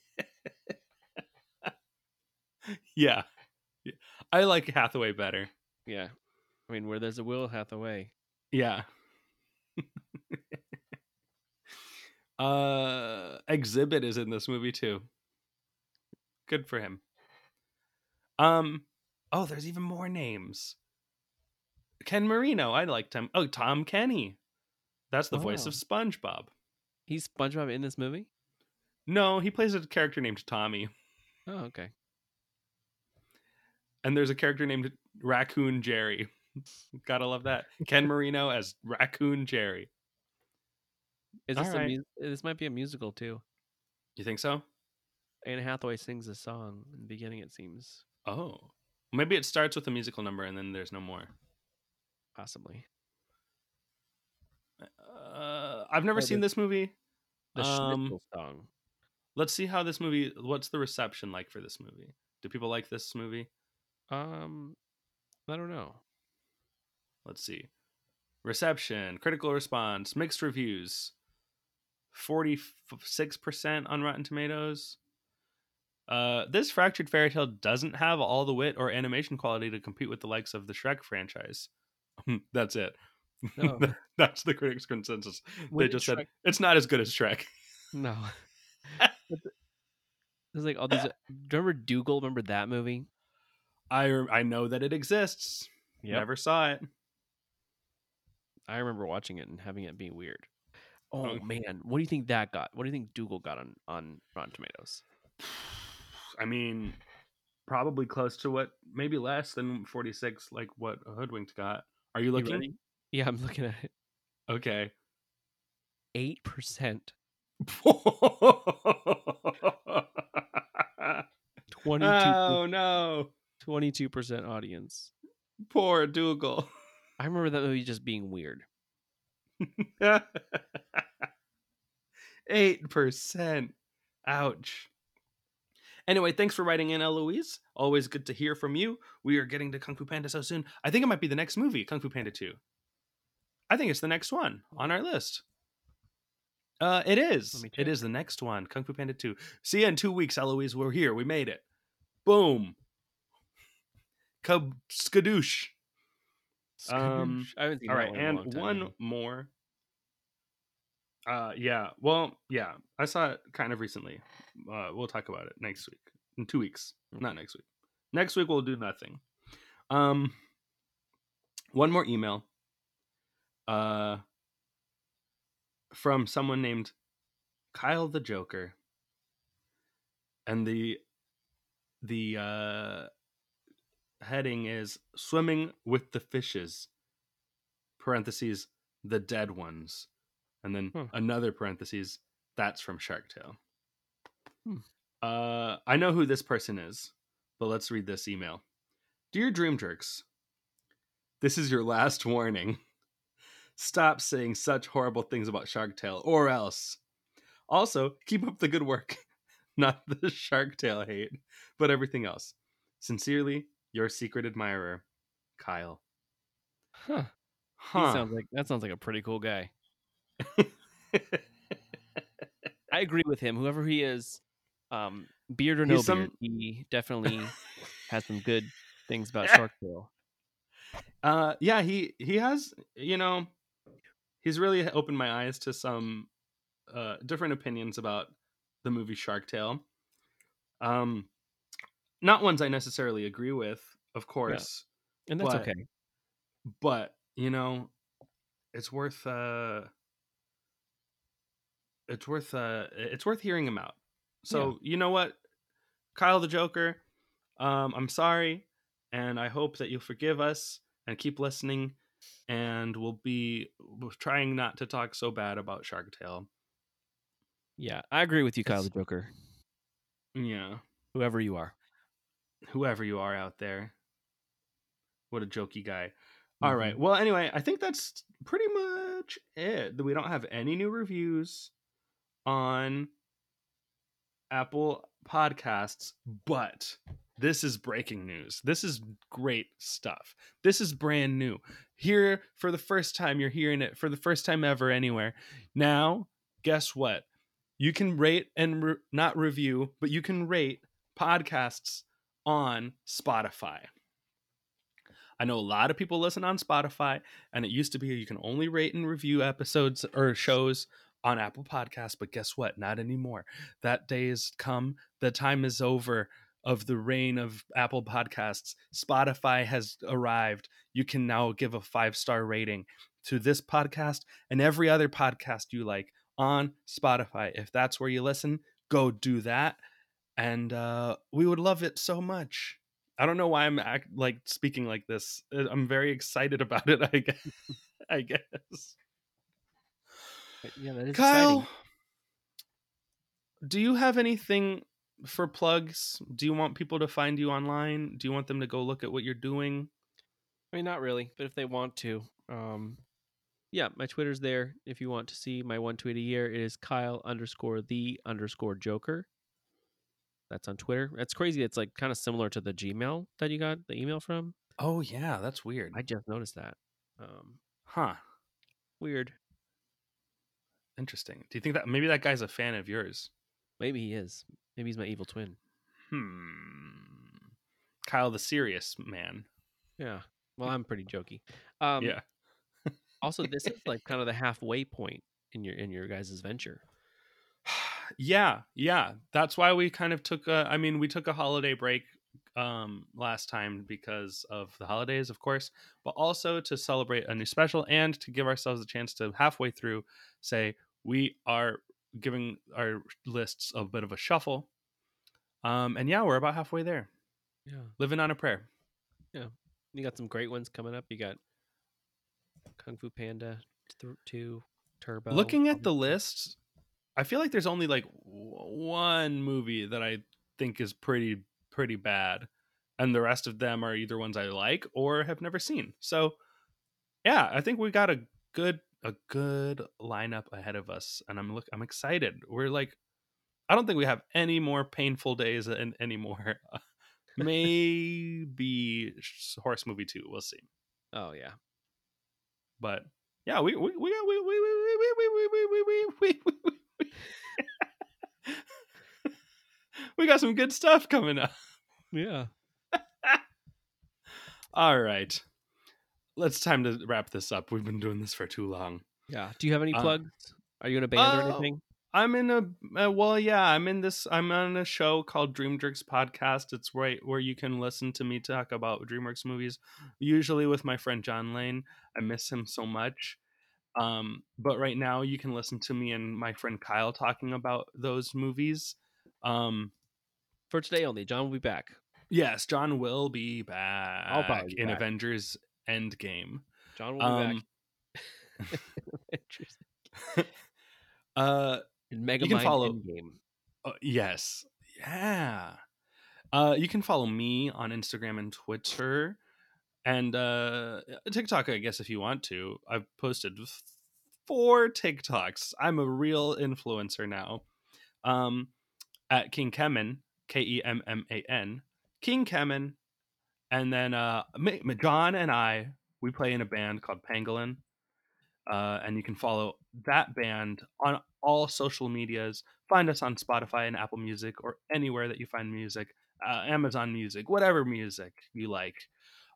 yeah. I like Hathaway better. Yeah. I mean where there's a Will Hathaway. Yeah. uh Xzibit is in this movie too. Good for him. Um oh, there's even more names. Ken Marino, I liked him. Oh, Tom Kenny. That's the voice of SpongeBob. He's SpongeBob in this movie? No, he plays a character named Tommy. Oh, okay. And there's a character named Raccoon Jerry. Gotta love that. Ken Marino as Raccoon Jerry. Is this All a mu- this might be a musical too. You think so? Anne Hathaway sings a song in the beginning it seems. Oh. Maybe it starts with a musical number and then there's no more. Possibly. Uh, I've never seen this movie. The Um, song. Let's see how this movie. What's the reception like for this movie? Do people like this movie? Um I don't know. Let's see. Reception, critical response, mixed reviews. Forty-six percent on Rotten Tomatoes. Uh, this fractured fairy tale doesn't have all the wit or animation quality to compete with the likes of the Shrek franchise. That's it. No. That's the critics' consensus. When they just said it's not as good as Shrek. No. There's like all these. Do you remember Doogal? Remember that movie? I I know that it exists. Yep. Never saw it. I remember watching it and having it be weird. Oh Oh. man, what do you think that got? What do you think Doogal got on on Rotten Tomatoes? I mean, probably close to what, maybe less than 46, like what Hoodwinked got. Are you You looking? ready? Yeah, I'm looking at it. Okay. Eight percent, Twenty two. Oh no, twenty-two percent audience. poor Doogal. I remember that movie just being weird. Eight percent. Ouch. Anyway, thanks for writing in, Eloise. Always good to hear from you. We are getting to Kung Fu Panda so soon. I think it might be the next movie, Kung Fu Panda 2. I think it's the next one on our list. Uh, it is. It is the next one, Kung Fu Panda 2. See you in two weeks, Eloise. We're here. We made it. Boom. Cub skadoosh. Um, I haven't seen All that right, one and one more. Uh, yeah. Well, yeah. I saw it kind of recently. Uh, we'll talk about it next week. In two weeks, not next week. Next week we'll do nothing. Um, one more email. Uh, from someone named Kyle the Joker, and the the uh heading is swimming with the fishes parentheses the dead ones and then Huh. another parentheses that's from shark tale Hmm. uh i know who this person is but let's read this email. Dear dream jerks this is your last warning. Stop saying such horrible things about shark tale or else. Also keep up the good work. Not the shark tale hate but everything else. Sincerely your secret admirer kyle Huh. huh He sounds like that sounds like a pretty cool guy. I agree with him. Whoever he is, um, beard or no He's some- beard, he definitely has some good things about Shark Tale. uh yeah he he has you know he's really opened my eyes to some uh different opinions about the movie shark tale um not ones i necessarily agree with of course And that's But- okay. but you know it's worth uh it's worth uh it's worth hearing him out so you know what kyle the joker um i'm sorry and i hope that you'll forgive us and keep listening and we'll be we're trying not to talk so bad about shark tale Yeah, I agree with you, Kyle the Joker. yeah Whoever you are. Whoever you are out there what a jokey guy All Mm-hmm. right. Well, anyway, I think that's pretty much it. We don't have any new reviews on Apple Podcasts, but this is breaking news. This is great stuff. This is brand new. Here for the first time, you're hearing it for the first time ever anywhere. Now, guess what? You can rate and re- not review, but you can rate podcasts on Spotify. I know a lot of people listen on Spotify, and it used to be you can only rate and review episodes or shows on Apple Podcasts, but guess what? Not anymore. That day has come. The time is over of the reign of Apple Podcasts. Spotify has arrived. You can now give a five star rating to this podcast and every other podcast you like on Spotify. If that's where you listen, go do that. And uh, we would love it so much. I don't know why I'm act, like speaking like this. Uh, I'm very excited about it. I guess. I guess. Yeah, that is Kyle, exciting. do you have anything for plugs? Do you want people to find you online? Do you want them to go look at what you're doing? I mean, not really, but if they want to, um, yeah, my Twitter's there. If you want to see my one tweet a year, it is Kyle underscore the underscore Joker. That's on Twitter. That's crazy. It's like kind of similar to the Gmail that you got the email from. Oh yeah, that's weird. I just noticed that. Um, huh. weird. Interesting. Do you think that maybe that guy's a fan of yours? Maybe he is. Maybe he's my evil twin. Hmm. Kyle, the serious man. Yeah. Well, I'm pretty jokey. Um, yeah. Also, this is like kind of the halfway point in your in your guys' venture. Yeah, yeah. That's why we kind of took a. I mean, we took a holiday break um, last time because of the holidays, of course, but also to celebrate a new special and to give ourselves a chance to halfway through say we are giving our lists a bit of a shuffle. Um, and yeah, we're about halfway there. Yeah. Living on a prayer. Yeah. You got some great ones coming up. You got Kung Fu Panda th- 2, Turbo. Looking at the list, I feel like there's only like w- one movie that I think is pretty pretty bad, and the rest of them are either ones I like or have never seen. So, yeah, I think we got a good a good lineup ahead of us, and I'm look I'm excited. We're like, I don't think we have any more painful days and anymore. Maybe horse movie two. We'll see. Oh, yeah. But yeah, we we we we we we we we we we we we we we got some good stuff coming up. Yeah. All right, let's time to wrap this up. We've been doing this for too long. Yeah. Do you have any Uh, plugs? Are you in a band or uh, anything? I'm in a uh, well, yeah, I'm in this. I'm on a show called Dream Jerks Podcast. It's right where you can listen to me talk about DreamWorks movies, usually with my friend John Lane. I miss him so much. Um, but right now you can listen to me and my friend Kyle talking about those movies. Um, For today only. John will be back. yes, John will be back probably be in back. Avengers Endgame. John will be Um, back. uh, In Mega you follow- Endgame. Uh, yes. Yeah. Uh, you can follow me on Instagram and Twitter and uh, TikTok, I guess, if you want to. I've posted four TikToks. I'm a real influencer now. Um, at King Kemman, K E M M A N, King Kemman. And then uh, John and I, we play in a band called Pangolin. Uh, and you can follow that band on all social medias find us on Spotify and Apple Music or anywhere that you find music, uh, Amazon Music, whatever music you like.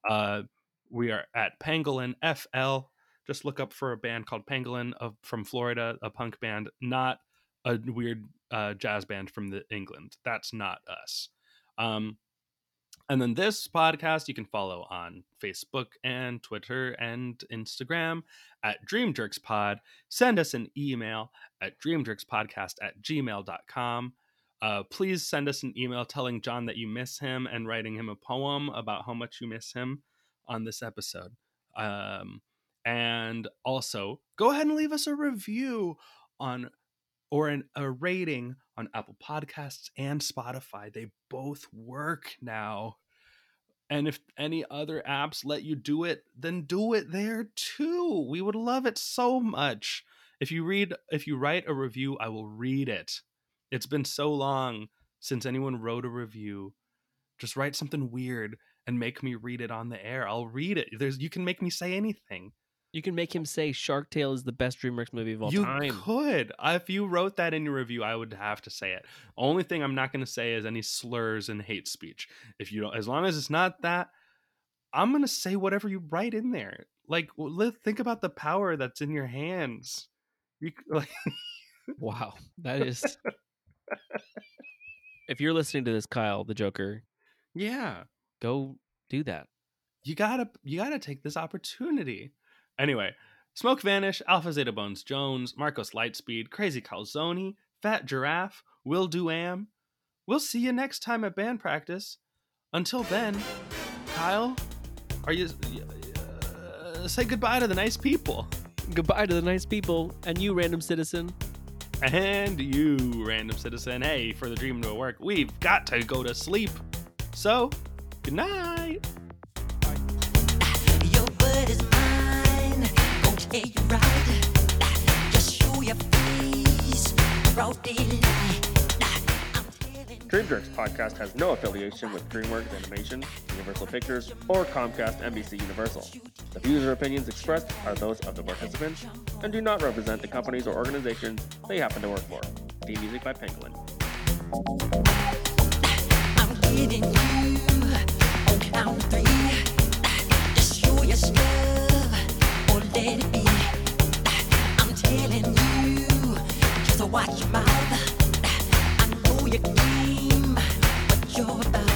Uh, we are at Pangolin FL. Just look up for a band called Pangolin of, from Florida, a punk band, not a weird uh, jazz band from the England. That's not us. Um, and then this podcast you can follow on Facebook and Twitter and Instagram at Dream Jerks Pod. Send us an email at dreamjerkspodcast at gmail.com. Uh, please send us an email telling John that you miss him and writing him a poem about how much you miss him on this episode. Um, and also, go ahead and leave us a review on or an, a rating on Apple Podcasts and Spotify. They both work now. And if any other apps let you do it, then do it there too. We would love it so much. If you read if you write a review, I will read it. It's been so long since anyone wrote a review. Just write something weird and make me read it on the air. I'll read it. There's you can make me say anything. You can make him say Shark Tale is the best DreamWorks movie of all you time. could. Uh, If you wrote that in your review, I would have to say it. Only thing I'm not going to say is any slurs and hate speech. If you don't, as long as it's not that, I'm going to say whatever you write in there. Like, think about the power that's in your hands. You like, Wow, that is. if you're listening to this, Kyle, the Joker, yeah, go do that. you gotta, you gotta take this opportunity. Anyway, Smoke Vanish, Alpha Zeta Bones Jones, Marcos Lightspeed, Crazy Calzone, Fat Giraffe, Will Duam. We'll see you next time at band practice. Until then, Kyle, are you uh, say goodbye to the nice people Goodbye to the nice people and you, random citizen. and you, random citizen. Hey, for the dream to work, we've got to go to sleep. So, good night. Dream Jerks podcast has no affiliation with DreamWorks Animation, Universal Pictures, or Comcast NBC Universal. The views or opinions expressed are those of the participants and do not represent the companies or organizations they happen to work for. Theme music by Pangolin. I'm getting you on count three. Just show your watch your mouth. I know your game, but you're about.